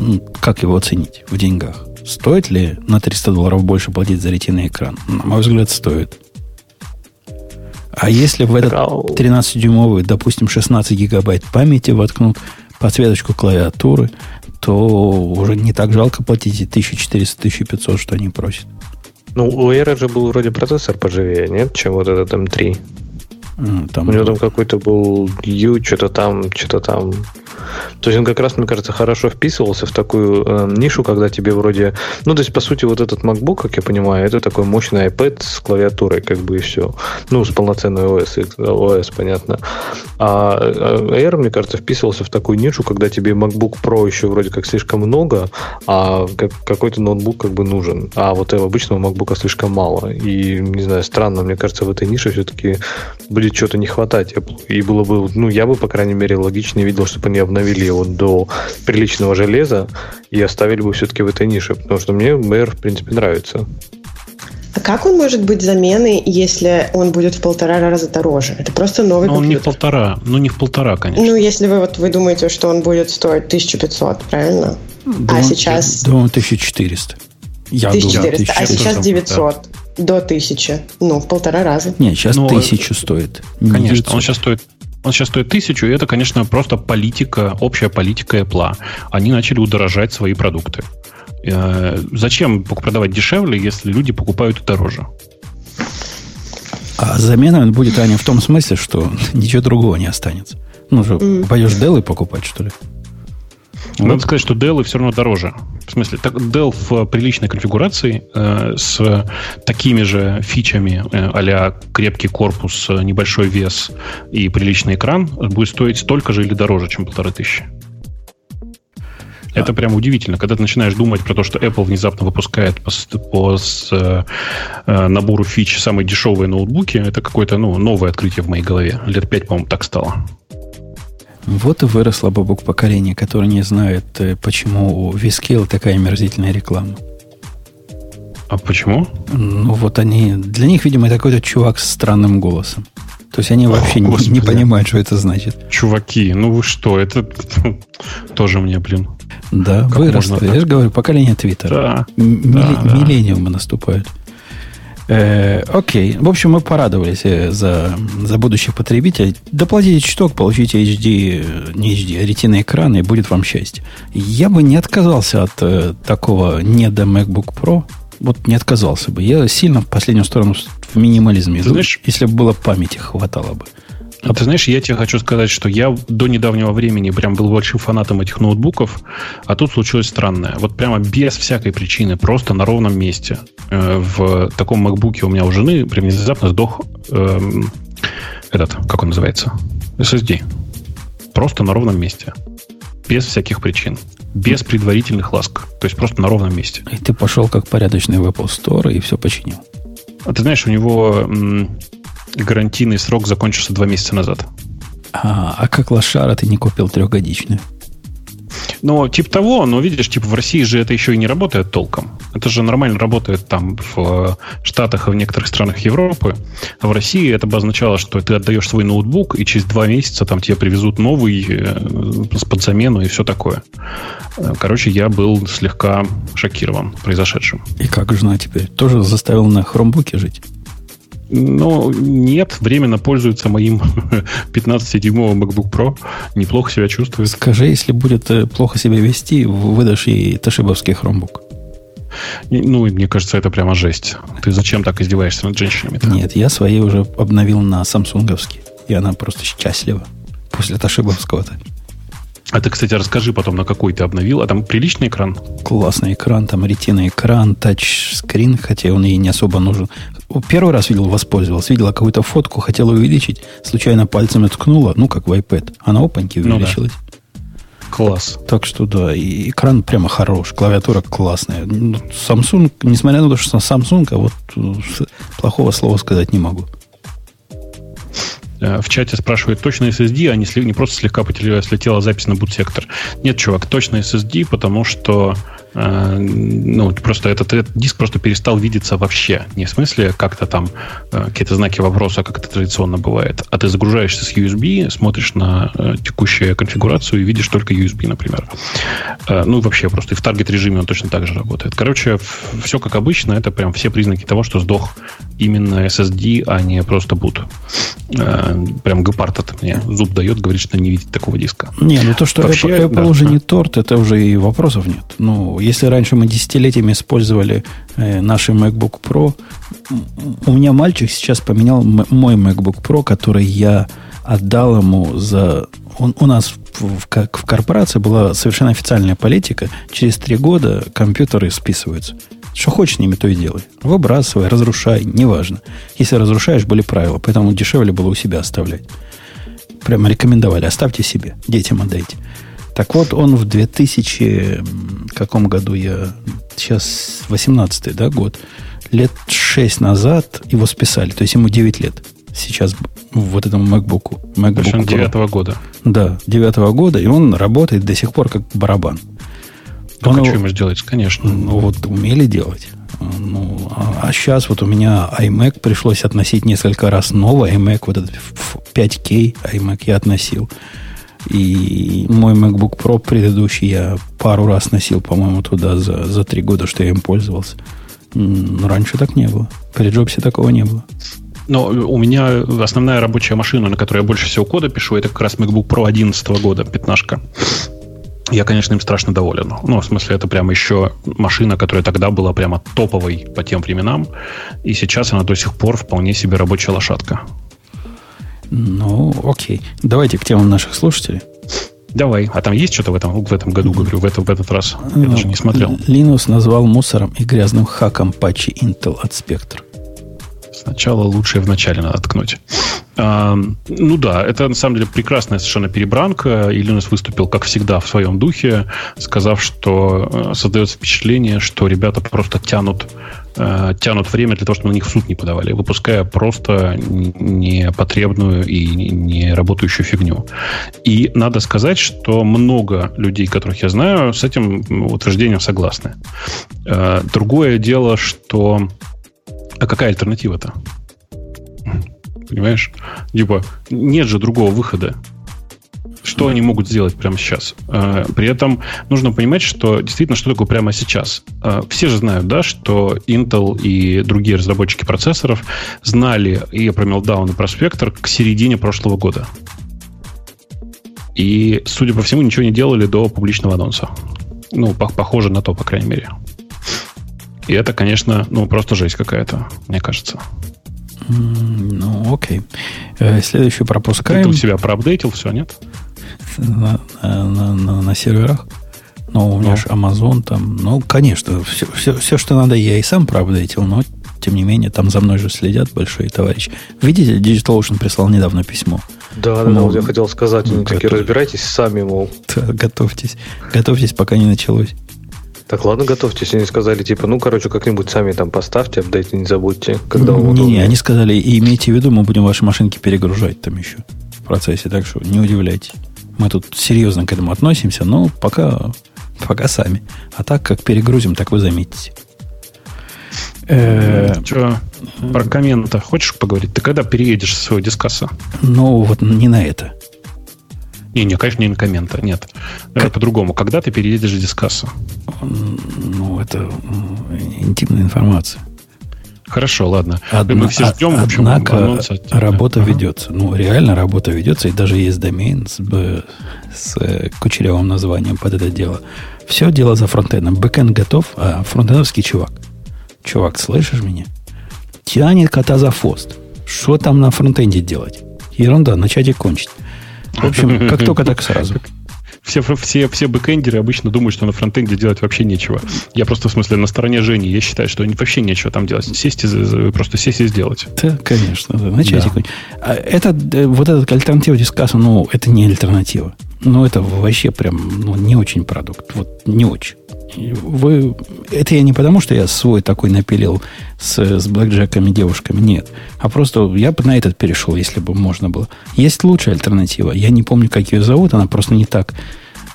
Ну, как его оценить в деньгах? Стоит ли на 300 долларов больше платить за ретина экран? На мой взгляд, стоит. А если в этот 13-дюймовый, допустим, 16 гигабайт памяти воткнут подсветочку клавиатуры, то уже не так жалко платить 1400-1500, что они просят. Ну, у Air же был вроде процессор поживее, нет, чем вот этот M3. Там у него там какой-то был U, что-то там, что-то там. То есть он как раз, мне кажется, хорошо вписывался в такую э, нишу, когда тебе вроде... Ну, то есть, по сути, вот этот MacBook, как я понимаю, это такой мощный iPad с клавиатурой, как бы и все. Ну, с полноценной OS, OS понятно. А, а Air, мне кажется, вписывался в такую нишу, когда тебе MacBook Pro еще вроде как слишком много, а как, какой-то ноутбук как бы нужен. А вот обычного MacBook слишком мало. И, не знаю, странно, мне кажется, в этой нише все-таки будет что-то не хватать. И было бы, ну, я бы, по крайней мере, логичнее видел, чтобы они обновили его до приличного железа и оставили бы все-таки в этой нише, потому что мне Мэр, в принципе, нравится. А как он может быть заменой, если он будет в полтора раза дороже? Это просто новый Но компьютер. он не в полтора, ну не в полтора, конечно. Ну, если вы вот вы думаете, что он будет стоить 1500, правильно? Думаю, а сейчас... Думаю, 1400. Я 1400, думаю, а сейчас 900. Да до тысячи. Ну, в полтора раза. Нет, сейчас Но, тысячу стоит. Конечно, 900. он сейчас стоит он сейчас стоит тысячу, и это, конечно, просто политика, общая политика Apple. Они начали удорожать свои продукты. Э, зачем продавать дешевле, если люди покупают дороже? А замена будет, Аня, в том смысле, что (laughs) ничего другого не останется. Ну, же, mm. пойдешь Dell покупать, что ли? Надо сказать, что Dell все равно дороже. В смысле, так, Dell в приличной конфигурации э, с такими же фичами э, а крепкий корпус, небольшой вес и приличный экран будет стоить столько же или дороже, чем полторы тысячи. Это прям удивительно, когда ты начинаешь думать про то, что Apple внезапно выпускает по, по с, э, э, набору фич самые дешевые ноутбуки. Это какое-то ну, новое открытие в моей голове. Лет пять, по-моему, так стало. Вот и выросло бабук поколение, которое не знает, э, почему у Viscale такая мерзительная реклама. А почему? Ну, вот они... Для них, видимо, это какой-то чувак с странным голосом. То есть они вообще О, не, не понимают, что это значит. Чуваки, ну вы что, это (laughs) тоже мне, блин. Да, как выросло. Я же говорю, поколение Твиттера. Да, Милли, да, да. Миллениумы наступают. Э, окей. В общем, мы порадовались э, за, за будущих потребителей. Доплатите чуток, получите HD, не HD, а ретина экрана, и будет вам счастье. Я бы не отказался от э, такого не до MacBook Pro. Вот не отказался бы. Я сильно в последнюю сторону в минимализме. Знаешь, если бы было памяти, хватало бы. А ты знаешь, я тебе хочу сказать, что я до недавнего времени прям был большим фанатом этих ноутбуков, а тут случилось странное. Вот прямо без всякой причины, просто на ровном месте. Э, в таком макбуке у меня у жены прям внезапно сдох э, этот, как он называется? SSD. Просто на ровном месте. Без всяких причин. Без предварительных ласк. То есть просто на ровном месте. И ты пошел как порядочный в Apple Store и все починил. А ты знаешь, у него гарантийный срок закончился два месяца назад. А, а как лошара ты не купил трехгодичную? Ну, типа того, но видишь, типа в России же это еще и не работает толком. Это же нормально работает там в э, Штатах и в некоторых странах Европы. А в России это бы означало, что ты отдаешь свой ноутбук, и через два месяца там тебе привезут новый э, под замену и все такое. Э, короче, я был слегка шокирован произошедшим. И как жена теперь? Тоже заставил на хромбуке жить? Ну, нет, временно пользуется моим (laughs) 15-дюймовым MacBook Pro. Неплохо себя чувствует. Скажи, если будет э, плохо себя вести, выдашь ей ташибовский хромбук. Ну, мне кажется, это прямо жесть. Ты зачем так издеваешься над женщинами? -то? Нет, я своей уже обновил на самсунговский. И она просто счастлива после ташибовского-то. А ты, кстати, расскажи потом, на какой ты обновил. А там приличный экран? Классный экран, там ретина экран, тачскрин, хотя он ей не особо нужен. Первый раз видел, воспользовался, видела какую-то фотку, хотела увеличить, случайно пальцем ткнула, ну, как в iPad. Она опаньки увеличилась. Ну, да. Класс. Так что да, и экран прямо хорош, клавиатура классная. Ну, Samsung, несмотря на то, что Samsung, а вот э, плохого слова сказать не могу. Э, в чате спрашивают, точно SSD, а не, не просто слегка слетела запись на бут-сектор. Нет, чувак, точно SSD, потому что ну, просто этот, этот диск просто перестал видеться вообще. Не в смысле как-то там э, какие-то знаки вопроса, как это традиционно бывает, а ты загружаешься с USB, смотришь на э, текущую конфигурацию и видишь только USB, например. Ну, вообще просто и в таргет режиме он точно так же работает. Короче, все как обычно, это прям все признаки того, что сдох именно SSD, а не просто boot. Прям гепард от мне зуб дает, говорит, что не видит такого диска. Не, ну то, что Вообще, Apple, Apple да. уже не торт, это уже и вопросов нет. Ну, если раньше мы десятилетиями использовали э, наши MacBook Pro, у меня мальчик сейчас поменял мой MacBook Pro, который я отдал ему за... Он, у нас в, как в корпорации была совершенно официальная политика. Через три года компьютеры списываются. Что хочешь с ними, то и делай. Выбрасывай, разрушай, неважно. Если разрушаешь, были правила, поэтому дешевле было у себя оставлять. Прямо рекомендовали, оставьте себе, детям отдайте. Так вот, он в 2000 каком году я... Сейчас 18-й, да, год. Лет 6 назад его списали. То есть ему 9 лет. Сейчас вот этому MacBook. MacBook 9 года. Да, 9 года. И он работает до сих пор как барабан. Ну, он, а что ему сделать, конечно. Ну, вот умели делать. Ну, а, а сейчас вот у меня iMac пришлось относить несколько раз новый iMac, вот этот 5K iMac я относил. И мой MacBook Pro предыдущий я пару раз носил, по-моему, туда за, за три года, что я им пользовался. Но раньше так не было. При Джобсе такого не было. Но у меня основная рабочая машина, на которой я больше всего кода пишу, это как раз MacBook Pro 11 года, пятнашка. Я, конечно, им страшно доволен. Ну, в смысле, это прямо еще машина, которая тогда была прямо топовой по тем временам. И сейчас она до сих пор вполне себе рабочая лошадка. Ну, окей. Давайте к темам наших слушателей. Давай. А там есть что-то в этом, в этом году, говорю, в, этом, в этот раз? Я ну, даже не смотрел. Linux назвал мусором и грязным хаком патчи Intel от Spectre. Сначала лучше в начале надо ткнуть. А, ну да, это на самом деле прекрасная совершенно перебранка. И Linux выступил, как всегда, в своем духе, сказав, что э, создается впечатление, что ребята просто тянут э, тянут время для того, чтобы на них в суд не подавали, выпуская просто непотребную и не работающую фигню. И надо сказать, что много людей, которых я знаю, с этим утверждением согласны. Э, другое дело, что... А какая альтернатива-то? Понимаешь? Типа, нет же другого выхода. Что они могут сделать прямо сейчас? А, при этом нужно понимать, что действительно, что такое прямо сейчас. А, все же знают, да, что Intel и другие разработчики процессоров знали и про Meltdown, и про Spectre к середине прошлого года. И, судя по всему, ничего не делали до публичного анонса. Ну, похоже на то, по крайней мере. И это, конечно, ну, просто жесть какая-то, мне кажется. Ну, окей. Э, следующий пропускаем. Ты у себя проапдейтил все, нет? на, на, на, на серверах. Но у меня ну. же Amazon там. Ну, конечно, все, все, все, что надо, я и сам проапдейтил, но тем не менее, там за мной же следят большие товарищи. Видите, DigitalOcean прислал недавно письмо. Да, да, мол, вот я хотел сказать, они такие, разбирайтесь сами, мол. (laughs) Да, готовьтесь. Готовьтесь, пока не началось. Так, ладно, готовьтесь. Они сказали, типа, ну, короче, как-нибудь сами там поставьте, апдейт не забудьте, когда Не, не, они сказали, имейте в виду, мы будем ваши машинки перегружать там еще в процессе, так что не удивляйтесь. Мы тут серьезно к этому относимся, но пока, пока сами. А так, как перегрузим, так вы заметите. Э, Че, про комменты хочешь поговорить? Ты когда переедешь со своего дискаса? Ну, вот не на это. Не, не, конечно, не на коммента, нет. Как... По-другому. Когда ты переедешь с дискаса? Ну, это интимная информация. Хорошо, ладно. Одна, Мы все ждем, в общем, Однако работа ага. ведется. Ну, реально работа ведется, и даже есть домен с, с э, кучерявым названием под это дело. Все дело за фронтендом. Бэкэнд готов, а фронтендовский чувак. Чувак, слышишь меня? Тянет кота за хвост. Что там на фронтенде делать? Ерунда, начать и кончить. В общем, как только так сразу все, все, все бэкэндеры обычно думают, что на фронтенде делать вообще нечего. Я просто, в смысле, на стороне Жени. Я считаю, что вообще нечего там делать. Сесть и, просто сесть и сделать. Да, конечно. Да. Начать да. А это, э, вот этот альтернатива дискаса, ну, это не альтернатива. Ну, это вообще прям ну, не очень продукт. Вот не очень. Вы, это я не потому, что я свой такой напилил с, с блэкджеками девушками. Нет. А просто я бы на этот перешел, если бы можно было. Есть лучшая альтернатива. Я не помню, как ее зовут. Она просто не так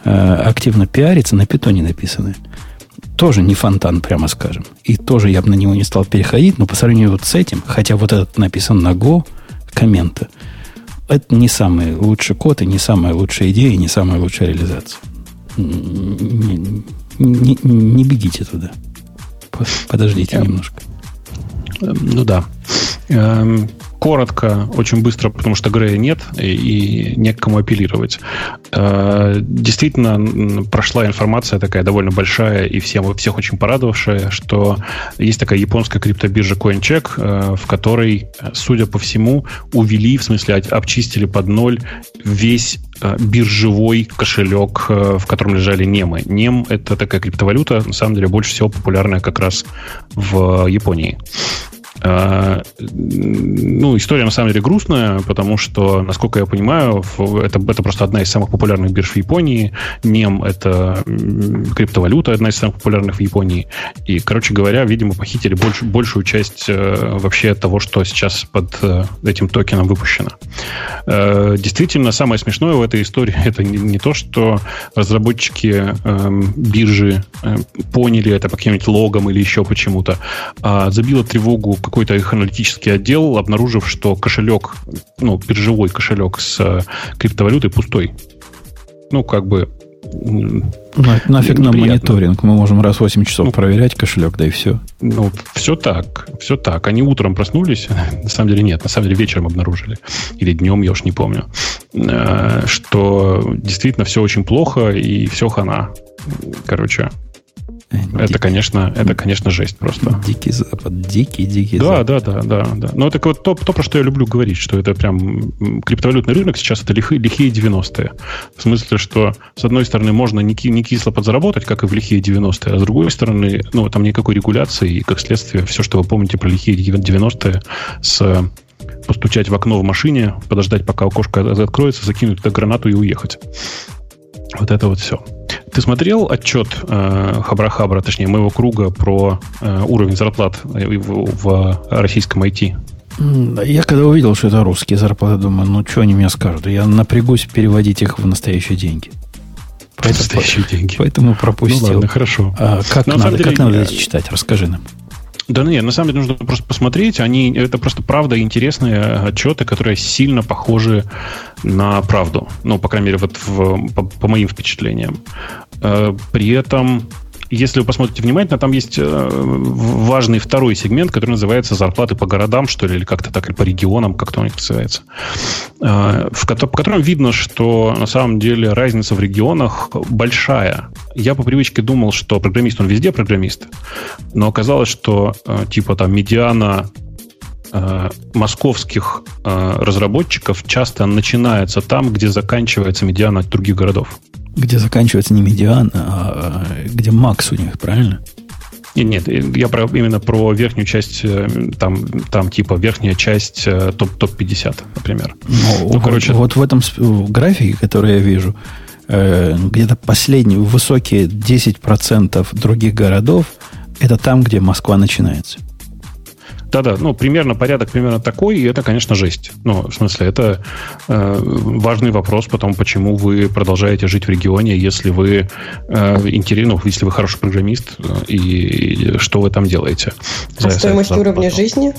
э, активно пиарится. На питоне написаны. Тоже не фонтан, прямо скажем. И тоже я бы на него не стал переходить. Но по сравнению вот с этим, хотя вот этот написан на Go, комменты, это не самый лучший код и не самая лучшая идея, и не самая лучшая реализация. Не, не, бегите туда. Подождите немножко. Эм, ну да. Эм, коротко, очень быстро, потому что Грея нет и, не к кому апеллировать. Э, действительно, прошла информация такая довольно большая и всем, всех очень порадовавшая, что есть такая японская криптобиржа CoinCheck, э, в которой, судя по всему, увели, в смысле обчистили под ноль весь э, биржевой кошелек, в котором лежали немы. Нем — это такая криптовалюта, на самом деле, больше всего популярная как раз в Японии. А, ну, история на самом деле грустная, потому что, насколько я понимаю, это, это просто одна из самых популярных бирж в Японии. Нем — это криптовалюта, одна из самых популярных в Японии. И, короче говоря, видимо, похитили больш, большую часть э, вообще того, что сейчас под э, этим токеном выпущено. Э, действительно, самое смешное в этой истории — это не, то, что разработчики э, биржи поняли это по каким-нибудь логам или еще почему-то, а забило тревогу какой-то их аналитический отдел, обнаружив, что кошелек, ну, биржевой кошелек с э, криптовалютой пустой. Ну, как бы на, нафиг нам мониторинг. Мы можем раз в 8 часов ну, проверять кошелек, да и все. Ну, все так. Все так. Они утром проснулись. (laughs) На самом деле нет. На самом деле вечером обнаружили. Или днем, я уж не помню. Э, что действительно все очень плохо и все хана. Короче, это, конечно, это, конечно, жесть просто. Дикий Запад, дикий, дикий да, Запад. Да, да, да, да. Но это вот то, то, про что я люблю говорить, что это прям криптовалютный рынок сейчас это лихие, лихие 90-е. В смысле, что с одной стороны можно не, не кисло подзаработать, как и в лихие 90-е, а с другой стороны, ну, там никакой регуляции, и как следствие, все, что вы помните про лихие 90-е с постучать в окно в машине, подождать, пока окошко откроется, закинуть туда гранату и уехать. Вот это вот все. Ты смотрел отчет э, Хабра-Хабра, точнее, моего круга про э, уровень зарплат в, в российском IT? Я когда увидел, что это русские зарплаты, думаю, ну что они мне скажут? Я напрягусь переводить их в настоящие деньги. Поэтому, настоящие деньги. Поэтому пропустил. Ну ладно, хорошо. А как Но надо, деле, как надо эти читать? Расскажи нам. Да нет, на самом деле нужно просто посмотреть. Они, это просто правда интересные отчеты, которые сильно похожи на правду. Ну, по крайней мере, вот в, по, по моим впечатлениям. Э, при этом если вы посмотрите внимательно, там есть э, важный второй сегмент, который называется зарплаты по городам, что ли, или как-то так, или по регионам, как-то у них называется. Э, в по котором видно, что на самом деле разница в регионах большая. Я по привычке думал, что программист, он везде программист, но оказалось, что э, типа там медиана московских разработчиков часто начинается там, где заканчивается медиана других городов. Где заканчивается не медиан, а где макс у них, правильно? Нет, нет, я про, именно про верхнюю часть, э, там, там типа верхняя часть э, топ, топ-50, например. Ну, ну вот, короче... вот в этом графике, который я вижу, э, где-то последние высокие 10% других городов, это там, где Москва начинается. Да-да, ну, примерно порядок примерно такой, и это, конечно, жесть. Ну, в смысле, это э, важный вопрос потом, почему вы продолжаете жить в регионе, если вы э, интересно, ну, если вы хороший программист, э, и, и что вы там делаете. А стоимость уровня жизни?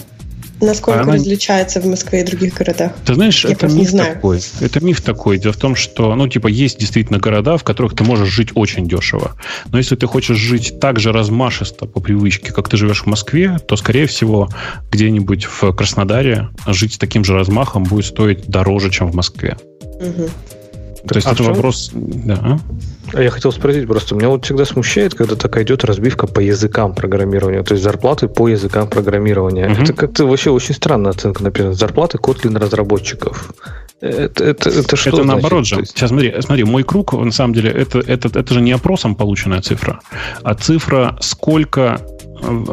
Насколько она... различается в Москве и других городах? Ты знаешь, Я это миф не знаю. такой. Это миф такой. Дело в том, что, ну, типа, есть действительно города, в которых ты можешь жить очень дешево. Но если ты хочешь жить так же размашисто по привычке, как ты живешь в Москве, то, скорее всего, где-нибудь в Краснодаре жить с таким же размахом будет стоить дороже, чем в Москве. Угу. То есть а это вопрос... Да. А я хотел спросить просто, меня вот всегда смущает, когда такая идет разбивка по языкам программирования, то есть зарплаты по языкам программирования. Угу. Это как-то вообще очень странная оценка, например, зарплаты Kotlin разработчиков. Это, это, это что? Это наоборот же. Сейчас смотри, смотри, мой круг, на самом деле, это, это, это же не опросом полученная цифра, а цифра, сколько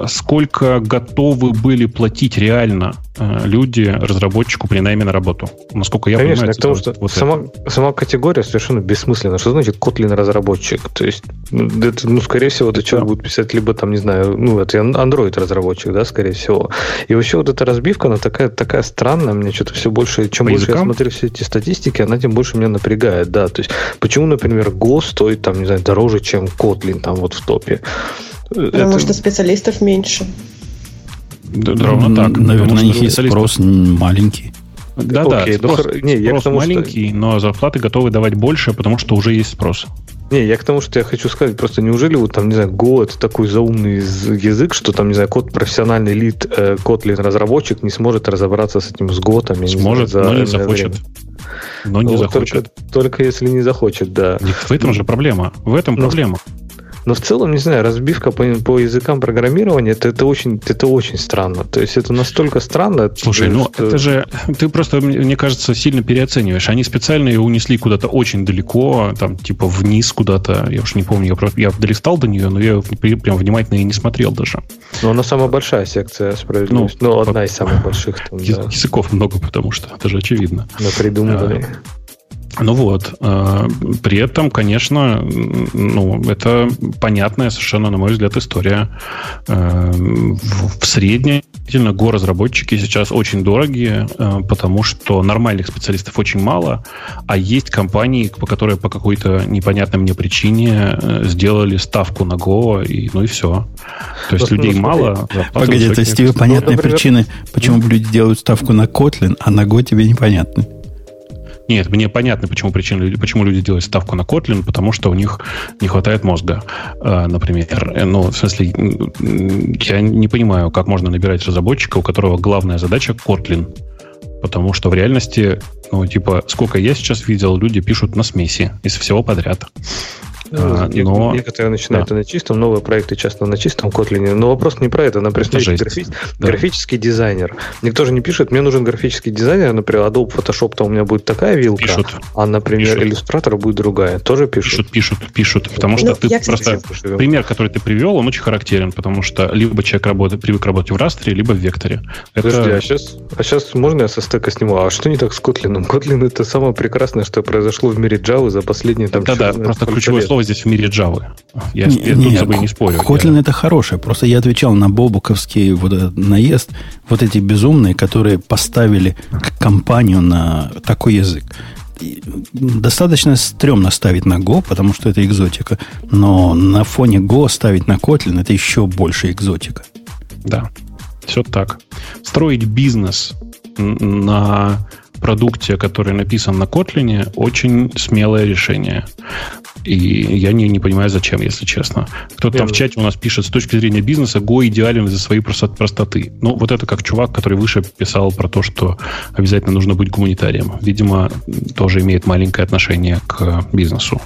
сколько готовы были платить реально э, люди разработчику при найме на работу? Насколько я Конечно, понимаю, потому что вот сама, сама категория совершенно бессмысленна. Что значит Kotlin разработчик? То есть, ну, это, ну, скорее всего, этот человек Да. будет писать либо там, не знаю, ну, это Android разработчик, да, скорее всего. И вообще вот эта разбивка, она такая, такая странная, мне что-то все больше, чем По больше я языкам? смотрю все эти статистики, она тем больше меня напрягает, да. То есть, почему, например, Go стоит там, не знаю, дороже, чем Kotlin там вот в топе? Потому Это- что специалистов меньше. Да, да, ровно так. Наверное, у них что есть спрос маленький. Да, да. Окей, ну, спрос, хор- не, я спрос тому, что- маленький, но зарплаты готовы давать больше, потому что уже есть спрос. Не, я к тому, что я хочу сказать, просто неужели вот там, не знаю, Go это такой заумный язык, что там, не знаю, код профессиональный лид, э, Kotlin разработчик не сможет разобраться с этим с Go, там, Сможет, знаю, но не захочет. время. Но не Ну, захочет. Только, только если не захочет, да. В этом же проблема. В этом Ну, проблема. Но в целом, не знаю, разбивка по, по языкам программирования, это, это, очень, это очень странно. То есть это настолько странно. Слушай, ну что- это же ты просто, мне кажется, сильно переоцениваешь. Они специально ее унесли куда-то очень далеко, там типа вниз куда-то. Я уж не помню, я, просто, я долистал до нее, но я прям внимательно и не смотрел даже. Но она самая большая секция справедливости. Ну, одна из самых (laughs) больших там, да, Языков много, потому что это же очевидно. на придумывании. Ну вот, э, при этом, конечно, ну, это понятная совершенно, на мой взгляд, история. Э, В среднем действительно го-разработчики сейчас очень дорогие, э, потому что нормальных специалистов очень мало, а есть компании, по которые по какой-то непонятной мне причине сделали ставку на Go, и, ну и все. То есть Ну, людей ну, мало. Погоди, то есть тебе понятны например- причины, почему люди делают ставку на Kotlin, а на Go тебе непонятны. Нет, мне понятно, почему причины, люди- почему люди делают ставку на Kotlin, потому что у них не хватает мозга, э, например. Э, Ну, в смысле, я не понимаю, как можно набирать разработчика, у которого главная задача Kotlin. Потому что в реальности, ну, типа, сколько я сейчас видел, люди пишут на смеси из всего подряд. А, Не- но- Некоторые начинают да. на чистом, новые проекты часто на чистом Kotlin. Но вопрос не про это. Например, Это жесть. графи- Да. графический дизайнер. Никто же не пишет, мне нужен графический дизайнер, например, Adobe Photoshop-то у меня будет такая вилка, Пишут. а, например, Пишут. иллюстратор будет другая. Тоже пишут. Пишут, пишут, пишут. Потому что Ну, ты я, кстати, просто... Живем. Пример, который ты привел, он очень характерен, потому что либо человек работает, привык работать в растре, либо в векторе. Это- Подожди, а сейчас, а сейчас можно я со стека сниму? А что не так с Kotlin? Kotlin это самое прекрасное, что произошло в мире Java за последние там Да-да, просто ключевое лет. Слово здесь в мире Java. Я, Не- тут не, с тобой не спорю. Kotlin Я- это хорошее. Просто я отвечал на бобуковский вот этот наезд. Вот эти безумные, которые поставили компанию на такой язык. Достаточно стрёмно ставить на Go, потому что это экзотика. Но на фоне Go ставить на Kotlin это еще больше экзотика. Да, все так. Строить бизнес на продукте, который написан на Kotlin, очень смелое решение. И я не, не понимаю, зачем, если честно. Кто-то там в чате у нас пишет, с точки зрения бизнеса, Go идеален из-за своей просто- простоты. Ну, вот это как чувак, который выше писал про то, что обязательно нужно быть гуманитарием. Видимо, тоже имеет маленькое отношение к бизнесу.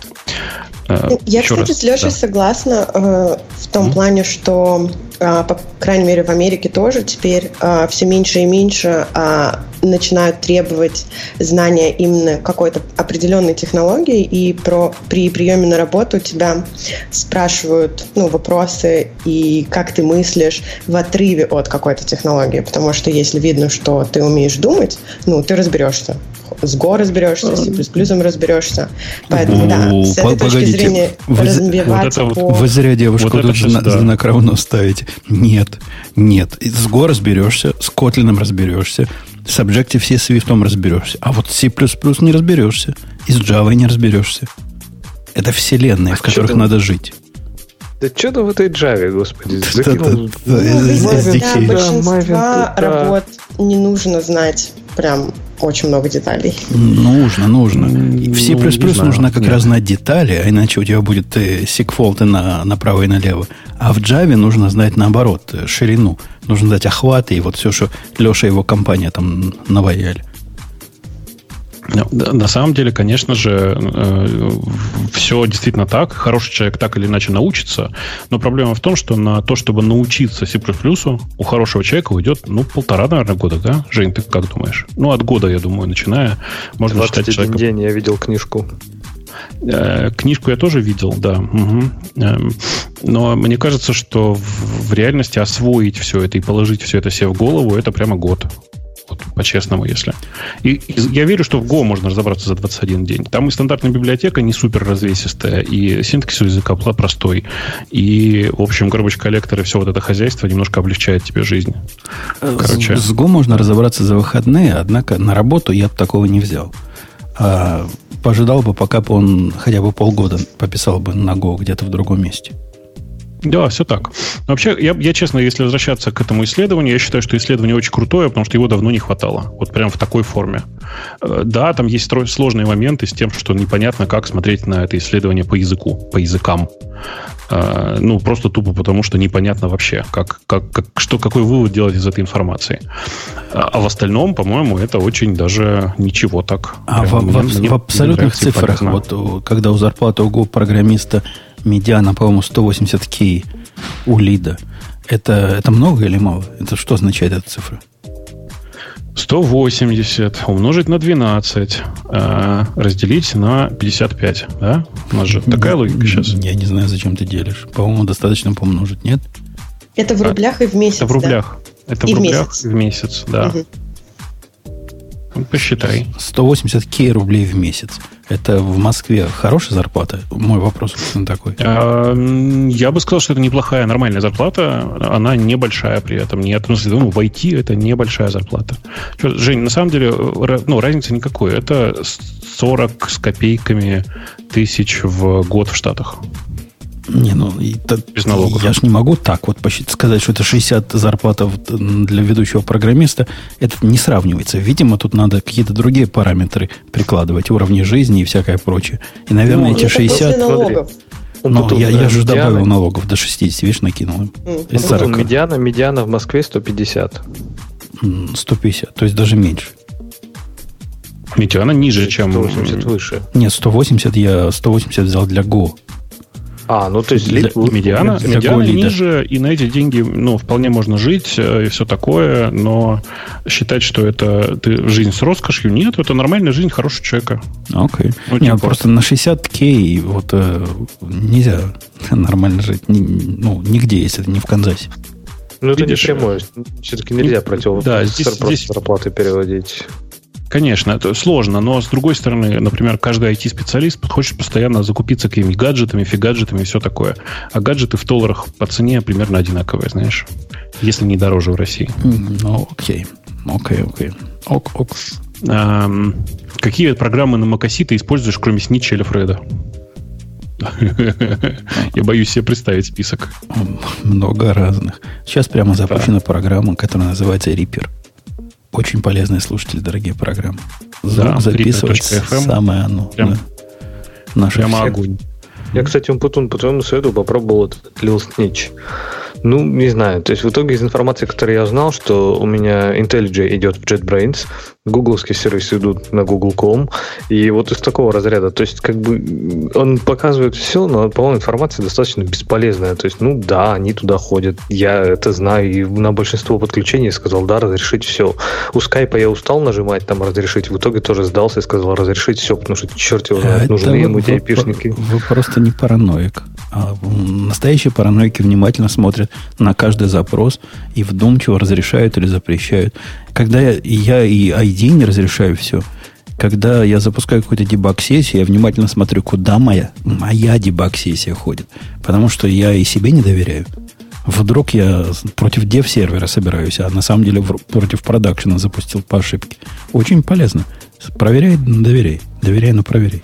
Э, Ну, Я, еще кстати, раз, с Лешей да. согласна э, в том Мгм. плане, что, э, по крайней мере, в Америке тоже теперь э, все меньше и меньше э, начинают требовать знания именно какой-то определенной технологии, и про, при приеме на работу тебя спрашивают ну, вопросы и как ты мыслишь в отрыве от какой-то технологии, потому что если видно, что ты умеешь думать, ну, ты разберешься. С Go разберешься, с C++ разберешься. Поэтому, да, О, с по- этой точки погодите, зрения вы- развиваться вот это по... Вы зря девушку Вот тут зна- да. знак равно ставите. Нет, нет. С Go разберешься, с Kotlin разберешься, с Objective-C Swift разберешься. А вот с C++ не разберешься. И с Java не разберешься. Это вселенные, в А которых чё ты- надо жить. Да что там в этой Java, господи? Закинул- да, Ну, да. работ не нужно знать прям очень много деталей. Нужно, нужно. В C++ Ну, нужно как Нет. раз знать детали, а иначе у тебя будет э, сикфолты на, направо и налево. А в Java нужно знать наоборот, э, ширину. Нужно знать охваты и вот все, что Леша и его компания там наваяли. На самом деле, конечно же, все действительно так. Хороший человек так или иначе научится. Но проблема в том, что на то, чтобы научиться C++, у хорошего человека уйдет, ну, полтора, наверное, года, да? Жень, ты как думаешь? Ну, от года, я думаю, начиная, можно считать 21 человека... день я видел книжку. Э, книжку я тоже видел, да. Угу. Но мне кажется, что в реальности освоить все это и положить все это себе в голову, это прямо год. Вот, по-честному, если. И, и я верю, что в Go можно разобраться за 21 день. Там и стандартная библиотека не супер развесистая, и синтаксис языка простой, и, в общем, garbage коллектор и все вот это хозяйство немножко облегчает тебе жизнь. Э, Короче. С, с Go можно разобраться за выходные, однако на работу я бы такого не взял. А, пожидал бы, пока бы он хотя бы полгода пописал бы на Go где-то в другом месте. Да, все так. Вообще, я, я честно, если возвращаться к этому исследованию, я считаю, что исследование очень крутое, потому что его давно не хватало. Вот прям в такой форме. Э, да, там есть сложные моменты с тем, что непонятно, как смотреть на это исследование по языку, по языкам. Э, ну, просто тупо потому, что непонятно вообще, как, как, как, что, какой вывод делать из этой информации. А, а в остальном, по-моему, это очень даже ничего так. А в, мне, в, мне, в абсолютных цифрах, вот когда у зарплаты у программиста медиана, по-моему, 180к у лида. Это, это много или мало? Это что означает эта цифра? 180 умножить на 12, э, разделить на 55. Да? У нас же такая логика сейчас. Я не знаю, зачем ты делишь. По-моему, достаточно помножить, нет? Это в рублях а, и в месяц. Это в рублях. Да? Это и в рублях месяц. и в месяц, да. Угу. Посчитай. 180 кей рублей в месяц. Это в Москве хорошая зарплата? Мой вопрос такой. А, я бы сказал, что это неплохая, нормальная зарплата. Она небольшая при этом. Нет, в смысле, ну, в IT это небольшая зарплата. Жень, на самом деле, ну, разницы никакой. Это 40 с копейками тысяч в год в Штатах. Не, ну, это, Без налогов. Я же не могу так вот сказать, что это 60 зарплата для ведущего программиста. Это не сравнивается. Видимо, тут надо какие-то другие параметры прикладывать, уровни жизни и всякое прочее. И, наверное, ну, эти 60... налогов. Ну, я, я же медиана... добавил налогов до 60, видишь, накинул им. Mm. Из 40. Медиана, медиана в Москве 150. 150, то есть даже меньше. Медиана ниже, чем... 180 выше. Нет, 180 я 180 взял для Go. А, ну то есть для, медиана, медиана ниже, и на эти деньги, ну, вполне можно жить э, и все такое, но считать, что это ты, жизнь с роскошью, нет, это нормальная жизнь хорошего человека. Окей. Ну, Нет, типа... просто на 60 кей вот э, нельзя нормально жить, ни, ну, нигде, если это не в Канзасе. Ну, это Видишь, не прямое. Все-таки нельзя против да, здесь, здесь... зарплаты переводить. Конечно, это сложно, но с другой стороны, например, каждый IT-специалист хочет постоянно закупиться какими-нибудь гаджетами, фигаджетами и все такое. А гаджеты в долларах по цене примерно одинаковые, знаешь, если не дороже в России. Ну, окей. Окей, окей. Ок, ок. А, какие программы на Макоси ты используешь, кроме Снитча или Фреда? (laughs) Я боюсь себе представить список. Много разных. Сейчас прямо запущена программа, которая называется Reaper. Очень полезные слушатели, дорогие программы. Звук да, записывать самое оно. Прям, да. Наша прямо огонь. Я, кстати, Умпутун, по твоему совету попробовал этот Lil Snitch. Ну, не знаю. То есть в итоге из информации, которую я узнал, что у меня IntelliJ идет в JetBrains, гугловские сервисы идут на Google.com, и вот из такого разряда. То есть, как бы, он показывает все, но, по-моему, информация достаточно бесполезная. То есть, ну, да, они туда ходят, я это знаю, и на большинство подключений сказал, да, разрешить все. У скайпа я устал нажимать там разрешить, в итоге тоже сдался и сказал разрешить все, потому что черт его знает, это нужны ему эти айпишники. Вы просто не параноик. А настоящие параноики внимательно смотрят на каждый запрос и вдумчиво разрешают или запрещают. Когда я, я и ID не разрешаю все, когда я запускаю какую-то дебаг-сессию, я внимательно смотрю, куда моя, моя дебаг-сессия ходит. Потому что я и себе не доверяю. Вдруг я против дев-сервера собираюсь, а на самом деле против продакшена запустил по ошибке. Очень полезно. Проверяй, доверяй. Доверяй, но проверяй.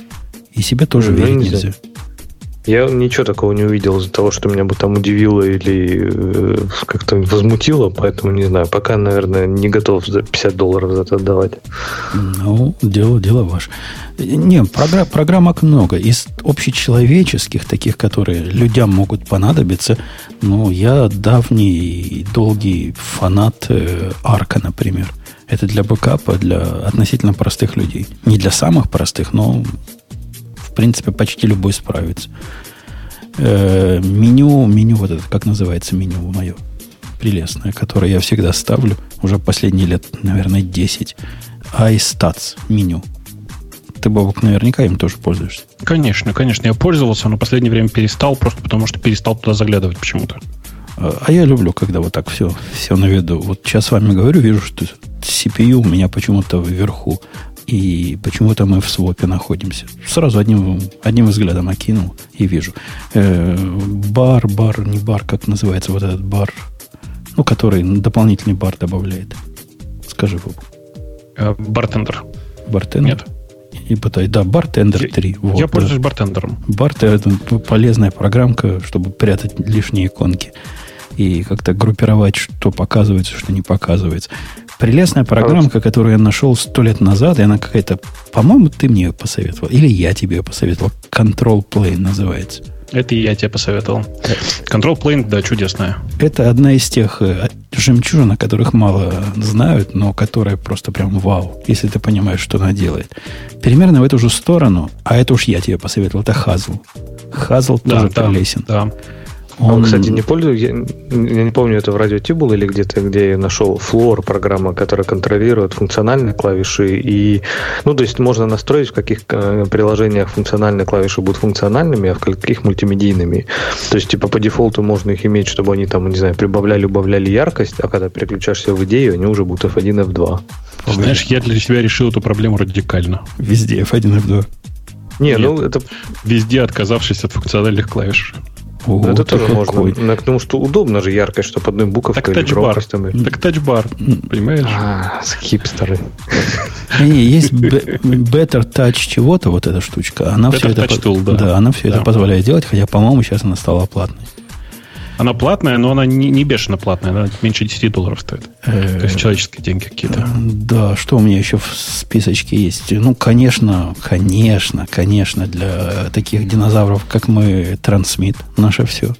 И себе тоже ну, верить нельзя. Я ничего такого не увидел из-за того, что меня бы там удивило или э, как-то возмутило, поэтому не знаю. Пока, наверное, не готов за 50 долларов за это отдавать. Ну, дело, дело ваше. Не, программ, программок много. Из общечеловеческих, таких, которые людям могут понадобиться, ну, я давний долгий фанат э, Арка, например. Это для бэкапа, для относительно простых людей. Не для самых простых, но принципе, почти любой справится. Э, меню, меню вот это, как называется меню мое? Прелестное, которое я всегда ставлю уже последние лет, наверное, 10. iStats меню. ты, Бобок, наверняка им тоже пользуешься. Конечно, конечно. Я пользовался, но в последнее время перестал, просто потому что перестал туда заглядывать почему-то. А, а я люблю, когда вот так все, все на виду. Вот сейчас с вами говорю, вижу, что CPU у меня почему-то вверху. И почему-то мы в свопе находимся. Сразу одним, одним взглядом окинул и вижу. Э, бар, бар, не бар, как называется вот этот бар, ну, который дополнительный бар добавляет. Скажи, Боб. Э, Bartender. Bartender? Нет. И пытай, да, Bartender 3. Я, вот, я пользуюсь да. Bartender ом. Бартер это полезная программка, чтобы прятать лишние иконки и как-то группировать, что показывается, что не показывается. Прелестная программка, которую я нашел сто лет назад, и она какая-то, по-моему, ты мне ее посоветовал, или я тебе ее посоветовал. Control Plane называется. Это и я тебе посоветовал. Control Plane, да, чудесная. Это одна из тех э, жемчужин, о которых мало знают, но которая просто прям вау, если ты понимаешь, что она делает. Примерно в эту же сторону, а это уж я тебе посоветовал, это. Hazel да, тоже да, прелесен. Да. Он... он, кстати, не пользуюсь, я, я не помню, это в радио был или где-то, где я нашел Floor программа, которая контролирует функциональные клавиши. И, ну, то есть можно настроить, в каких э, приложениях функциональные клавиши будут функциональными, а в каких мультимедийными. То есть, типа, по дефолту можно их иметь, чтобы они там, не знаю, прибавляли, убавляли яркость, а когда переключаешься в идею, они уже будут F1, F2. Знаешь, я для себя решил эту проблему радикально. Везде F1, F2. Не, Нет, ну это... Везде отказавшись от функциональных клавиш. О, это тоже можно. Какой. Потому что удобно же яркость, чтобы одной буковкой так или громкостями. Так тачбар, понимаешь? А, хипстеры. (laughs) Не, есть Better Touch чего-то, вот эта штучка. Она все это, да. она все это позволяет делать, хотя, по-моему, сейчас она стала платной. Она платная, но она не, не бешено платная. Она меньше 10 долларов стоит. То есть человеческие деньги какие-то. Да, что у меня еще в списочке есть? Ну, конечно, конечно, конечно, для таких динозавров, как мы, трансмит, наше все.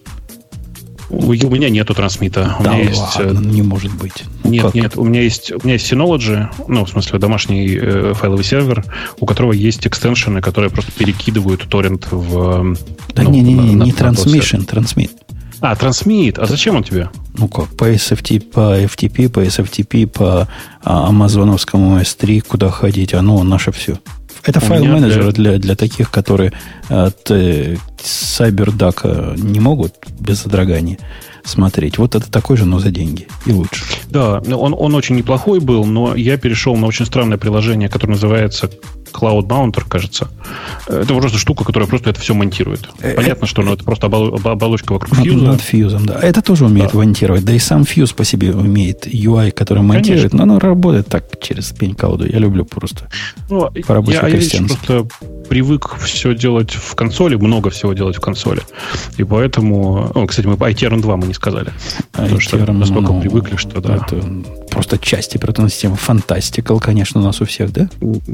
У, у меня нету трансмита. У да меня есть... Ладно, не может быть. Ну, нет, как? нет, у меня есть у меня есть Synology, ну, в смысле, домашний э, файловый сервер, у которого есть экстеншены, которые просто перекидывают торрент в... Да ну, не, не, не, не трансмишн, трансмит. А, трансмит. А зачем он тебе? Ну как, по SFT, по FTP, по SFTP, по а, амазоновскому S3, куда ходить, оно наше все. Это файл-менеджер для... для, для таких, которые от э, CyberDuck не могут без содрогания смотреть. Вот это такой же, но за деньги. И лучше. Да, он, он очень неплохой был, но я перешел на очень странное приложение, которое называется Cloud Mounter, кажется. Это просто штука, которая просто это все монтирует. Э, Понятно, что ну, это просто оболочка вокруг фьюза. Над фьюзом, да. Это тоже умеет да. монтировать. Да и сам фьюз по себе умеет UI, который монтирует. Конечно. Но оно работает так через пень колоду. Я люблю просто ну, по рабочей я, я просто привык все делать в консоли, много всего делать в консоли. И поэтому... О, кстати, мы ITRM 2 мы не сказали. Потому что настолько ну, привыкли, что да. Это просто часть операционной системы. Фантастикал, конечно, у нас у всех, да?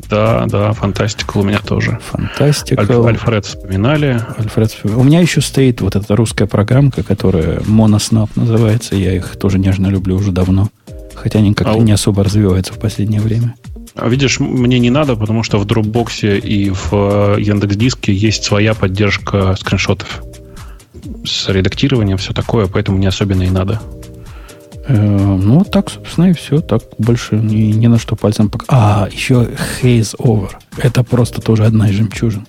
Да, да, Фантастикал у меня тоже. Фантастикал. Альфред вспоминали. Альфред вспоминали. У меня еще стоит вот эта русская программка, которая Monosnap называется. Я их тоже нежно люблю уже давно. Хотя они как-то а не особо развиваются в последнее время. А видишь, мне не надо, потому что в Dropbox и в Яндекс Диске есть своя поддержка скриншотов с редактированием, все такое, поэтому не особенно и надо. Э, ну, так, собственно, и все. Так больше ни, ни на что пальцем пок... А, еще Haze Over. Это просто тоже одна из жемчужин.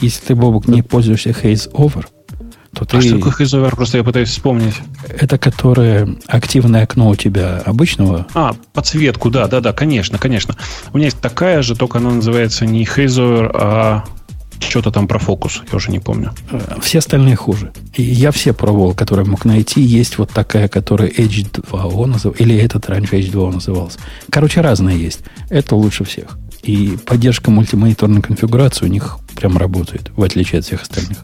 Если ты, Бобок, не пользуешься Haze Over, то ты... А что такое Haze Over? Просто я пытаюсь вспомнить. Это которое активное окно у тебя обычного. А, подсветку, да, да, да, конечно, конечно. У меня есть такая же, только она называется не Haze Over, а что-то там про фокус, я уже не помню. Э, все остальные хуже. Я все пробовал, которые мог найти. Есть вот такая, которая H2O называлась, или этот раньше H2O назывался. Короче, разные есть. Это лучше всех. И поддержка мультимониторной конфигурации у них прям работает, в отличие от всех остальных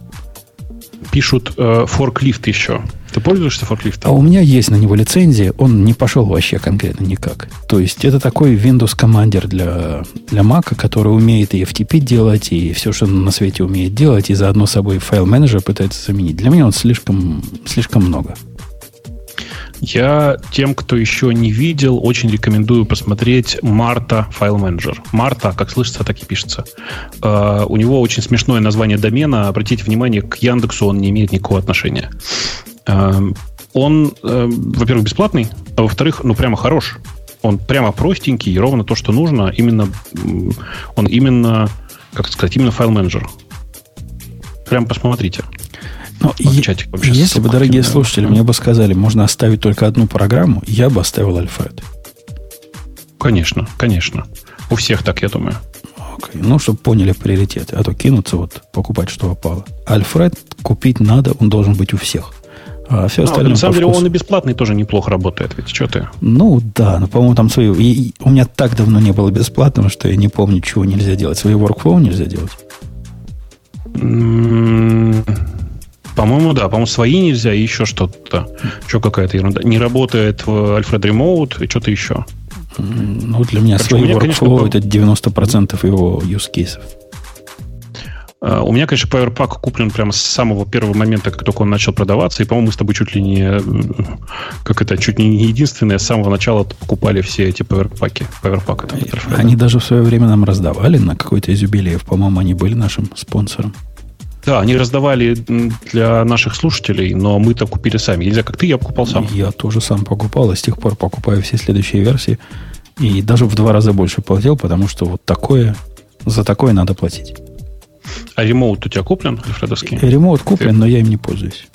пишут э, форклифт еще. Ты пользуешься форклифтом? А у меня есть на него лицензия, он не пошел вообще конкретно никак. То есть это такой Windows командер для, для Mac, который умеет и FTP делать, и все, что на свете умеет делать, и заодно собой файл-менеджер пытается заменить. Для меня он слишком, слишком много. Я тем, кто еще не видел, очень рекомендую посмотреть Марта File Manager. Марта, как слышится, так и пишется. Uh, у него очень смешное название домена. Обратите внимание, к Яндексу он не имеет никакого отношения. Uh, он, uh, во-первых, бесплатный, а во-вторых, ну прямо хорош. Он прямо простенький, и ровно то, что нужно. Именно, он именно, как сказать, именно файл-менеджер. Прям посмотрите. Но вот е- чатик если бы, дорогие да, слушатели, мне бы сказали, можно оставить только одну программу, я бы оставил Альфред. Конечно, конечно. У всех так, я думаю. Okay. Ну, чтобы поняли приоритеты. А то кинуться вот покупать, что попало. Альфред купить надо, он должен быть у всех. А все ну, остальное. На самом деле он и бесплатный тоже неплохо работает, ведь что ты? Ну да, но по-моему там свои. И, и у меня так давно не было бесплатного, что я не помню, чего нельзя делать. Свои workflow нельзя делать. По-моему, да. По-моему, свои нельзя и еще что-то. Что какая-то ерунда. Не работает в Alfred Remote и что-то еще. Ну, для меня свои меня, workflow конечно, это 90% его use cases. Uh, у меня, конечно, Powerpack куплен прямо с самого первого момента, как только он начал продаваться. И, по-моему, мы с тобой чуть ли не, как это, чуть ли не единственные с самого начала покупали все эти Powerpack. Powerpack они даже в свое время нам раздавали на какой-то из юбилеев. По-моему, они были нашим спонсором. Да, они раздавали для наших слушателей, но мы-то купили сами. Нельзя, как ты, я покупал сам. Я тоже сам покупал, и с тех пор покупаю все следующие версии. И даже в два раза больше платил, потому что вот такое, за такое надо платить. А ремоут у тебя куплен, Альфредовский? Ремоут куплен, Ты... но я им не пользуюсь.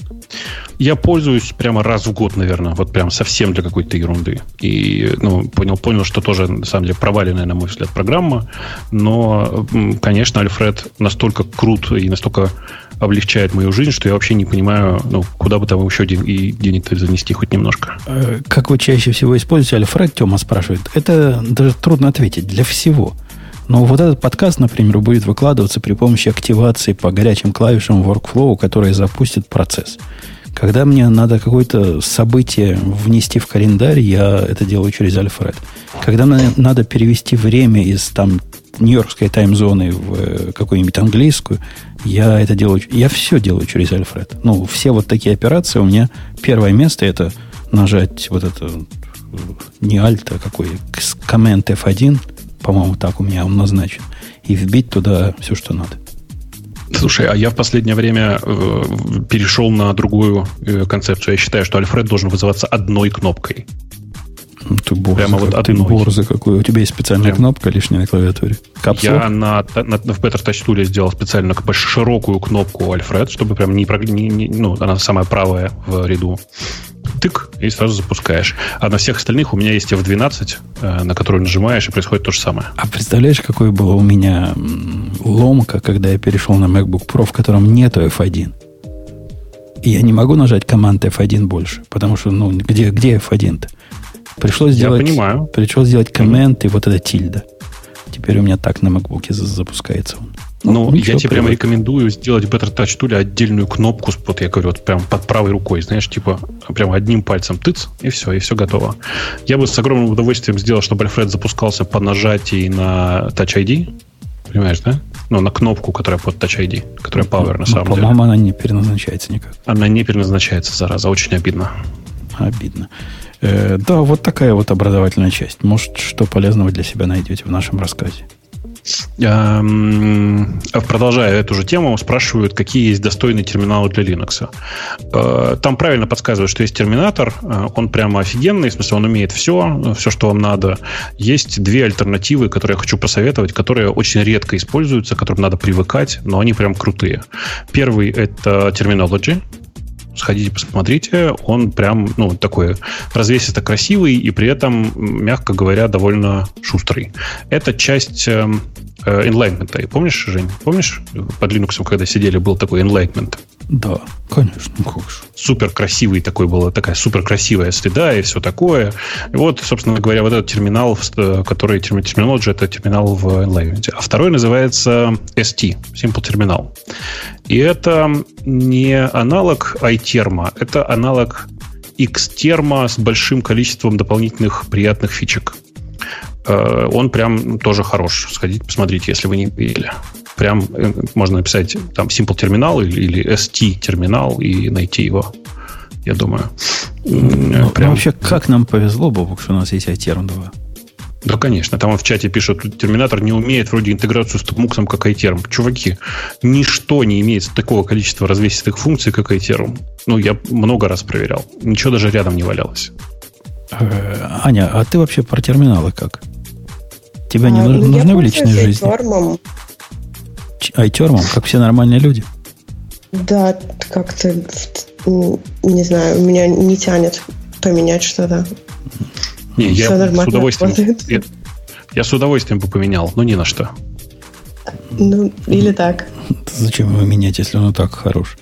Я пользуюсь прямо раз в год, наверное, вот прям совсем для какой-то ерунды. И ну, понял, понял, что тоже, на самом деле, проваленная, на мой взгляд, программа. Но, конечно, Альфред настолько крут и настолько облегчает мою жизнь, что я вообще не понимаю, ну, куда бы там еще ден- и денег-то занести хоть немножко. Э, как вы чаще всего используете Альфред, Тема спрашивает. Это даже трудно ответить. Для всего. Но вот этот подкаст, например, будет выкладываться при помощи активации по горячим клавишам workflow, который запустит процесс. Когда мне надо какое-то событие внести в календарь, я это делаю через Альфред. Когда мне надо перевести время из там нью-йоркской таймзоны в э, какую-нибудь английскую, я это делаю, я все делаю через Альфред. Ну, все вот такие операции у меня первое место это нажать вот это не Alt, а какой, Command F1, по-моему, так у меня он назначен, и вбить туда все, что надо. Слушай, а я в последнее время э, перешел на другую э, концепцию. Я считаю, что Альфред должен вызываться одной кнопкой. Ну, ты борзый, Прямо вот одной. Ты борзый какой. У тебя есть специальная Прям. кнопка лишняя на клавиатуре? Капсула? Я на, на, в Better Touch Tool сделал специально широкую кнопку Альфред, чтобы прям не, не, не ну, она самая правая в ряду тык, и сразу запускаешь. А на всех остальных у меня есть F12, э, на которую нажимаешь, и происходит то же самое. А представляешь, какое было у меня ломка, когда я перешел на MacBook Pro, в котором нету F1? И я не могу нажать команд F1 больше, потому что, ну, где, где F1-то? Пришлось сделать, я понимаю. Пришлось сделать коммент и вот это тильда. Теперь у меня так на MacBook запускается он. Ну, ну я тебе прямо рекомендую сделать в Better Touch Tool отдельную кнопку, вот я говорю, вот прям под правой рукой, знаешь, типа прям одним пальцем тыц, и все, и все готово. Я бы с огромным удовольствием сделал, чтобы Alfred запускался по нажатии на Touch ID, понимаешь, да? Ну, на кнопку, которая под Touch ID, которая Power на ну, самом по деле. По-моему, она не переназначается никак. Она не переназначается, зараза, очень обидно. Обидно. Э, да, вот такая вот образовательная часть. Может, что полезного для себя найдете в нашем рассказе. Эм, продолжая эту же тему, спрашивают, какие есть достойные терминалы для Linux. Э, там правильно подсказывают, что есть терминатор, э, он прямо офигенный, в смысле он умеет все, все, что вам надо. Есть две альтернативы, которые я хочу посоветовать, которые очень редко используются, к которым надо привыкать, но они прям крутые. Первый — это Terminology, сходите, посмотрите. Он прям, ну, такой развесисто красивый и при этом, мягко говоря, довольно шустрый. Это часть э, Enlightenment. И помнишь, Жень? Помнишь, под Linux, когда сидели, был такой Enlightenment? Да, конечно, ну как же. Супер красивый такой была, такая супер красивая следа и все такое. И вот, собственно говоря, вот этот терминал, который терминал же это терминал в Enlightenment. А второй называется ST, Simple Terminal. И это не аналог iTerm, это аналог Xterm с большим количеством дополнительных приятных фичек. Э, он прям тоже хорош. Сходите, посмотрите, если вы не видели. Прям э, можно написать там Simple терминал или ST терминал и найти его. Я думаю. Ну, прям... Вообще, как нам повезло, Бобок, что у нас есть iTerm 2. Да, конечно. Там в чате пишут, терминатор не умеет вроде интеграцию с топмуксом, как iTerm. Чуваки, ничто не имеет такого количества развесистых функций, как iTerm. Ну, я много раз проверял. Ничего даже рядом не валялось. Э, Аня, а ты вообще про терминалы как? Тебя не А, нужны, ну, нужны в личной жизни? Айтермом, как все нормальные люди? Да, как-то, м, не знаю, меня не тянет поменять что-то. Не, я с удовольствием. Я, я с удовольствием бы поменял, но ни на что. Ну, или так. Зачем его менять, если он и так хорош?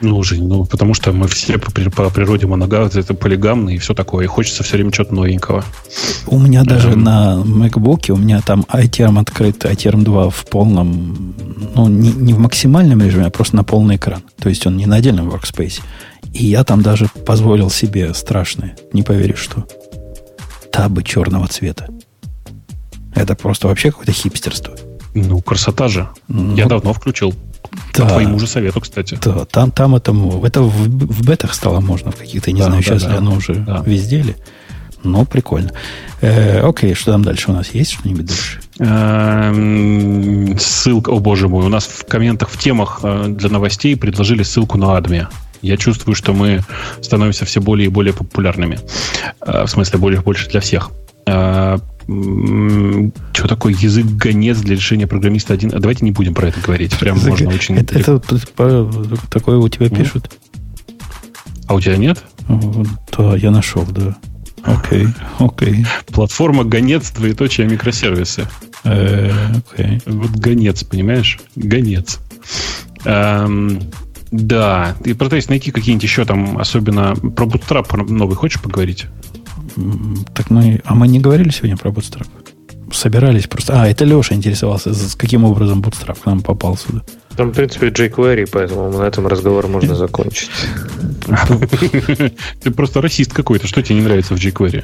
Ну, уже, ну, потому что мы все по, по природе моногамны, это полигамны и все такое. И хочется все время чего-то новенького. У меня даже Эм. на MacBook, у меня там iTerm открыт, iTerm 2 в полном, ну, не, не в максимальном режиме, а просто на полный экран. То есть он не на отдельном workspace. И я там даже позволил себе страшное, не поверишь что. Табы черного цвета. Это просто вообще какое-то хипстерство. Ну, красота же. Ну, Я давно включил. да. По твоему же совету, кстати. Да, там, там этому, это в, в бетах стало можно в каких-то, не Да, знаю, да, сейчас да. ли оно уже Да. везде ли. Но прикольно. Э, окей, что там дальше у нас? Есть что-нибудь дальше? Эм, Ссылка, о боже мой, у нас в комментах, в темах э, для новостей предложили ссылку на Адме. Я чувствую, что мы становимся все более и более популярными. Э, В смысле, более больше для всех. Что такое язык гонец для решения программиста один? А давайте не будем про это говорить. Прям можно очень... Это, это такое у тебя Ну. пишут? А у тебя нет? Да, я нашел, да. Окей, окей. Платформа гонец, двоеточие микросервисы. Э, Окей. Вот гонец, понимаешь? Гонец. Эм, да, ты пытаешься найти какие-нибудь еще там, особенно про Bootstrap новый хочешь поговорить? Так мы... А мы не говорили сегодня про Bootstrap? Собирались просто... А, это Леша интересовался, с с каким образом Bootstrap к нам попал сюда. Там, в принципе, jQuery, поэтому на этом разговор можно закончить. (laughs) Ты просто расист какой-то. Что тебе не нравится в jQuery?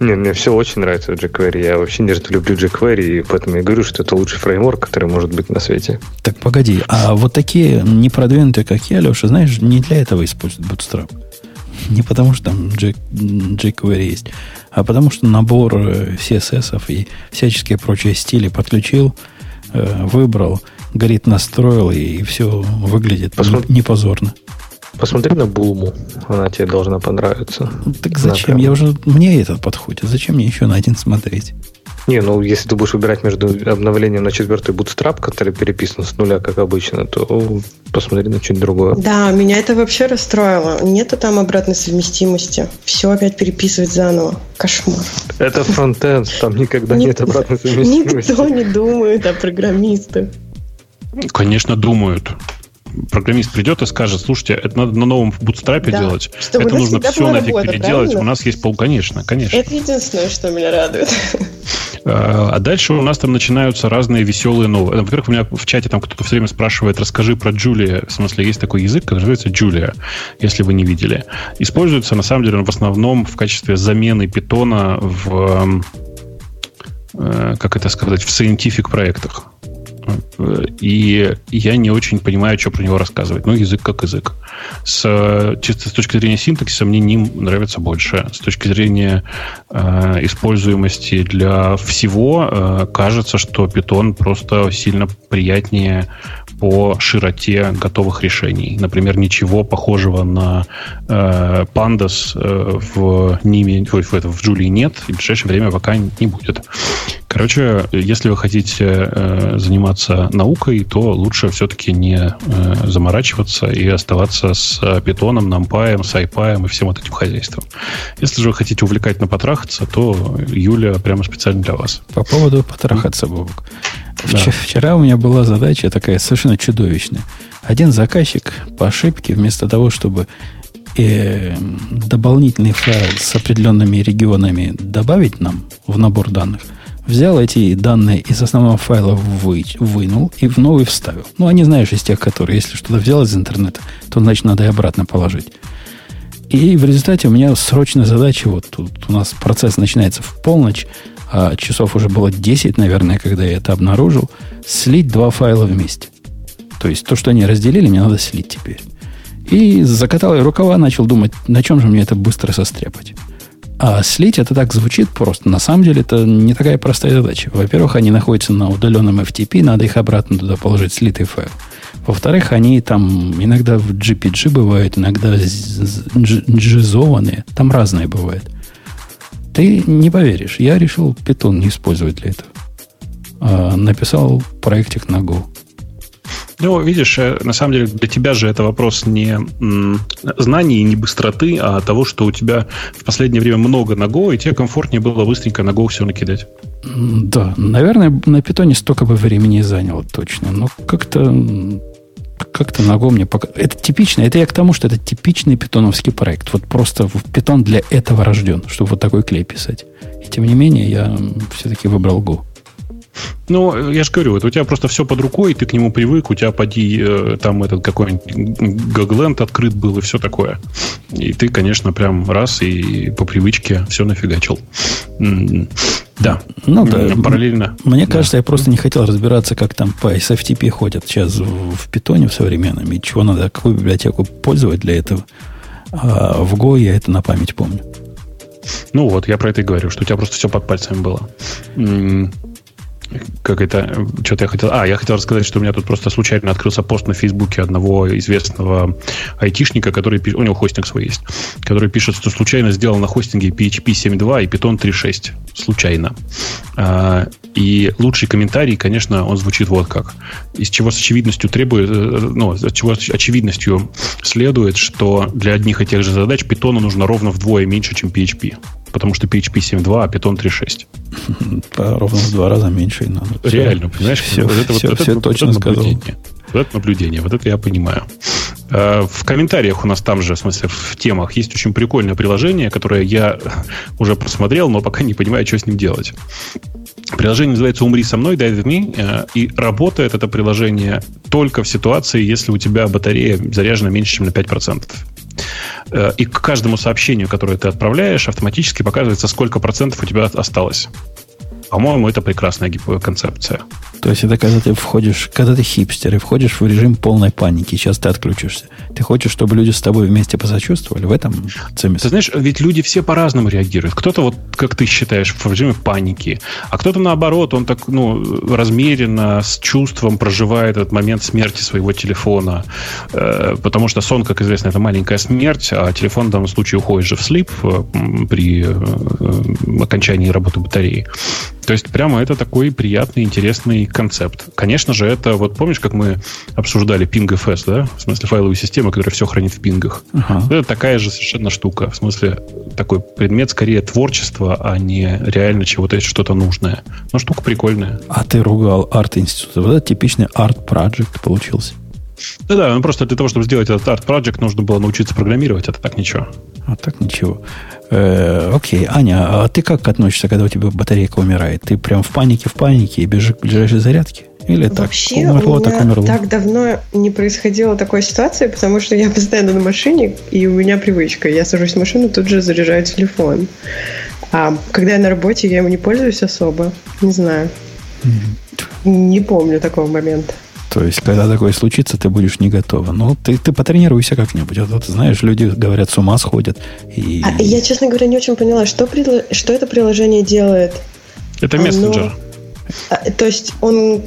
Не, мне все очень нравится в jQuery. Я вообще не люблю jQuery, и поэтому я говорю, что это лучший фреймворк, который может быть на свете. Так, погоди. А вот такие непродвинутые, как я, Леша, знаешь, не для этого используют Bootstrap. (laughs) Не потому, что там jQuery есть, а потому, что набор э, CSS и всяческие прочие стили подключил, э, выбрал, горит настроил, и все выглядит Посмотри. не позорно. Посмотри на Булму, она тебе должна понравиться. Так зачем? Да, Я уже... Мне этот подходит. Зачем мне еще на один смотреть? Не, ну если ты будешь выбирать между обновлением на четвертый Bootstrap, который переписан с нуля, как обычно, то посмотри на что-нибудь другое. Да, меня это вообще расстроило. Нету там обратной совместимости. Все опять переписывать заново. Кошмар. Это фронтенд, там никогда Ник- нет обратной совместимости. Никто не думает о программистах. Конечно, думают. Программист придет и скажет, слушайте, это надо на новом бутстрапе Да. делать. Чтобы это нужно все нафиг работа, переделать. правильно? У нас есть пол... Конечно, конечно. Это единственное, что меня радует. (laughs) А а дальше у нас там начинаются разные веселые новые. Во-первых, у меня в чате там кто-то все время спрашивает, расскажи про Джулия. В смысле, есть такой язык, который называется Джулия, если вы не видели. Используется, на самом деле, он в основном в качестве замены питона в, э, как это сказать, в scientific проектах. И я не очень понимаю, что про него рассказывать. Ну, язык как язык. С, чисто с точки зрения синтаксиса мне ним нравится больше. С точки зрения э, используемости для всего, э, кажется, что Python просто сильно приятнее по широте готовых решений. Например, ничего похожего на э, Pandas э, в Ниме, ой, в, это, в Джулии нет, и в ближайшее время пока не будет. Короче, если вы хотите э, заниматься наукой, то лучше все-таки не э, заморачиваться и оставаться с э, питоном, нампаем, сайпаем и всем вот этим хозяйством. Если же вы хотите увлекательно потрахаться, то Юля прямо специально для вас. По поводу потрахаться, Бобок. Да. Вчера, у меня была задача такая совершенно чудовищная. Один заказчик по ошибке, вместо того, чтобы э, дополнительный файл с определенными регионами добавить нам в набор данных, взял эти данные из основного файла, вы, вынул и в новый вставил. Ну, они, знаешь, из тех, которые, если что-то взял из интернета, то, значит, надо и обратно положить. И в результате у меня срочная задача, вот тут у нас процесс начинается в полночь, а часов уже было 10, наверное, когда я это обнаружил, слить два файла вместе. То есть то, что они разделили, мне надо слить теперь. И закатал я рукава, начал думать, на чем же мне это быстро состряпать. А слить это так звучит просто. На самом деле это не такая простая задача. Во-первых, они находятся на удаленном FTP, надо их обратно туда положить, слитый файл. Во-вторых, они там иногда в GPG бывают, иногда джизованные. Там разные бывают. Ты не поверишь, я решил Python не использовать для этого. А написал проектик на Go. Ну, видишь, э, на самом деле для тебя же это вопрос не знаний и не быстроты, а того, что у тебя в последнее время много на Go, и тебе комфортнее было быстренько на Go все накидать. Да, наверное, на питоне столько бы времени заняло точно. Но как-то как-то Go мне пока... Это типично, это я к тому, что это типичный питоновский проект. Вот просто питон для этого рожден, чтобы вот такой клей писать. И тем не менее, я все-таки выбрал Go. Ну, я же говорю, это у тебя просто все под рукой, ты к нему привык, у тебя поди э, там этот какой-нибудь Гогленд открыт был и все такое. И ты, конечно, прям раз и по привычке все нафигачил. Да. Ну да. Параллельно. Мне да. кажется, я просто не хотел разбираться, как там по SFTP ходят сейчас в, питоне в современном, и чего надо, какую библиотеку пользовать для этого. А в Go я это на память помню. Ну вот, я про это и говорю, что у тебя просто все под пальцами было как это, что-то я хотел... А, я хотел рассказать, что у меня тут просто случайно открылся пост на Фейсбуке одного известного айтишника, который... У него хостинг свой есть, который пишет, что случайно сделал на хостинге PHP 7.2 и Python 3.6. Случайно. А, и лучший комментарий, конечно, он звучит вот как. Из чего с очевидностью требует... Э, ну, из чего с очевидностью следует, что для одних и тех же задач Python нужно ровно вдвое меньше, чем PHP потому что PHP 7.2, а Python (laughs) 3.6. Ровно в два раза меньше и надо. Реально, понимаешь? Все, вот это, все, вот все это, точно вот сказал. Наблюдение. Вот это наблюдение, вот это я понимаю. Э, в комментариях у нас там же, в смысле, в темах есть очень прикольное приложение, которое я (laughs) уже просмотрел, но пока не понимаю, что с ним делать. Приложение называется «Умри со мной», «Die with me», э, и работает это приложение только в ситуации, если у тебя батарея заряжена меньше, чем на 5%. Э, и к каждому сообщению, которое ты отправляешь, автоматически показывается, сколько процентов у тебя осталось. По-моему, это прекрасная концепция. То есть это когда ты входишь, когда ты хипстер и входишь в режим полной паники, сейчас ты отключишься. Ты хочешь, чтобы люди с тобой вместе посочувствовали? В этом цемис. Ты знаешь, ведь люди все по-разному реагируют. Кто-то, вот как ты считаешь, в режиме паники, а кто-то наоборот, он так, ну, размеренно, с чувством проживает этот момент смерти своего телефона. Э, потому что сон, как известно, это маленькая смерть, а телефон в данном случае уходит же в слип э, при э, окончании работы батареи. То есть прямо это такой приятный, интересный концепт. Конечно же, это, вот помнишь, как мы обсуждали PingFS, да? В смысле файловой системы, которая все хранит в пингах. Ага. Это такая же совершенно штука. В смысле такой предмет скорее творчества, а не реально чего-то что-то нужное. Но штука прикольная. А ты ругал арт-институт. Вот это типичный арт-проект получился. Да-да, ну просто для того, чтобы сделать этот арт-проект, нужно было научиться программировать, это так ничего. А так ничего. Э, окей, Аня, а ты как относишься, когда у тебя батарейка умирает? Ты прям в панике, в панике и бежишь к ближайшей зарядке? Или Вообще, так, умерло, у меня так умерло? так давно не происходило такой ситуации, потому что я (laughs) постоянно на машине, и у меня привычка. Я сажусь в машину, тут же заряжаю телефон. А когда я на работе, я ему не пользуюсь особо. Не знаю. Mm-hmm. Не помню такого момента. То есть, когда такое случится, ты будешь не готова. Ну, ты, ты потренируйся как-нибудь. А вот, знаешь, люди говорят, с ума сходят. И... А, я, честно говоря, не очень поняла, что, что это приложение делает. Это мессенджер. А, то есть он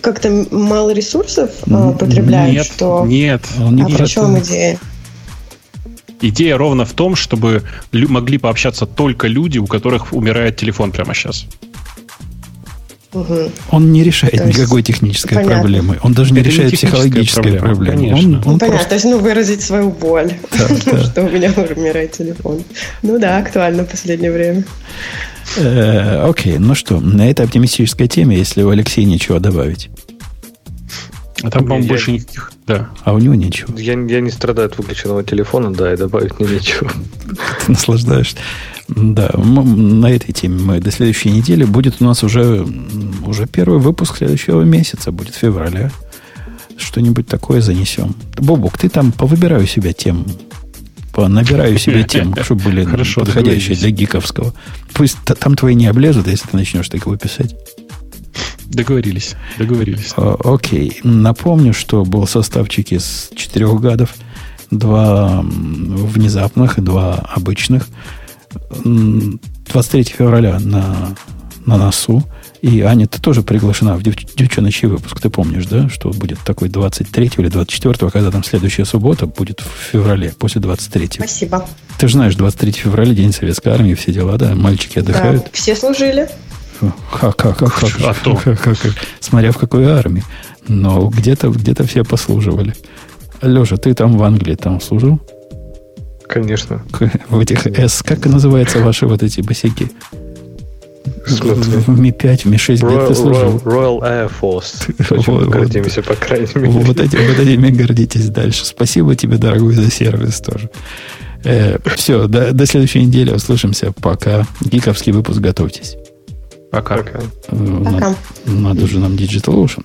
как-то мало ресурсов а, потребляет, нет, что... Нет, он не а в чем идея? Идея ровно в том, чтобы могли пообщаться только люди, у которых умирает телефон прямо сейчас. Угу. Он не решает то никакой технической понятно. проблемы. Он даже не Это решает не психологической проблемы. Конечно. Он, он ну, понятно, просто... то есть ну, выразить свою боль, (laughs) (laughs) да, что у меня умирает телефон. Ну да, актуально в последнее время. Э, окей, ну что, на этой оптимистической теме, если у Алексея ничего добавить. А там, по-моему, больше никаких. Да. А у него ничего. Я, я не страдаю от выключенного телефона, да, и добавить мне нечего. (laughs) Ты наслаждаешься. Да, на этой теме мы до следующей недели. Будет у нас уже, уже первый выпуск следующего месяца, будет февраля. Что-нибудь такое занесем. Бобук, ты там повыбирай у себя тем, набираю себе тем, (laughs) чтобы были Хорошо, подходящие для гиковского. Пусть там твои не облезут, если ты начнешь такого писать. Договорились, договорились. О, окей. Напомню, что был составчик из четырех гадов. Два внезапных и два обычных. 23 февраля на, на носу. И, Аня, ты тоже приглашена в девчоночий выпуск. Ты помнишь, да, что будет такой 23 или 24, когда там следующая суббота будет в феврале, после 23. Спасибо. Ты же знаешь, 23 февраля, День Советской Армии, все дела, да? Мальчики отдыхают. Да, все служили. Ха, ха, ха, ха, А то. (laughs) ха, ха. Смотря в какой армии. Но где-то где все послуживали. Леша, ты там в Англии там служил? Конечно. В этих S, как называются ваши вот эти босяки? В смысле? В Ми-5, в Ми-6, где ты служил? Royal, Air Force. (laughs) Очень Вот, гордимся, по крайней мере. Вот, эти, вот этими гордитесь дальше. Спасибо тебе, дорогой, за сервис тоже. все, до, до следующей недели услышимся. Пока. Гиковский выпуск готовьтесь. Пока. Пока. Э, Надо, надо же нам Digital Ocean.